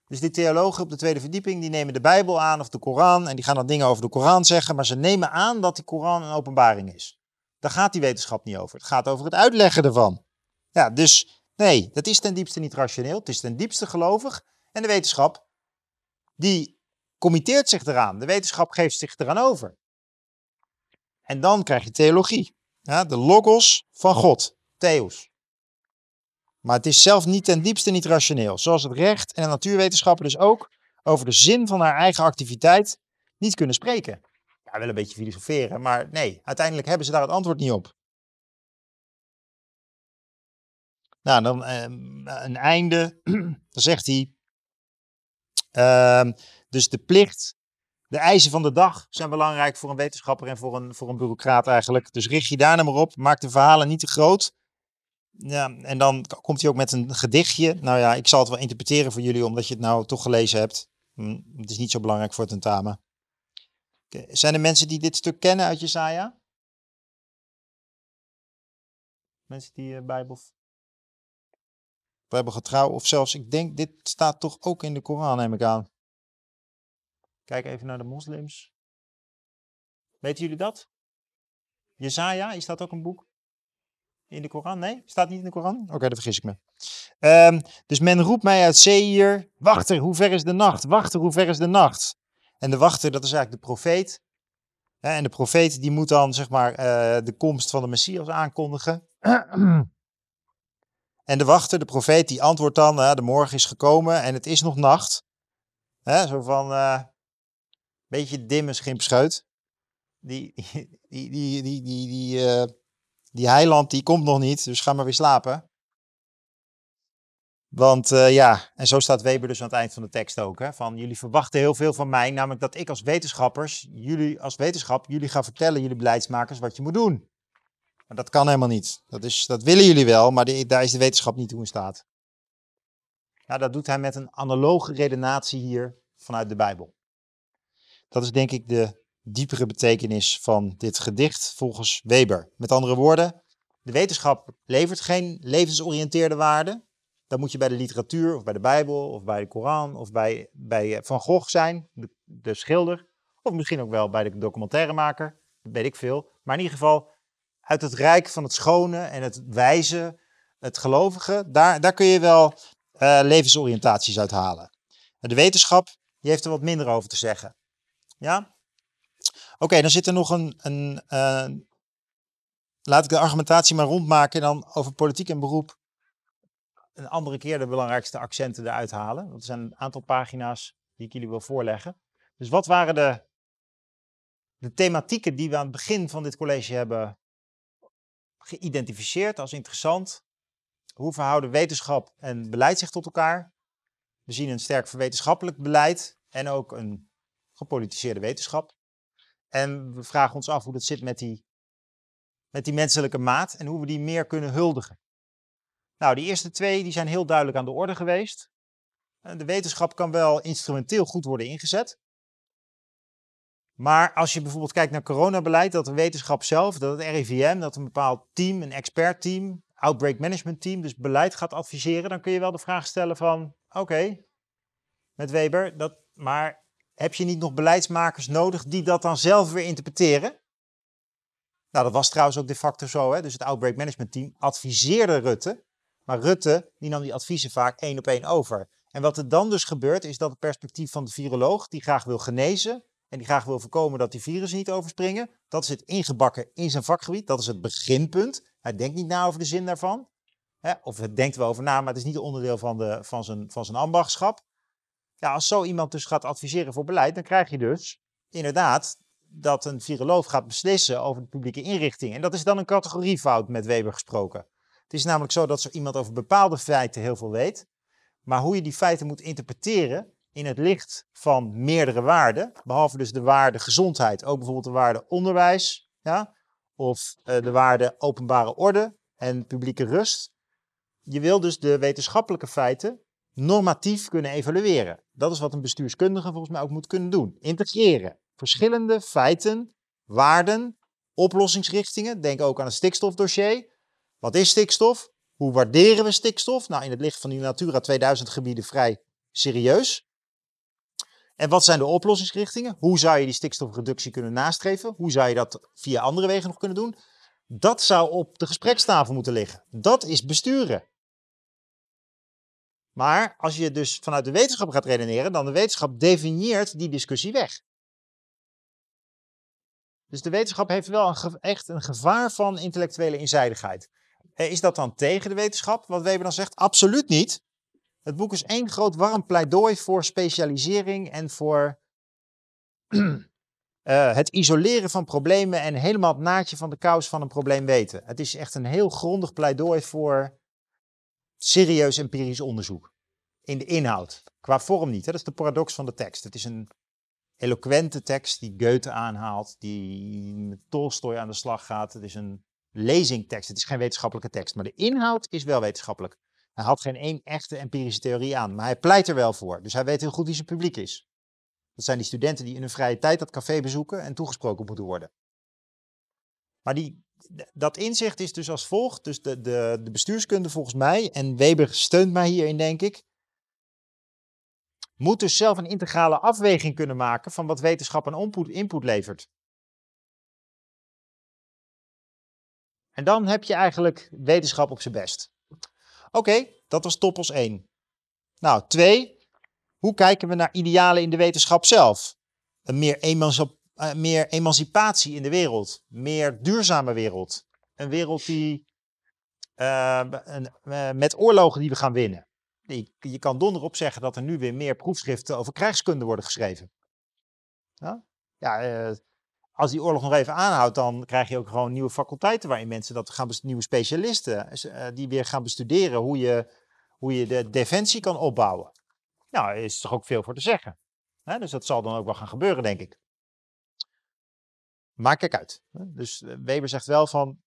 Dus die theologen op de tweede verdieping, die nemen de Bijbel aan of de Koran en die gaan dan dingen over de Koran zeggen, maar ze nemen aan dat die Koran een openbaring is. Daar gaat die wetenschap niet over. Het gaat over het uitleggen ervan. Ja, dus nee, dat is ten diepste niet rationeel. Het is ten diepste gelovig. En de wetenschap, die committeert zich eraan. De wetenschap geeft zich eraan over. En dan krijg je theologie. Ja, de logos van God, theos. Maar het is zelf niet ten diepste niet rationeel. Zoals het recht en de natuurwetenschappen dus ook over de zin van haar eigen activiteit niet kunnen spreken. Ja, wel een beetje filosoferen, maar nee, uiteindelijk hebben ze daar het antwoord niet op. Nou, dan eh, een einde. *clears throat* dan zegt hij. Uh, dus de plicht de eisen van de dag zijn belangrijk voor een wetenschapper en voor een, voor een bureaucraat eigenlijk. Dus richt je daar nou maar op. Maak de verhalen niet te groot. Ja, en dan komt hij ook met een gedichtje. Nou ja, ik zal het wel interpreteren voor jullie, omdat je het nou toch gelezen hebt. Hm, het is niet zo belangrijk voor het tentamen. Zijn er mensen die dit stuk kennen uit Jesaja? Mensen die uh, Bijbel, Bijbel getrouw, of zelfs, ik denk, dit staat toch ook in de Koran, neem ik aan. Kijk even naar de moslims. Weten jullie dat? Jezaja, is dat ook een boek? In de Koran? Nee? Staat niet in de Koran? Oké, dan vergis ik me. Um, dus men roept mij uit hier, wachter, hoe ver is de nacht? Wachter, hoe ver is de nacht? En de wachter, dat is eigenlijk de profeet. En de profeet die moet dan zeg maar uh, de komst van de Messias aankondigen. *clears throat* En de wachter, de profeet, die antwoordt dan, de morgen is gekomen en het is nog nacht. Zo van, uh, beetje dimme schimpscheut. *laughs* Die, die, die, die, die, die, uh, die heiland die komt nog niet, dus ga maar weer slapen. Want uh, ja, en zo staat Weber dus aan het eind van de tekst ook. Hè, van jullie verwachten heel veel van mij, namelijk dat ik als wetenschappers, jullie als wetenschap, jullie ga vertellen, jullie beleidsmakers, wat je moet doen. Maar dat kan helemaal niet. Dat, is, dat willen jullie wel, maar daar is de wetenschap niet toe in staat. Ja, dat doet hij met een analoge redenatie hier vanuit de Bijbel. Dat is denk ik de diepere betekenis van dit gedicht volgens Weber. Met andere woorden, de wetenschap levert geen levensoriënteerde waarden. Dan moet je bij de literatuur of bij de Bijbel of bij de Koran of bij, bij Van Gogh zijn, de, de schilder. Of misschien ook wel bij de documentairemaker, dat weet ik veel. Maar in ieder geval uit het rijk van het schone en het wijze, het gelovige, daar, daar kun je wel uh, levensoriëntaties uit halen. De wetenschap, die heeft er wat minder over te zeggen. Ja? Oké, dan zit er nog een, een uh, laat ik de argumentatie maar rondmaken en dan over politiek en beroep een andere keer de belangrijkste accenten eruit halen. Dat zijn een aantal pagina's die ik jullie wil voorleggen. Dus wat waren de, de thematieken die we aan het begin van dit college hebben geïdentificeerd als interessant? Hoe verhouden wetenschap en beleid zich tot elkaar? We zien een sterk verwetenschappelijk beleid en ook een gepolitiseerde wetenschap. En we vragen ons af hoe dat zit met die, met die menselijke maat en hoe we die meer kunnen huldigen. Nou, die eerste twee die zijn heel duidelijk aan de orde geweest. De wetenschap kan wel instrumenteel goed worden ingezet. Maar als je bijvoorbeeld kijkt naar coronabeleid, dat de wetenschap zelf, dat het RIVM, dat een bepaald team, een expertteam, outbreak management team, dus beleid gaat adviseren, dan kun je wel de vraag stellen van, oké, met Weber, dat, maar heb je niet nog beleidsmakers nodig die dat dan zelf weer interpreteren? Nou, dat was trouwens ook de facto zo. Hè? Dus het Outbreak Management Team adviseerde Rutte. Maar Rutte die nam die adviezen vaak één op één over. En wat er dan dus gebeurt, is dat het perspectief van de viroloog, die graag wil genezen en die graag wil voorkomen dat die virussen niet overspringen, dat zit ingebakken in zijn vakgebied. Dat is het beginpunt. Hij denkt niet na over de zin daarvan. Hè? Of het denkt wel over na, maar het is niet onderdeel van, de, van, zijn, van zijn ambachtschap. Als zo iemand dus gaat adviseren voor beleid, dan krijg je dus inderdaad dat een viroloog gaat beslissen over de publieke inrichting. En dat is dan een categoriefout met Weber gesproken. Het is namelijk zo dat zo iemand over bepaalde feiten heel veel weet, maar hoe je die feiten moet interpreteren in het licht van meerdere waarden, behalve dus de waarde gezondheid, ook bijvoorbeeld de waarde onderwijs, ja, of uh, de waarde openbare orde en publieke rust. Je wil dus de wetenschappelijke feiten normatief kunnen evalueren. Dat is wat een bestuurskundige volgens mij ook moet kunnen doen. Integreren. Verschillende feiten, waarden, oplossingsrichtingen. Denk ook aan het stikstofdossier. Wat is stikstof? Hoe waarderen we stikstof? Nou, in het licht van die Natura 2000 gebieden vrij serieus. En wat zijn de oplossingsrichtingen? Hoe zou je die stikstofreductie kunnen nastreven? Hoe zou je dat via andere wegen nog kunnen doen? Dat zou op de gesprekstafel moeten liggen. Dat is besturen. Maar als je dus vanuit de wetenschap gaat redeneren, dan de wetenschap definieert die discussie weg. Dus de wetenschap heeft wel echt een gevaar van intellectuele eenzijdigheid. Eh, is dat dan tegen de wetenschap, wat Weber dan zegt? Absoluut niet. Het boek is één groot warm pleidooi voor specialisering en voor uh, *clears throat* het isoleren van problemen en helemaal het naadje van de kous van een probleem weten. Het is echt een heel grondig pleidooi voor serieus empirisch onderzoek. In de inhoud. Qua vorm niet. Hè? Dat is de paradox van de tekst. Het is een eloquente tekst die Goethe aanhaalt, die met Tolstoy aan de slag gaat. Het is een lezingtekst. Het is geen wetenschappelijke tekst. Maar de inhoud is wel wetenschappelijk. Hij had geen één echte empirische theorie aan. Maar hij pleit er wel voor. Dus hij weet heel goed wie zijn publiek is. Dat zijn die studenten die in hun vrije tijd dat café bezoeken en toegesproken moeten worden. Maar die, dat inzicht is dus als volgt. Dus de, de, de bestuurskunde volgens mij, en Weber steunt mij hierin denk ik, moet dus zelf een integrale afweging kunnen maken van wat wetenschap en input, input levert. En dan heb je eigenlijk wetenschap op zijn best. Oké, dat was topos 1. Nou, 2. Hoe kijken we naar idealen in de wetenschap zelf? Een meer emancip uh, meer emancipatie in de wereld. Meer duurzame wereld. Een wereld die uh, een, uh, met oorlogen die we gaan winnen. Je, je kan donderop zeggen dat er nu weer meer proefschriften over krijgskunde worden geschreven. Ja, als die oorlog nog even aanhoudt, dan krijg je ook gewoon nieuwe faculteiten waarin mensen dat gaan, nieuwe specialisten, die weer gaan bestuderen hoe je, hoe je de defensie kan opbouwen. Nou, is toch ook veel voor te zeggen. dus dat zal dan ook wel gaan gebeuren, denk ik. Maar kijk uit. Dus eh, Weber zegt wel van,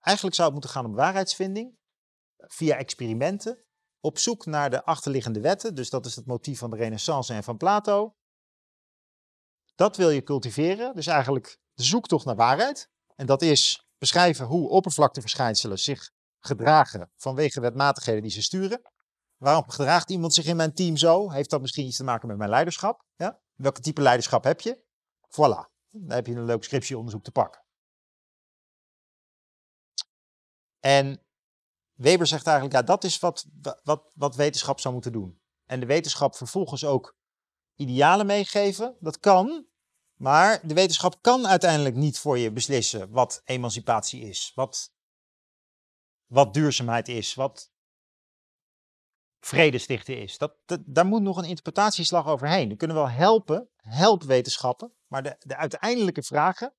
eigenlijk zou het moeten gaan om waarheidsvinding, via experimenten. op zoek naar de achterliggende wetten. Dus dat is het motief van de Renaissance en van Plato. Dat wil je cultiveren. Dus eigenlijk de zoektocht naar waarheid. En dat is beschrijven hoe oppervlakteverschijnselen zich gedragen vanwege wetmatigheden die ze sturen. Waarom gedraagt iemand zich in mijn team zo? Heeft dat misschien iets te maken met mijn leiderschap? Ja? Welke type leiderschap heb je? Voilà, dan heb je een leuk scriptieonderzoek te pakken. En Weber zegt eigenlijk, ja, dat is wat, wat, wat wetenschap zou moeten doen. En de wetenschap vervolgens ook idealen meegeven, dat kan. Maar de wetenschap kan uiteindelijk niet voor je beslissen wat emancipatie is, wat, wat duurzaamheid is, wat vredestichten is. Dat, daar moet nog een interpretatieslag overheen. We kunnen wel helpen, help wetenschappen, maar de, de uiteindelijke vragen,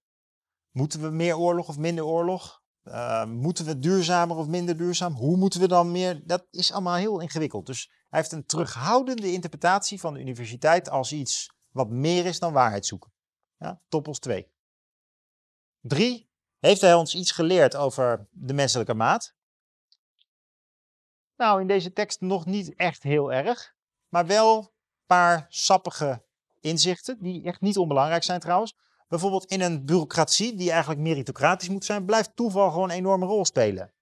moeten we meer oorlog of minder oorlog? Uh, moeten we duurzamer of minder duurzaam? Hoe moeten we dan meer? Dat is allemaal heel ingewikkeld. Dus hij heeft een terughoudende interpretatie van de universiteit als iets wat meer is dan waarheid zoeken. Ja, toppels 2. 3. Heeft hij ons iets geleerd over de menselijke maat? Nou, in deze tekst nog niet echt heel erg, maar wel een paar sappige inzichten, die echt niet onbelangrijk zijn trouwens. Bijvoorbeeld in een bureaucratie die eigenlijk meritocratisch moet zijn, blijft toeval gewoon een enorme rol spelen.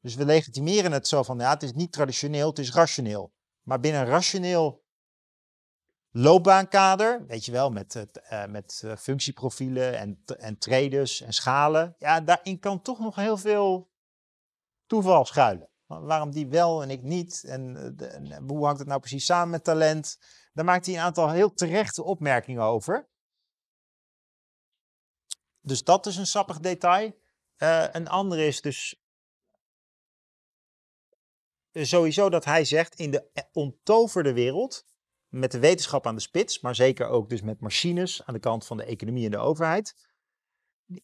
Dus we legitimeren het zo van, ja, het is niet traditioneel, het is rationeel. Maar binnen een rationeel loopbaankader, weet je wel, met, uh, met uh, functieprofielen en, en traders en schalen, ja, daarin kan toch nog heel veel toeval schuilen. Waarom die wel en ik niet? En, eh, en, hoe hangt het nou precies samen met talent? Daar maakt hij een aantal heel terechte opmerkingen over. Dus dat is een sappig detail. Uh, een andere is dus sowieso dat hij zegt in de onttoverde wereld, met de wetenschap aan de spits, maar zeker ook dus met machines aan de kant van de economie en de overheid.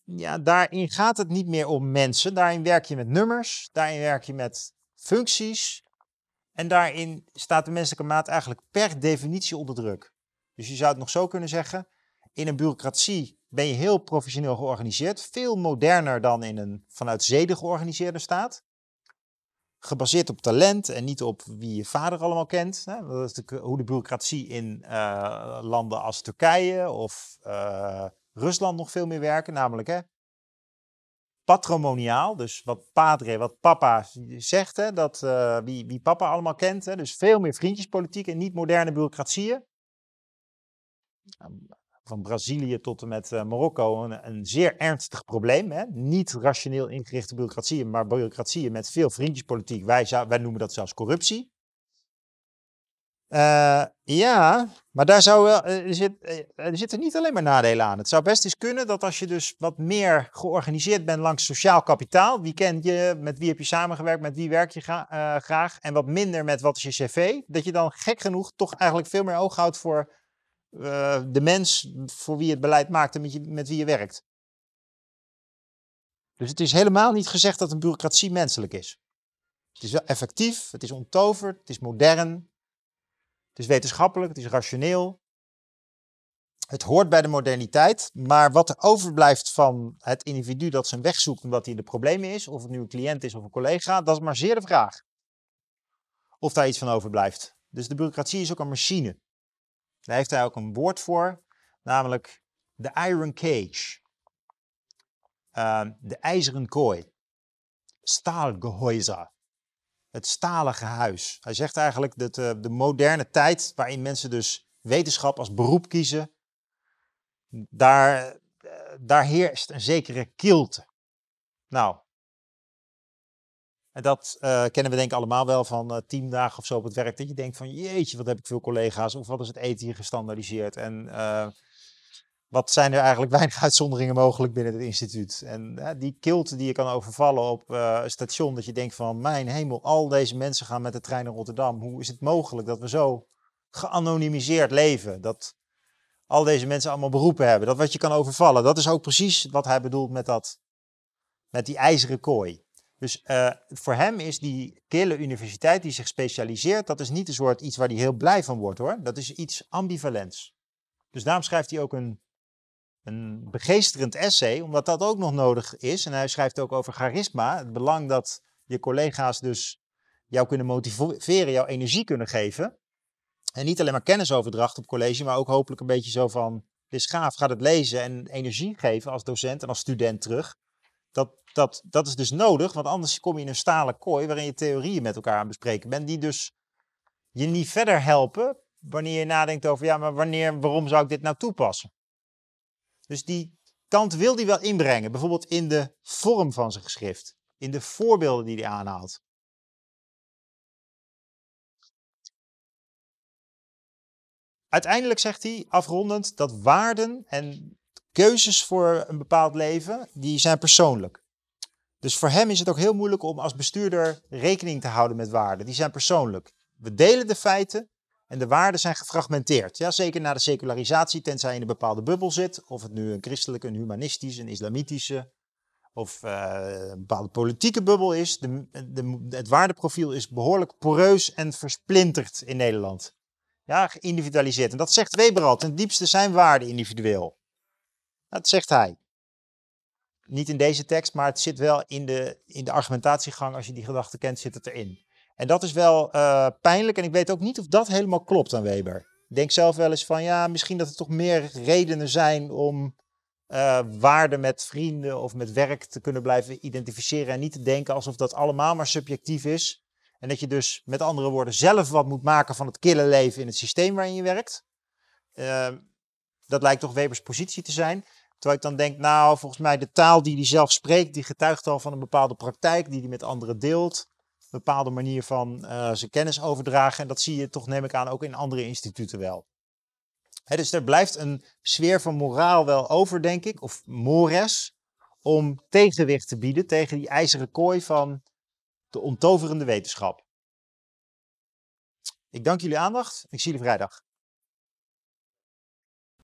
Ja, daarin gaat het niet meer om mensen. Daarin werk je met nummers, daarin werk je met functies. En daarin staat de menselijke maat eigenlijk per definitie onder druk. Dus je zou het nog zo kunnen zeggen: in een bureaucratie ben je heel professioneel georganiseerd, veel moderner dan in een vanuit zeden georganiseerde staat. Gebaseerd op talent en niet op wie je vader allemaal kent. Dat is hoe de bureaucratie in uh, landen als Turkije of uh, Rusland nog veel meer werken. Namelijk hè, patrimoniaal, dus wat padre, wat papa zegt, hè, dat, uh, wie, wie papa allemaal kent. Hè, dus veel meer vriendjespolitiek en niet moderne bureaucratieën van Brazilië tot en met uh, Marokko een, een, zeer ernstig probleem. Hè? Niet rationeel ingerichte bureaucratieën, maar bureaucratieën met veel vriendjespolitiek. Wij, wij noemen dat zelfs corruptie. Uh, ja, maar daar zou wel, er, zit, er zitten niet alleen maar nadelen aan. Het zou best eens kunnen dat als je dus wat meer georganiseerd bent langs sociaal kapitaal, wie kent je, met wie heb je samengewerkt, met wie werk je gra graag, en wat minder met wat is je cv, dat je dan gek genoeg toch eigenlijk veel meer oog houdt voor de mens voor wie het beleid maakt en met wie je werkt. Dus het is helemaal niet gezegd dat een bureaucratie menselijk is. Het is wel effectief, het is onttoverd, het is modern, het is wetenschappelijk, het is rationeel. Het hoort bij de moderniteit, maar wat er overblijft van het individu dat zijn weg zoekt omdat hij in de problemen is, of het nu een cliënt is of een collega, dat is maar zeer de vraag. Of daar iets van overblijft. Dus de bureaucratie is ook een machine. Daar heeft hij ook een woord voor, namelijk de iron cage. Uh, de ijzeren kooi. Staalgehäuser. Het stalige huis. Hij zegt eigenlijk dat uh, de moderne tijd waarin mensen dus wetenschap als beroep kiezen, daar, uh, daar heerst een zekere kilte. Nou, en dat uh, kennen we denk ik allemaal wel van uh, teamdagen of zo op het werk. Dat je denkt van jeetje, wat heb ik veel collega's. Of wat is het eten hier gestandaardiseerd. En wat zijn er eigenlijk *laughs* weinig uitzonderingen mogelijk binnen het instituut. En die kilte die je kan overvallen op een station. Dat je denkt van mijn hemel, al deze mensen gaan met de trein naar Rotterdam. Hoe is het mogelijk dat we zo geanonimiseerd leven? Dat al deze mensen allemaal beroepen hebben. Dat wat je kan overvallen. Dat is ook precies wat hij bedoelt met, dat, met die ijzeren kooi. Dus uh, voor hem is die kille universiteit die zich specialiseert, dat is niet een soort iets waar hij heel blij van wordt hoor. Dat is iets ambivalents. Dus daarom schrijft hij ook een, een begeesterend essay, omdat dat ook nog nodig is. En hij schrijft ook over charisma, het belang dat je collega's dus jou kunnen motiveren, jouw energie kunnen geven. En niet alleen maar kennisoverdracht op college, maar ook hopelijk een beetje zo van, dit is gaaf, gaat het lezen en energie geven als docent en als student terug. Dat, dat, dat is dus nodig, want anders kom je in een stalen kooi waarin je theorieën met elkaar aan bespreken bent, die dus je niet verder helpen wanneer je nadenkt over, ja, maar wanneer, waarom zou ik dit nou toepassen? Dus die kant wil hij wel inbrengen, bijvoorbeeld in de vorm van zijn geschrift, in de voorbeelden die hij aanhaalt. Uiteindelijk zegt hij, afrondend, dat waarden en keuzes voor een bepaald leven, die zijn persoonlijk. Dus voor hem is het ook heel moeilijk om als bestuurder rekening te houden met waarden. Die zijn persoonlijk. We delen de feiten en de waarden zijn gefragmenteerd. Ja, zeker na de secularisatie, tenzij je in een bepaalde bubbel zit. Of het nu een christelijke, een humanistische, een islamitische of uh, een bepaalde politieke bubbel is. De, het waardeprofiel is behoorlijk poreus en versplinterd in Nederland. Ja, geïndividualiseerd. En dat zegt Weber al. Ten diepste zijn waarden individueel. Dat zegt hij. Niet in deze tekst, maar het zit wel in de, in de argumentatiegang. Als je die gedachte kent, zit het erin. En dat is wel uh, pijnlijk. En ik weet ook niet of dat helemaal klopt aan Weber. Ik denk zelf wel eens van ja, misschien dat er toch meer redenen zijn om uh, waarden met vrienden of met werk te kunnen blijven identificeren. En niet te denken alsof dat allemaal maar subjectief is. En dat je dus met andere woorden zelf wat moet maken van het kille leven in het systeem waarin je werkt. Uh, dat lijkt toch Webers positie te zijn. Terwijl ik dan denk, nou, volgens mij de taal die hij zelf spreekt, die getuigt al van een bepaalde praktijk die hij met anderen deelt. Bepaalde manier van uh, zijn kennis overdragen. En dat zie je toch, neem ik aan, ook in andere instituten wel. Dus er blijft een sfeer van moraal wel over, denk ik, of mores, om tegenwicht te bieden tegen die ijzeren kooi van de ontoverende wetenschap. Ik dank jullie aandacht. Ik zie jullie vrijdag.